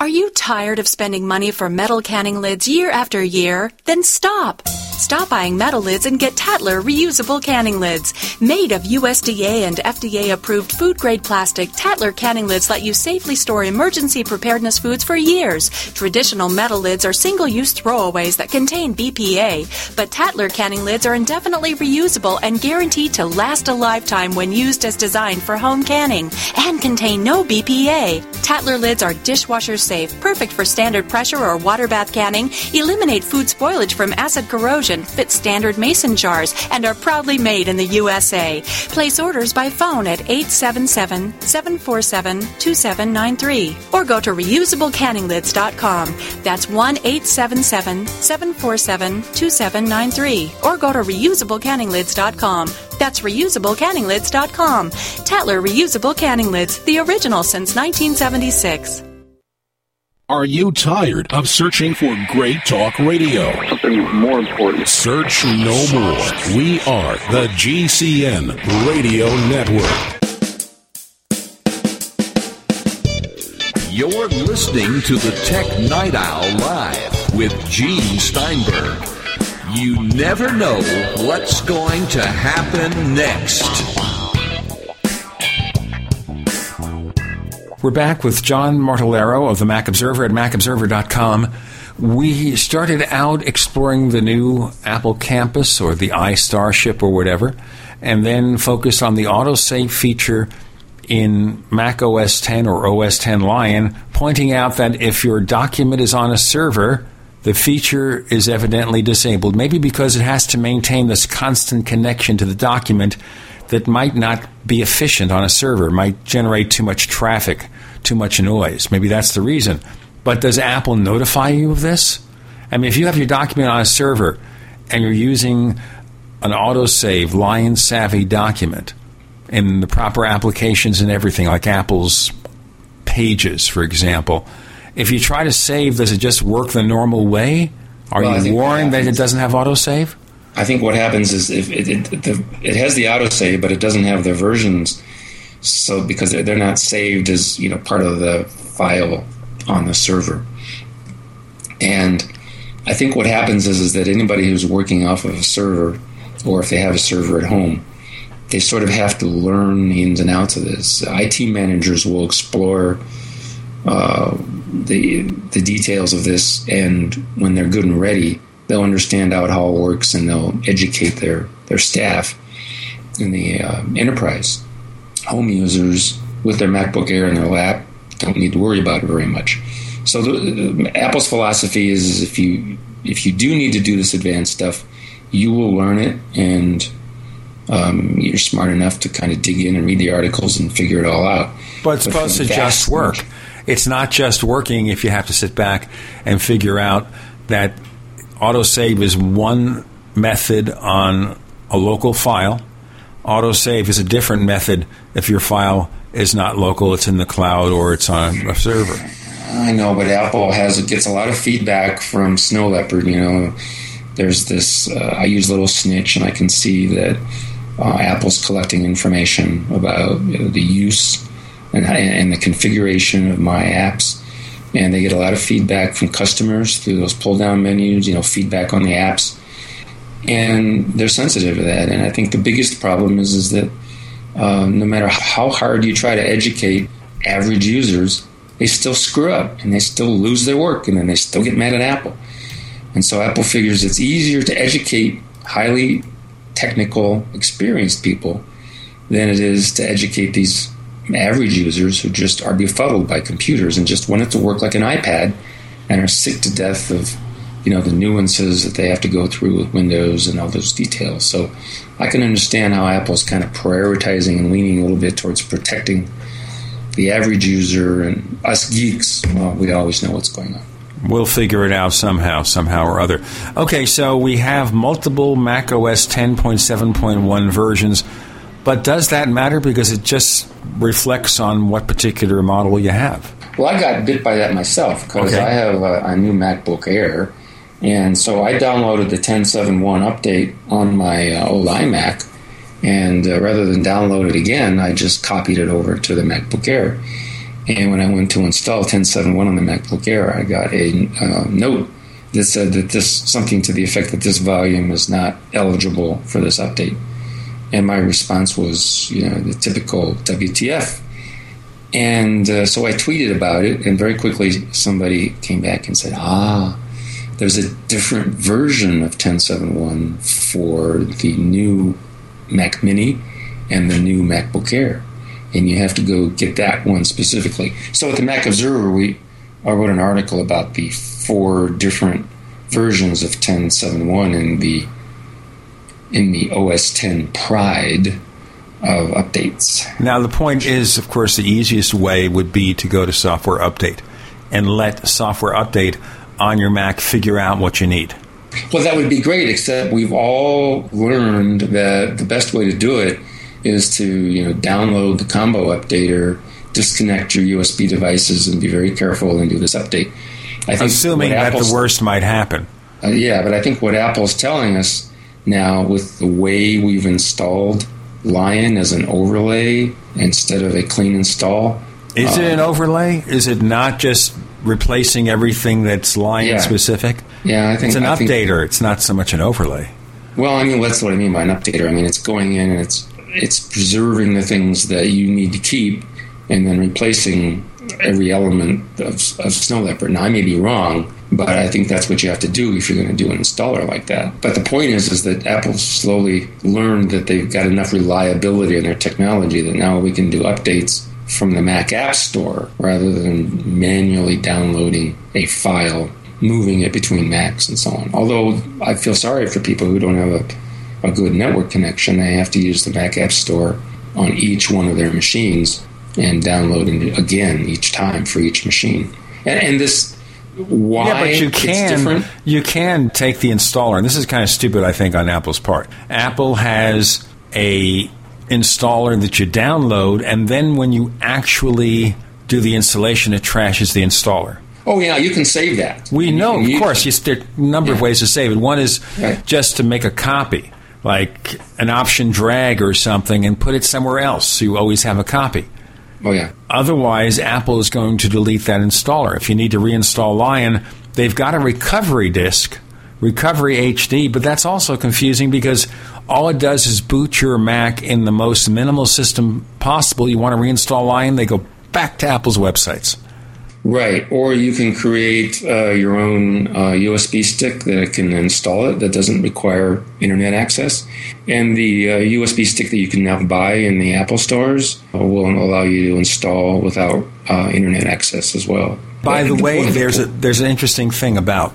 Are you tired of spending money for metal canning lids year after year? Then stop. Stop buying metal lids and get Tatler reusable canning lids. Made of USDA and FDA approved food grade plastic, Tatler canning lids let you safely store emergency preparedness foods for years. Traditional metal lids are single use throwaways that contain BPA, but Tatler canning lids are indefinitely reusable and guaranteed to last a lifetime when used as designed for home canning and contain no BPA. Tatler lids are dishwasher safe, perfect for standard pressure or water bath canning, eliminate food spoilage from acid corrosion, fit standard mason jars, and are proudly made in the USA. Place orders by phone at 877 747 2793 or go to reusablecanninglids.com. That's 1 877 747 2793 or go to reusablecanninglids.com. That's reusablecanninglids.com. Tatler Reusable Canning Lids, the original since 1976. Are you tired of searching for great talk radio? Something more important. Search no more. We are the GCN Radio Network. You're listening to the Tech Night Owl Live with Gene Steinberg. You never know what's going to happen next. We're back with John Martellaro of the Mac Observer at macobserver.com. We started out exploring the new Apple campus or the iStarship or whatever, and then focused on the autosave feature in Mac OS 10 or OS 10 Lion, pointing out that if your document is on a server, the feature is evidently disabled, maybe because it has to maintain this constant connection to the document that might not be efficient on a server, might generate too much traffic, too much noise. Maybe that's the reason. But does Apple notify you of this? I mean, if you have your document on a server and you're using an autosave Lion Savvy document in the proper applications and everything, like Apple's Pages, for example, if you try to save, does it just work the normal way? Are Well, you warned that it doesn't have autosave? I think what happens is if it, it, the, it has the autosave, but it doesn't have the versions, so because they're, they're not saved as you know part of the file on the server. And I think what happens is is that anybody who's working off of a server, or if they have a server at home, they sort of have to learn the ins and outs of this. IT managers will explore uh, the the details of this, and when they're good and ready, they'll understand how it all works, and they'll educate their their staff in the uh, enterprise. Home users with their MacBook Air in their lap don't need to worry about it very much. So the, Apple's philosophy is, is if you if you do need to do this advanced stuff, you will learn it, and um, you're smart enough to kind of dig in and read the articles and figure it all out. But it's supposed to just work. It's not just working if you have to sit back and figure out that autosave is one method on a local file. Autosave is a different method if your file is not local, it's in the cloud or it's on a server. I know, but Apple has gets a lot of feedback from Snow Leopard. You know, there's this. Uh, I use Little Snitch, and I can see that uh, Apple's collecting information about you know, the use and, and the configuration of my apps, and they get a lot of feedback from customers through those pull-down menus. You know, feedback on the apps, and they're sensitive to that. And I think the biggest problem is is that uh, no matter how hard you try to educate average users they still screw up and they still lose their work and then they still get mad at Apple. And so Apple figures it's easier to educate highly technical, experienced people than it is to educate these average users who just are befuddled by computers and just want it to work like an iPad and are sick to death of you know the nuances that they have to go through with Windows and all those details. So I can understand how Apple's kind of prioritizing and leaning a little bit towards protecting the average user and us geeks. Well, we always know what's going on. We'll figure it out somehow, somehow or other. Okay, so we have multiple Mac OS 10.7.1 versions, but does that matter because it just reflects on what particular model you have? Well, I got bit by that myself because Okay. I have a, a new MacBook Air, and so I downloaded the 10.7.1 update on my uh, old iMac, and uh, rather than download it again, I just copied it over to the MacBook Air. And when I went to install 10.7.1 on the MacBook Air, I got a uh, note that said that this something to the effect that this volume is not eligible for this update. And my response was, you know, the typical WTF. And uh, so I tweeted about it, and very quickly somebody came back and said, ah, there's a different version of 10.7.1 for the new Mac Mini and the new MacBook Air. And you have to go get that one specifically. So at the Mac Observer, we I wrote an article about the four different versions of 10.7.1 in the in the OS 10 Pride of updates. Now, the point is, of course, the easiest way would be to go to Software Update and let Software Update on your Mac figure out what you need. Well, that would be great, except we've all learned that the best way to do it is to, you know, download the combo updater, disconnect your USB devices, and be very careful and do this update. I think Assuming that the worst might happen. Uh, yeah, but I think what Apple's telling us now with the way we've installed Lion as an overlay instead of a clean install. Is it an overlay? Is it not just replacing everything that's Lion Yeah. specific? Yeah, I think it's an I think- updater. It's not so much an overlay. Well, I mean, that's what I mean by an updater. I mean, it's going in and it's it's preserving the things that you need to keep, and then replacing every element of, of Snow Leopard. Now, I may be wrong, but I think that's what you have to do if you're going to do an installer like that. But the point is, is that Apple slowly learned that they've got enough reliability in their technology that now we can do updates from the Mac App Store rather than manually downloading a file, moving it between Macs and so on. Although I feel sorry for people who don't have a, a good network connection, they have to use the Mac App Store on each one of their machines and download it again each time for each machine. And, and this why yeah, but you it's can different. you can take the installer, and this is kind of stupid, I think, on Apple's part. Apple has a installer that you download, and then when you actually do the installation, it trashes the installer. Oh yeah, you can save that. We And know, of course. it. There are a number of ways to save it. One is just to make a copy, like an option drag or something, and put it somewhere else so you always have a copy. Oh yeah. Otherwise, Apple is going to delete that installer. If you need to reinstall Lion, they've got a recovery disk, Recovery HD, but that's also confusing because all it does is boot your Mac in the most minimal system possible. You want to reinstall Lion, they go back to Apple's websites. Right, or you can create uh, your own uh, USB stick that can install it that doesn't require internet access. And the uh, USB stick that you can now buy in the Apple stores will allow you to install without uh, internet access as well. By the way, there's a, there's an interesting thing about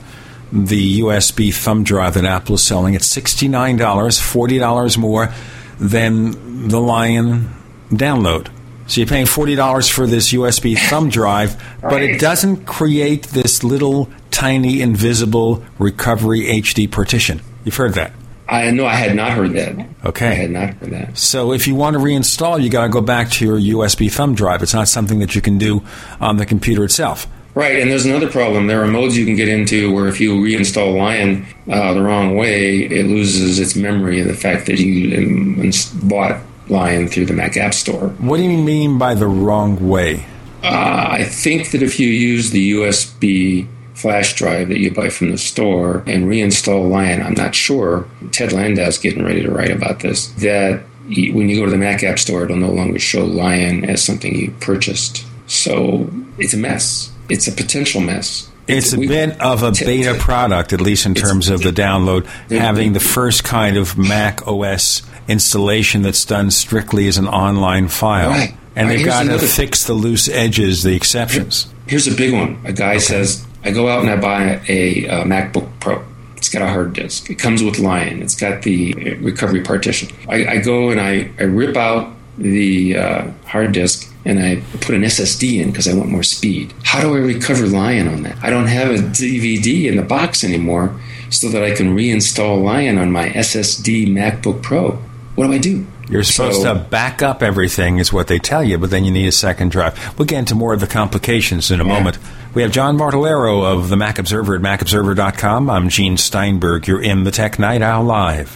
the USB thumb drive that Apple is selling. It's sixty nine dollars, forty dollars more than the Lion download. So you're paying forty dollars for this USB thumb drive, but it doesn't create this little tiny invisible recovery HD partition. You've heard that. I know I had not heard that. Okay. I had not heard that. So if you want to reinstall, you got to go back to your USB thumb drive. It's not something that you can do on the computer itself. Right, and there's another problem. There are modes you can get into where if you reinstall Lion uh, the wrong way, it loses its memory of the fact that you um, bought Lion through the Mac App Store. What do you mean by the wrong way? Uh, I think that if you use the USB flash drive that you buy from the store and reinstall Lion, I'm not sure. Ted Landau's getting ready to write about this. That when you go to the Mac App Store, it'll no longer show Lion as something you purchased. So it's a mess. It's a potential mess. It's a bit of a beta product, at least in terms of the download, having the first kind of Mac OS installation that's done strictly as an online file. Right. And Right, they've got to fix the loose edges, the exceptions. Here's a big one. A guy says, I go out and I buy a, uh MacBook Pro. It's got a hard disk. It comes with Lion. It's got the uh, recovery partition. I, I go and I, I rip out the uh, hard disk and I put an SSD in because I want more speed. How do I recover Lion on that? I don't have a DVD in the box anymore so that I can reinstall Lion on my SSD MacBook Pro. What do I do? You're supposed So- to back up everything, is what they tell you, but then you need a second drive. We'll get into more of the complications in a moment. We have John Martellaro of the Mac Observer at macobserver.com. I'm Gene Steinberg. You're in the Tech Night Owl Live.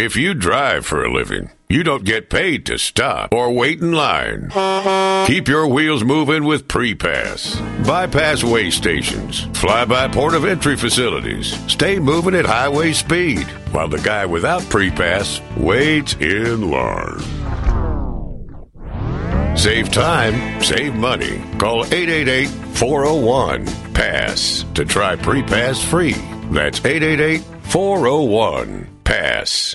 If you drive for a living, you don't get paid to stop or wait in line. Keep your wheels moving with pre-pass. Bypass way stations, fly-by port of entry facilities. Stay moving at highway speed while the guy without pre-pass waits in line. Save time, save money. Call 888-401-PASS to try pre-pass free. That's 888-401-PASS.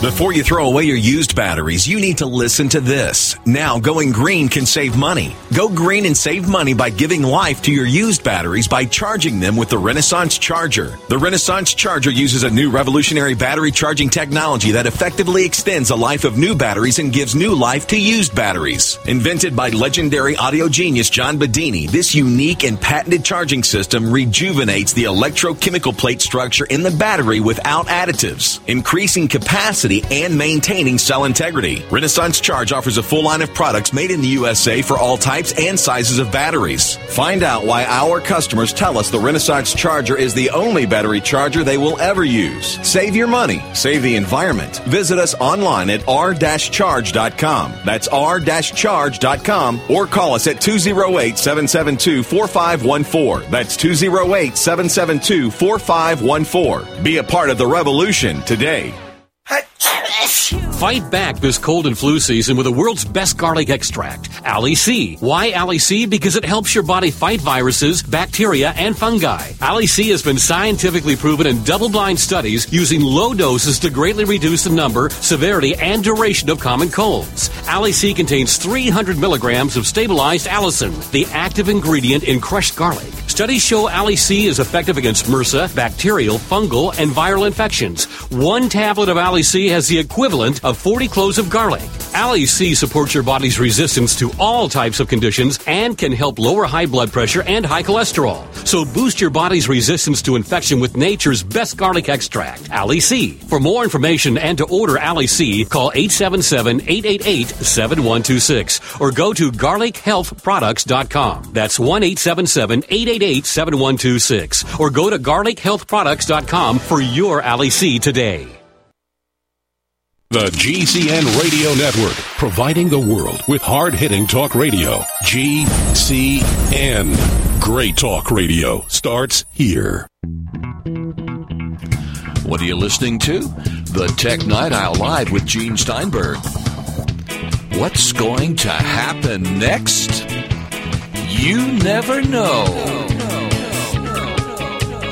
Before you throw away your used batteries, you need to listen to this. Now, going green can save money. Go green and save money by giving life to your used batteries by charging them with the Renaissance Charger. The Renaissance Charger uses a new revolutionary battery charging technology that effectively extends the life of new batteries and gives new life to used batteries. Invented by legendary audio genius John Bedini, this unique and patented charging system rejuvenates the electrochemical plate structure in the battery without additives, increasing capacity and maintaining cell integrity. Renaissance Charge offers a full line of products made in the USA for all types and sizes of batteries. Find out why our customers tell us the Renaissance Charger is the only battery charger they will ever use. Save your money, save the environment. Visit us online at r-charge.com. That's r-charge.com or call us at 208-772-4514. That's 208-772-4514. Be a part of the revolution today. Fight back this cold and flu season with the world's best garlic extract, Ali C. Why Ali C? Because it helps your body fight viruses, bacteria, and fungi. Ali C has been scientifically proven in double-blind studies using low doses to greatly reduce the number, severity, and duration of common colds. Ali C contains 300 milligrams of stabilized allicin, the active ingredient in crushed garlic. Studies show Ali C is effective against MRSA, bacterial, fungal, and viral infections. One tablet of Ali C has the equivalent of 40 cloves of garlic. Ali C supports your body's resistance to all types of conditions and can help lower high blood pressure and high cholesterol. So boost your body's resistance to infection with nature's best garlic extract, Ali C. For more information and to order Ali C, call 877-888-7126 or go to garlichealthproducts.com. That's 1-877-888-7126 or go to garlichealthproducts.com for your Ali C today. The GCN Radio Network, providing the world with hard hitting talk radio. GCN. Great talk radio starts here. What are you listening to? The Tech Night Owl Live with Gene Steinberg. What's going to happen next? You never know.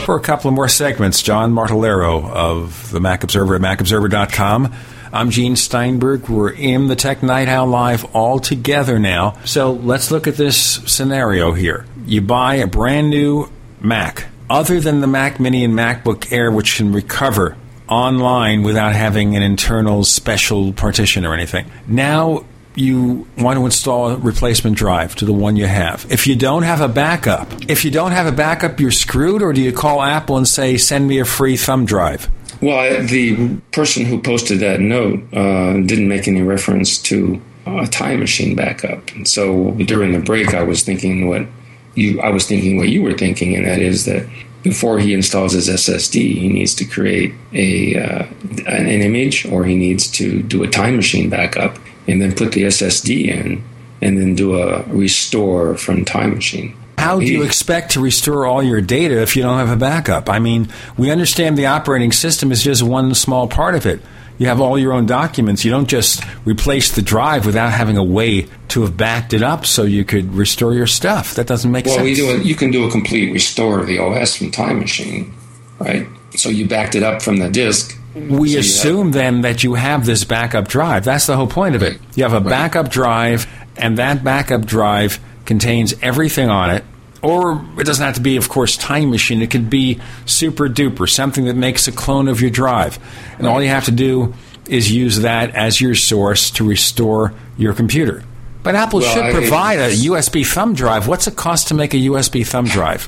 For a couple of more segments, John Martellaro of the Mac Observer at macobserver.com. I'm Gene Steinberg. We're in the Tech Night Owl Live all together now. So let's look at this scenario here. You buy a brand new Mac, other than the Mac Mini and MacBook Air, which can recover online without having an internal special partition or anything. Now you want to install a replacement drive to the one you have. If you don't have a backup, if you don't have a backup, you're screwed, or do you call Apple and say, send me a free thumb drive? Well, I, the person who posted that note uh, didn't make any reference to a time machine backup. And so during the break, I was thinking what you I was thinking what you were thinking, and that is that before he installs his SSD, he needs to create a uh, an image, or he needs to do a time machine backup, and then put the SSD in, and then do a restore from time machine. How do you expect to restore all your data if you don't have a backup? I mean, we understand the operating system is just one small part of it. You have all your own documents. You don't just replace the drive without having a way to have backed it up so you could restore your stuff. That doesn't make sense. well, sense. We do a, you can do a complete restore of the OS from Time Machine, right? So you backed it up from the disk. We so assume have, then that you have this backup drive. That's the whole point of it. You have a right. backup drive, and that backup drive contains everything on it or it doesn't have to be, of course, Time Machine. It could be Super Duper, something that makes a clone of your drive. And all you have to do is use that as your source to restore your computer. But Apple well, should provide a USB thumb drive. What's it cost to make a USB thumb drive?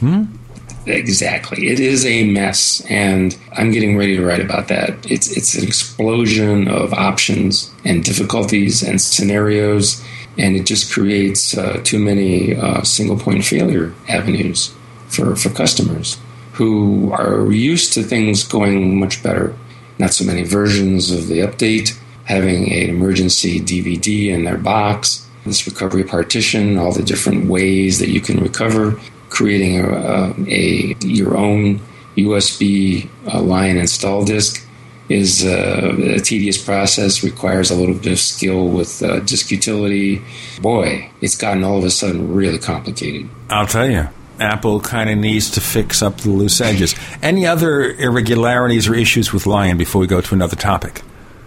Hmm? Exactly. It is a mess, and I'm getting ready to write about that. It's it's an explosion of options and difficulties and scenarios and it just creates uh, too many uh, single point failure avenues for, for customers who are used to things going much better. Not so many versions of the update, having an emergency DVD in their box, this recovery partition, all the different ways that you can recover, creating a, a, a your own USB uh, Lion install disk is uh, a tedious process, requires a little bit of skill with uh, disk utility. Boy, it's gotten all of a sudden really complicated. I'll tell you. Apple kind of needs to fix up the loose edges. Any other irregularities or issues with Lion before we go to another topic?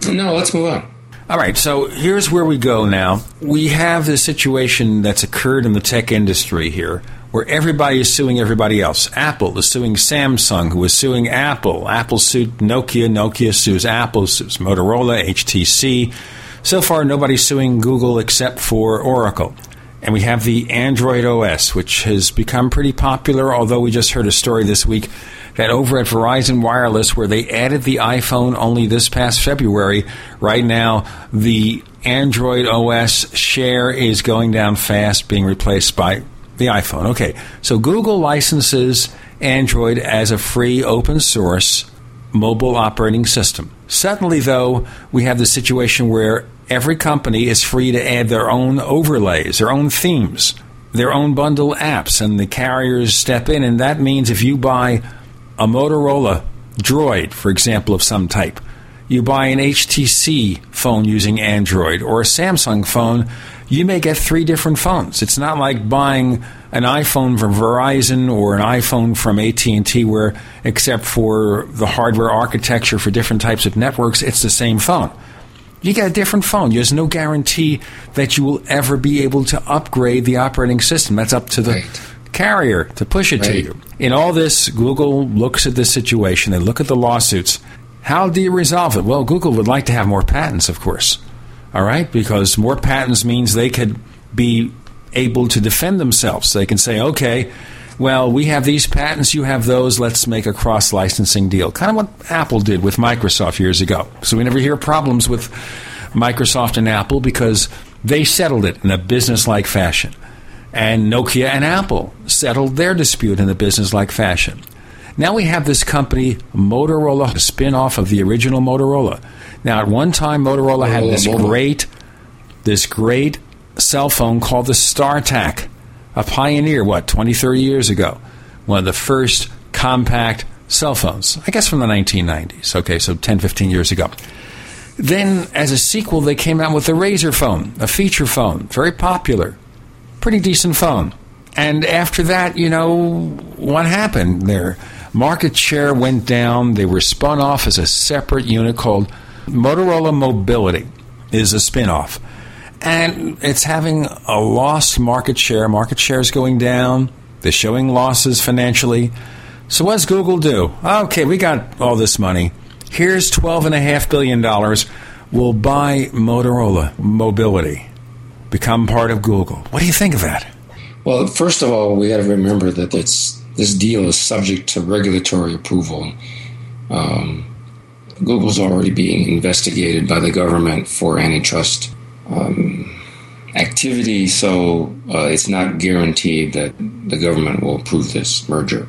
No, let's move on. All right, so here's where we go now. We have this situation that's occurred in the tech industry here where everybody is suing everybody else. Apple is suing Samsung, who is suing Apple. Apple sued Nokia. Nokia sues Apple, sues Motorola, HTC. So far, nobody's suing Google except for Oracle. And we have the Android OS, which has become pretty popular, although we just heard a story this week that over at Verizon Wireless, where they added the iPhone only this past February, right now the Android OS share is going down fast, being replaced by the iPhone. Okay, so Google licenses Android as a free open source mobile operating system. Suddenly, though, we have the situation where every company is free to add their own overlays, their own themes, their own bundle apps, and the carriers step in. And that means if you buy a Motorola Droid, for example, of some type, you buy an HTC phone using Android or a Samsung phone, you may get three different phones. It's not like buying an iPhone from Verizon or an iPhone from AT&T where except for the hardware architecture for different types of networks, it's the same phone. You get a different phone. There's no guarantee that you will ever be able to upgrade the operating system. That's up to the right. carrier to push it right. to you. In all this, Google looks at this situation. They look at the lawsuits. How do you resolve it? Well, Google would like to have more patents, of course. All right, because more patents means they could be able to defend themselves. They can say, okay, well, we have these patents, you have those, let's make a cross licensing deal. Kind of what Apple did with Microsoft years ago. So we never hear problems with Microsoft and Apple because they settled it in a business like fashion. And Nokia and Apple settled their dispute in a business like fashion. Now we have this company, Motorola, a spin off of the original Motorola. Now, at one time, Motorola had this great, this great cell phone called the StarTAC, a pioneer, what, 20, 30 years ago. One of the first compact cell phones, I guess from the 1990s. Okay, so 10, 15 years ago. Then, as a sequel, they came out with the RAZR phone, a feature phone, very popular, pretty decent phone. And after that, you know, what happened? Their market share went down. They were spun off as a separate unit called Motorola Mobility, is a spin off. And it's having a lost market share. Market share is going down. They're showing losses financially. So, what does Google do? Okay, we got all this money. Here's $12.5 billion. We'll buy Motorola Mobility, become part of Google. What do you think of that? Well, first of all, we got to remember that this deal is subject to regulatory approval. Um, Google's already being investigated by the government for antitrust um, activity, so uh, it's not guaranteed that the government will approve this merger.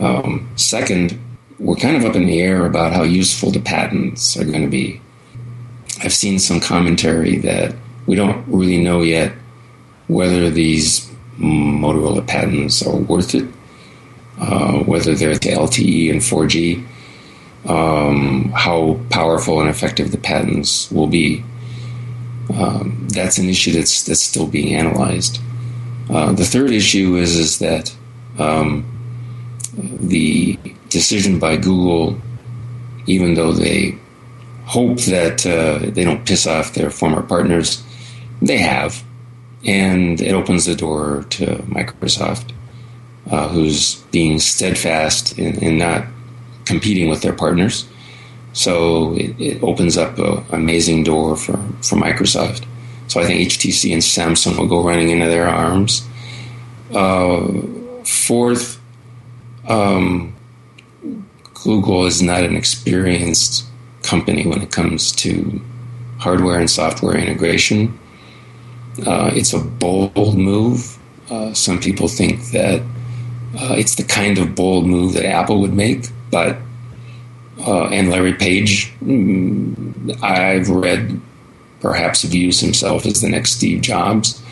Um, second, we're kind of up in the air about how useful the patents are going to be. I've seen some commentary that we don't really know yet whether these Motorola patents are worth it, uh, whether they're the LTE and 4G, um, how powerful and effective the patents will be. Um, that's an issue that's that's still being analyzed. Uh, the third issue is is that um, the decision by Google, even though they hope that uh, they don't piss off their former partners, they have. And it opens the door to Microsoft, uh, who's being steadfast in, in, not competing with their partners. So it, it opens up an amazing door for, for Microsoft. So I think HTC and Samsung will go running into their arms. Uh, fourth, um, Google is not an experienced company when it comes to hardware and software integration. Uh, it's a bold move. Uh, some people think that uh, it's the kind of bold move that Apple would make, but uh, and Larry Page, mm, I've read, perhaps views himself as the next Steve Jobs,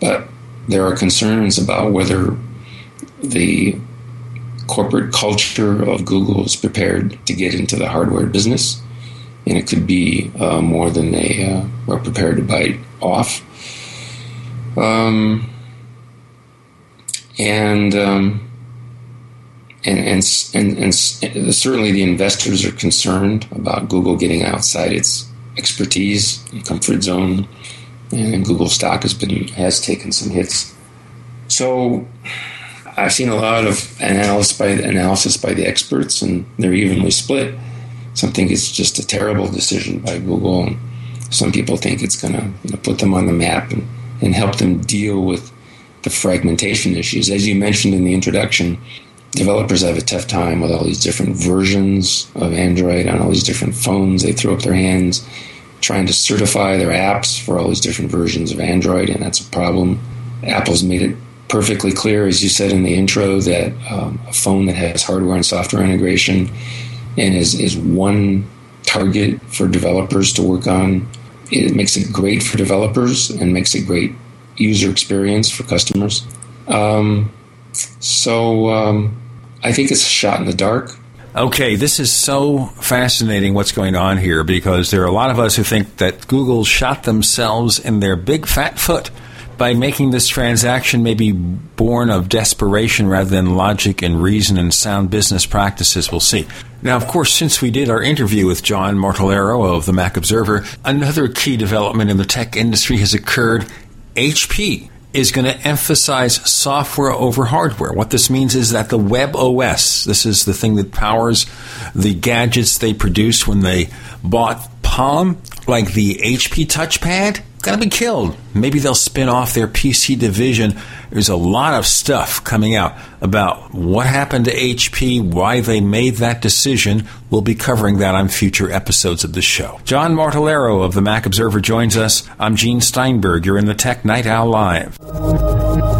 but there are concerns about whether the corporate culture of Google is prepared to get into the hardware business, and it could be uh, more than they uh, are prepared to bite off. Um, and, um, and, and, and, and certainly the investors are concerned about Google getting outside its expertise and comfort zone, and Google stock has been has taken some hits. So I've seen a lot of analysis by analysis by the experts, and they're evenly split. Some think it's just a terrible decision by Google, and some people think it's going to you know, put them on the map and, and help them deal with the fragmentation issues. As you mentioned in the introduction, developers have a tough time with all these different versions of Android on all these different phones. They throw up their hands trying to certify their apps for all these different versions of Android, and that's a problem. Apple's made it perfectly clear, as you said in the intro, that um, a phone that has hardware and software integration and is, is one target for developers to work on, it makes it great for developers and makes it great user experience for customers. Um, so um, I think it's a shot in the dark. Okay, this is so fascinating what's going on here because there are a lot of us who think that Google shot themselves in their big fat foot by making this transaction maybe born of desperation rather than logic and reason and sound business practices. We'll see. Now, of course, since we did our interview with John Martellaro of the Mac Observer, another key development in the tech industry has occurred. HP is going to emphasize software over hardware. What this means is that the web OS, this is the thing that powers the gadgets they produced when they bought Palm, like the HP touchpad, going to be killed. Maybe they'll spin off their PC division. There's a lot of stuff coming out about what happened to HP, why they made that decision. We'll be covering that on future episodes of the show. John Martellaro of the Mac Observer joins us. I'm Gene Steinberg. You're in the Tech Night Owl Live.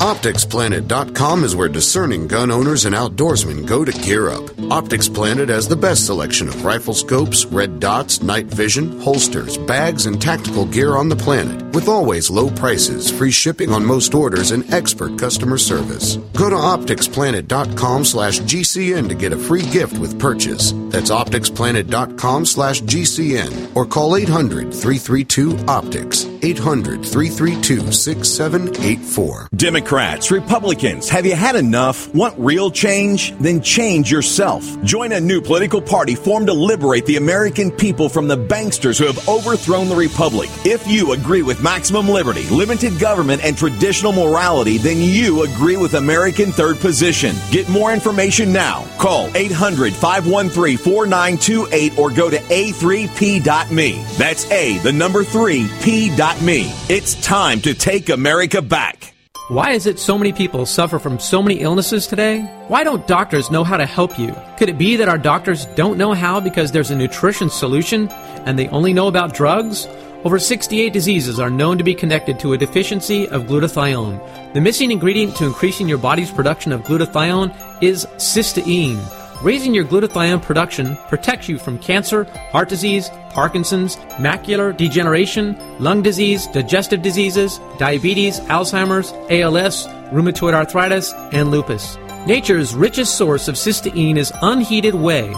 OpticsPlanet.com is where discerning gun owners and outdoorsmen go to gear up. Optics Planet has the best selection of rifle scopes, red dots, night vision, holsters, bags, and tactical gear on the planet, with always low prices, free shipping on most orders, and expert customer service. Go to OpticsPlanet.com slash GCN to get a free gift with purchase. That's OpticsPlanet.com slash GCN or call 800 332 Optics. 800 332 6784. Democrats, Republicans, have you had enough? Want real change? Then change yourself. Join a new political party formed to liberate the American people from the banksters who have overthrown the Republic. If you agree with maximum liberty, limited government, and traditional morality, then you agree with American Third Position. Get more information now. Call 800 513 4928 or go to a3p.me. That's A, the number 3, P.me. It's time to take America back. Why is it so many people suffer from so many illnesses today? Why don't doctors know how to help you? Could it be that our doctors don't know how because there's a nutrition solution and they only know about drugs? Over 68 diseases are known to be connected to a deficiency of glutathione. The missing ingredient to increasing your body's production of glutathione is cysteine. Raising your glutathione production protects you from cancer, heart disease, Parkinson's, macular degeneration, lung disease, digestive diseases, diabetes, Alzheimer's, ALS, rheumatoid arthritis, and lupus. Nature's richest source of cysteine is unheated whey.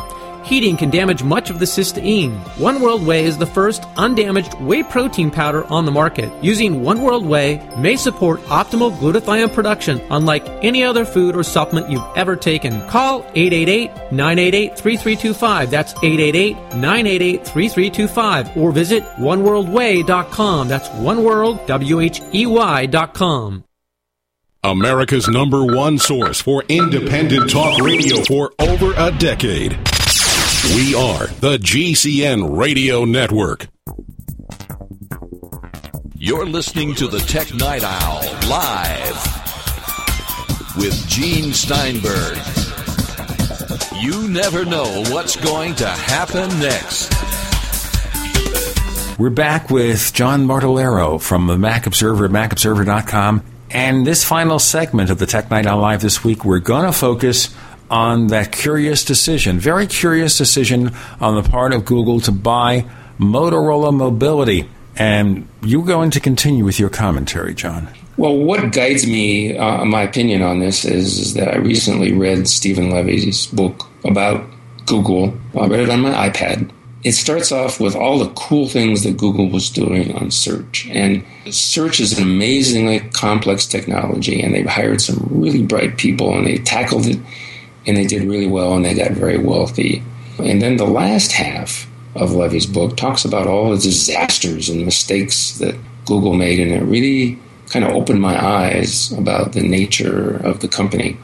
Heating can damage much of the cysteine. One World Whey is the first undamaged whey protein powder on the market. Using One World Whey may support optimal glutathione production unlike any other food or supplement you've ever taken. Call 888-988-3325. That's 888-988-3325 or visit oneworldwhey.com. That's oneworld, W-H-E-Y dot com. America's number one source for independent talk radio for over a decade. We are the GCN Radio Network. You're listening to the Tech Night Owl live with Gene Steinberg. You never know what's going to happen next. We're back with John Martellaro from the Mac Observer at macobserver.com. And this final segment of the Tech Night Owl Live this week, we're going to focus on that curious decision, very curious decision on the part of Google to buy Motorola Mobility. And you're going to continue with your commentary, John. Well, what guides me, uh, my opinion on this is, is, that I recently read Steven Levy's book about Google. I read it on my iPad. It starts off with all the cool things that Google was doing on search. And search is an amazingly complex technology, and they've hired some really bright people, and they tackled it, and they did really well, and they got very wealthy. And then the last half of Levy's book talks about all the disasters and mistakes that Google made, and it really kind of opened my eyes about the nature of the company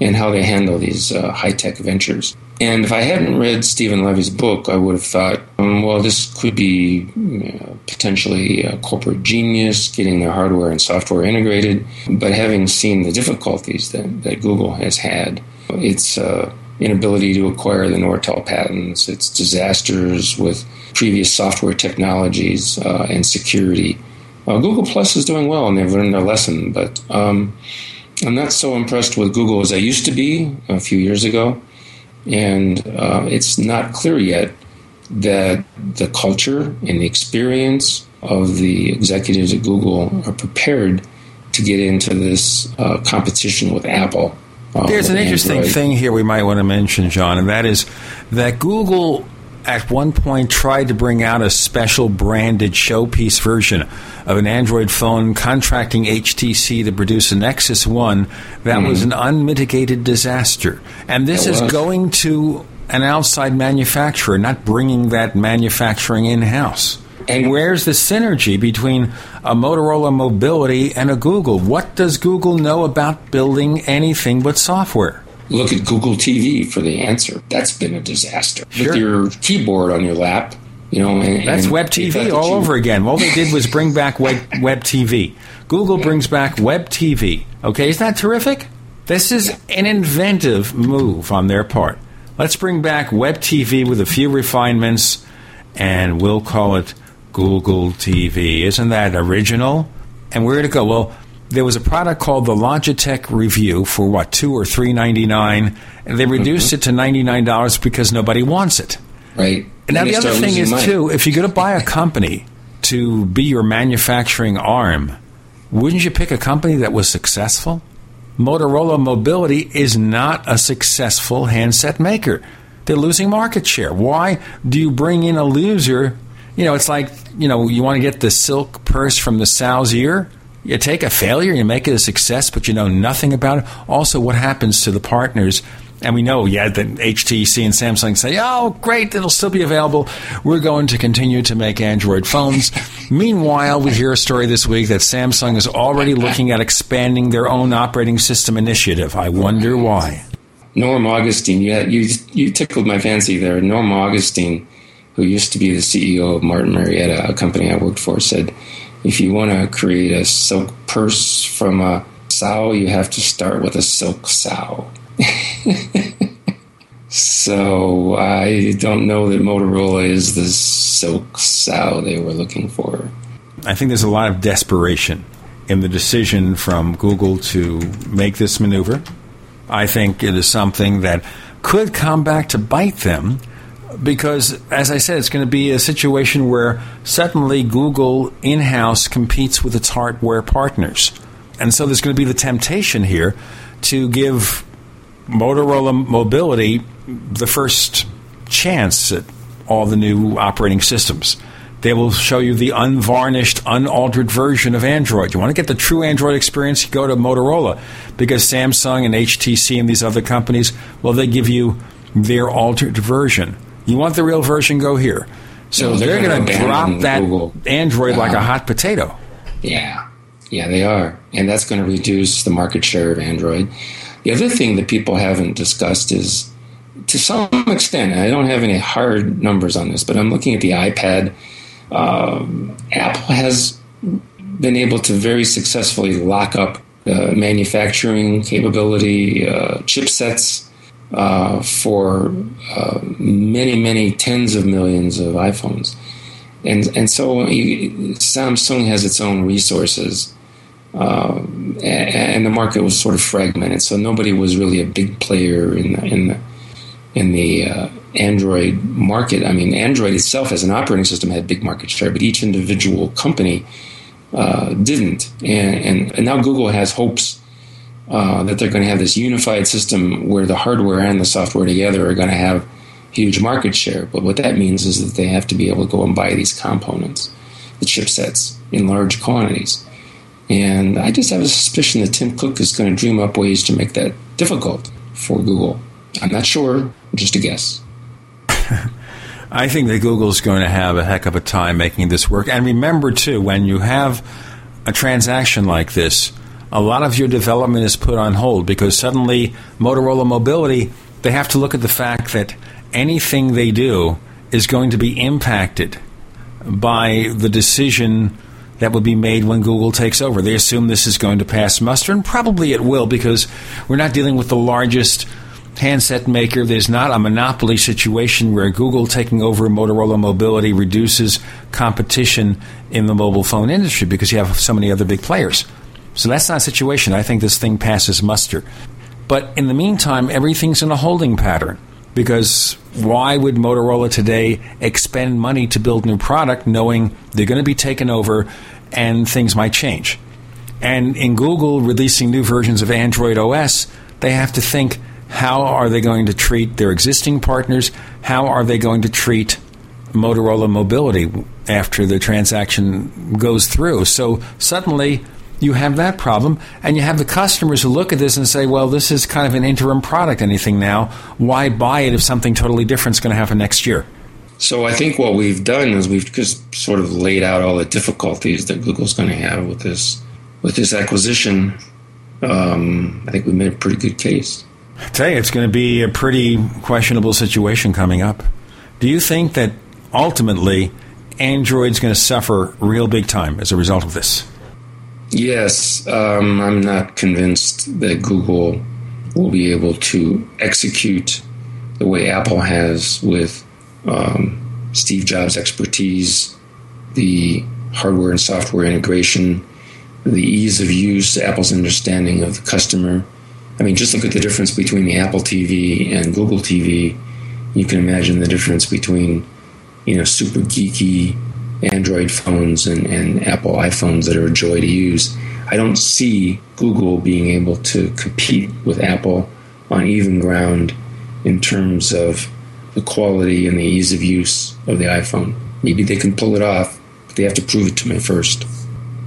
and how they handle these uh, high tech ventures. And if I hadn't read Steven Levy's book, I would have thought, um, well, this could be you know, potentially a corporate genius getting their hardware and software integrated. But having seen the difficulties that, that Google has had, its uh, inability to acquire the Nortel patents, its disasters with previous software technologies uh, and security, uh, Google Plus is doing well, and they've learned their lesson. But um, I'm not so impressed with Google as I used to be a few years ago, and uh, it's not clear yet that the culture and the experience of the executives at Google are prepared to get into this uh, competition with Apple. Uh, There's an interesting thing here we might want to mention, John, and that is that Google at one point tried to bring out a special branded showpiece version of an Android phone, contracting HTC to produce a Nexus 1 that mm-hmm. was an unmitigated disaster. And this is going to an outside manufacturer, not bringing that manufacturing in house. And where's the synergy between a Motorola Mobility and a Google? What does Google know about building anything but software? Look at Google TV for the answer. That's been a disaster. Sure. With your keyboard on your lap, you know, and, that's and Web TV all over again. All they did was bring back Web, Web TV. Google yeah. brings back Web TV. Okay, is that terrific? This is an inventive move on their part. Let's bring back Web TV with a few refinements, and we'll call it Google TV. Isn't that original? And where to go? Well, there was a product called the Logitech Revue for what two or three ninety nine, and they reduced mm-hmm. it to ninety nine dollars because nobody wants it. Right. And now the other thing is money. too, if you're going to buy a company to be your manufacturing arm, wouldn't you pick a company that was successful? Motorola Mobility is not a successful handset maker. They're losing market share. Why do you bring in a loser? You know, it's like, you know, you want to get the silk purse from the sow's ear you take a failure, you make it a success, but you know nothing about it. Also, what happens to the partners? And we know, yeah, that HTC and Samsung say, oh, great, it'll still be available. We're going to continue to make Android phones. Meanwhile, we hear a story this week that Samsung is already looking at expanding their own operating system initiative. I wonder why. Norm Augustine, you, you, you tickled my fancy there. Norm Augustine, who used to be the CEO of Martin Marietta, a company I worked for, said, if you want to create a silk purse from a sow, you have to start with a silk sow. so I don't know that Motorola is the silk sow they were looking for. I think there's a lot of desperation in the decision from Google to make this maneuver. I think it is something that could come back to bite them because, as I said, it's going to be a situation where suddenly Google in house competes with its hardware partners. And so there's going to be the temptation here to give Motorola Mobility the first chance at all the new operating systems. They will show you the unvarnished, unaltered version of Android. You want to get the true Android experience, go to Motorola because Samsung and HTC and these other companies, well, they give you their altered version. You want the real version? Go here. So they're, they're going to drop that Google. Android like a uh-huh. hot potato. Yeah, yeah, they are, and that's going to reduce the market share of Android. The other thing that people haven't discussed is, to some extent, I don't have any hard numbers on this, but I'm looking at the iPad. Um, Apple has been able to very successfully lock up uh, manufacturing capability, uh, chipsets uh, for uh, many, many tens of millions of iPhones. And, and so you, Samsung has its own resources. Uh, and the market was sort of fragmented, so nobody was really a big player in the, in the, in the uh, Android market. I mean, Android itself as an operating system had big market share, but each individual company uh, didn't. And, and, and, now Google has hopes uh, that they're going to have this unified system where the hardware and the software together are going to have huge market share. But what that means is that they have to be able to go and buy these components, the chipsets, in large quantities. And I just have a suspicion that Tim Cook is going to dream up ways to make that difficult for Google. I'm not sure, just a guess. I think that Google's going to have a heck of a time making this work. And remember, too, when you have a transaction like this, a lot of your development is put on hold because suddenly Motorola Mobility, they have to look at the fact that anything they do is going to be impacted by the decision that would be made when Google takes over. They assume this is going to pass muster, and probably it will because we're not dealing with the largest handset maker. There's not a monopoly situation where Google taking over Motorola Mobility reduces competition in the mobile phone industry because you have so many other big players. So that's not a situation. I think this thing passes muster. But in the meantime, everything's in a holding pattern because why would Motorola today expend money to build new product knowing they're going to be taken over and things might change? And in Google releasing new versions of Android OS, they have to think how are they going to treat their existing partners? How are they going to treat Motorola Mobility after the transaction goes through? So suddenly you have that problem, and you have the customers who look at this and say, well, this is kind of an interim product, anything now. Why buy it if something totally different is going to happen next year? So I think what we've done is we've just sort of laid out all the difficulties that Google's going to have with this with this acquisition. Um, I think we made a pretty good case. I tell you, it's going to be a pretty questionable situation coming up. Do you think that ultimately Android's going to suffer real big time as a result of this? Yes, um, I'm not convinced that Google will be able to execute the way Apple has with um, Steve Jobs' expertise, the hardware and software integration, the ease of use, Apple's understanding of the customer I mean, just look at the difference between the Apple TV and Google TV. You can imagine the difference between, you know, super geeky Android phones and, and Apple iPhones that are a joy to use. I don't see Google being able to compete with Apple on even ground in terms of the quality and the ease of use of the iPhone. Maybe they can pull it off, but they have to prove it to me first.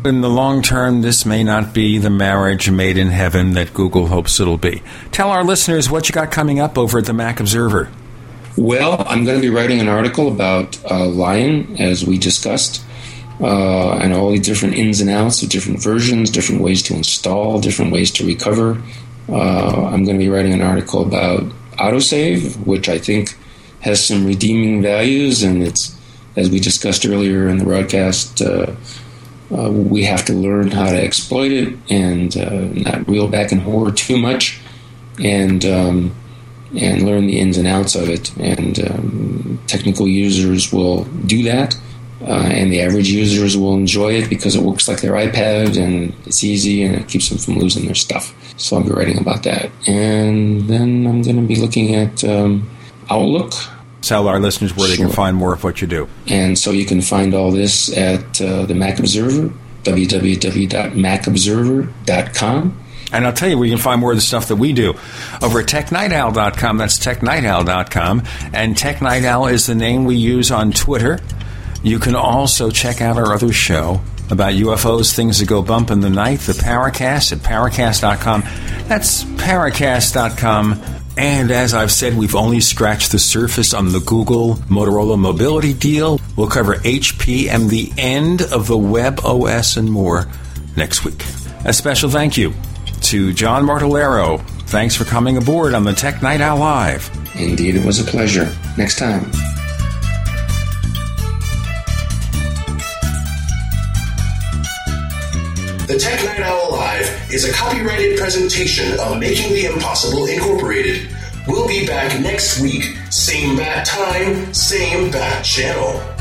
In the long term, this may not be the marriage made in heaven that Google hopes it'll be. Tell our listeners what you got coming up over at the Mac Observer. Well, I'm going to be writing an article about uh, Lion, as we discussed, uh, and all the different ins and outs of different versions, different ways to install, different ways to recover. Uh, I'm going to be writing an article about autosave, which I think has some redeeming values, and it's, as we discussed earlier in the broadcast, uh, uh, we have to learn how to exploit it and uh, not reel back and horror too much, and um, and learn the ins and outs of it. And um, technical users will do that, uh, and the average users will enjoy it because it works like their iPad and it's easy and it keeps them from losing their stuff. So I'll be writing about that, and then I'm going to be looking at um, Outlook tell our listeners where sure. they can find more of what you do. And so you can find all this at uh, the Mac Observer, www.macobserver.com. And I'll tell you where you can find more of the stuff that we do over at technightowl.com. That's technightowl.com. And TechNightOwl is the name we use on Twitter. You can also check out our other show about UFOs, things that go bump in the night, the Paracast at paracast.com. That's paracast.com and as I've said, we've only scratched the surface on the Google Motorola mobility deal. We'll cover HP and the end of the web OS and more next week. A special thank you to John Martellaro. Thanks for coming aboard on the Tech Night Owl Live. Indeed, it was a pleasure. Next time. The Tech Night Owl Live is a copyrighted presentation of Making the Impossible Incorporated. We'll be back next week, same bat time, same bat channel.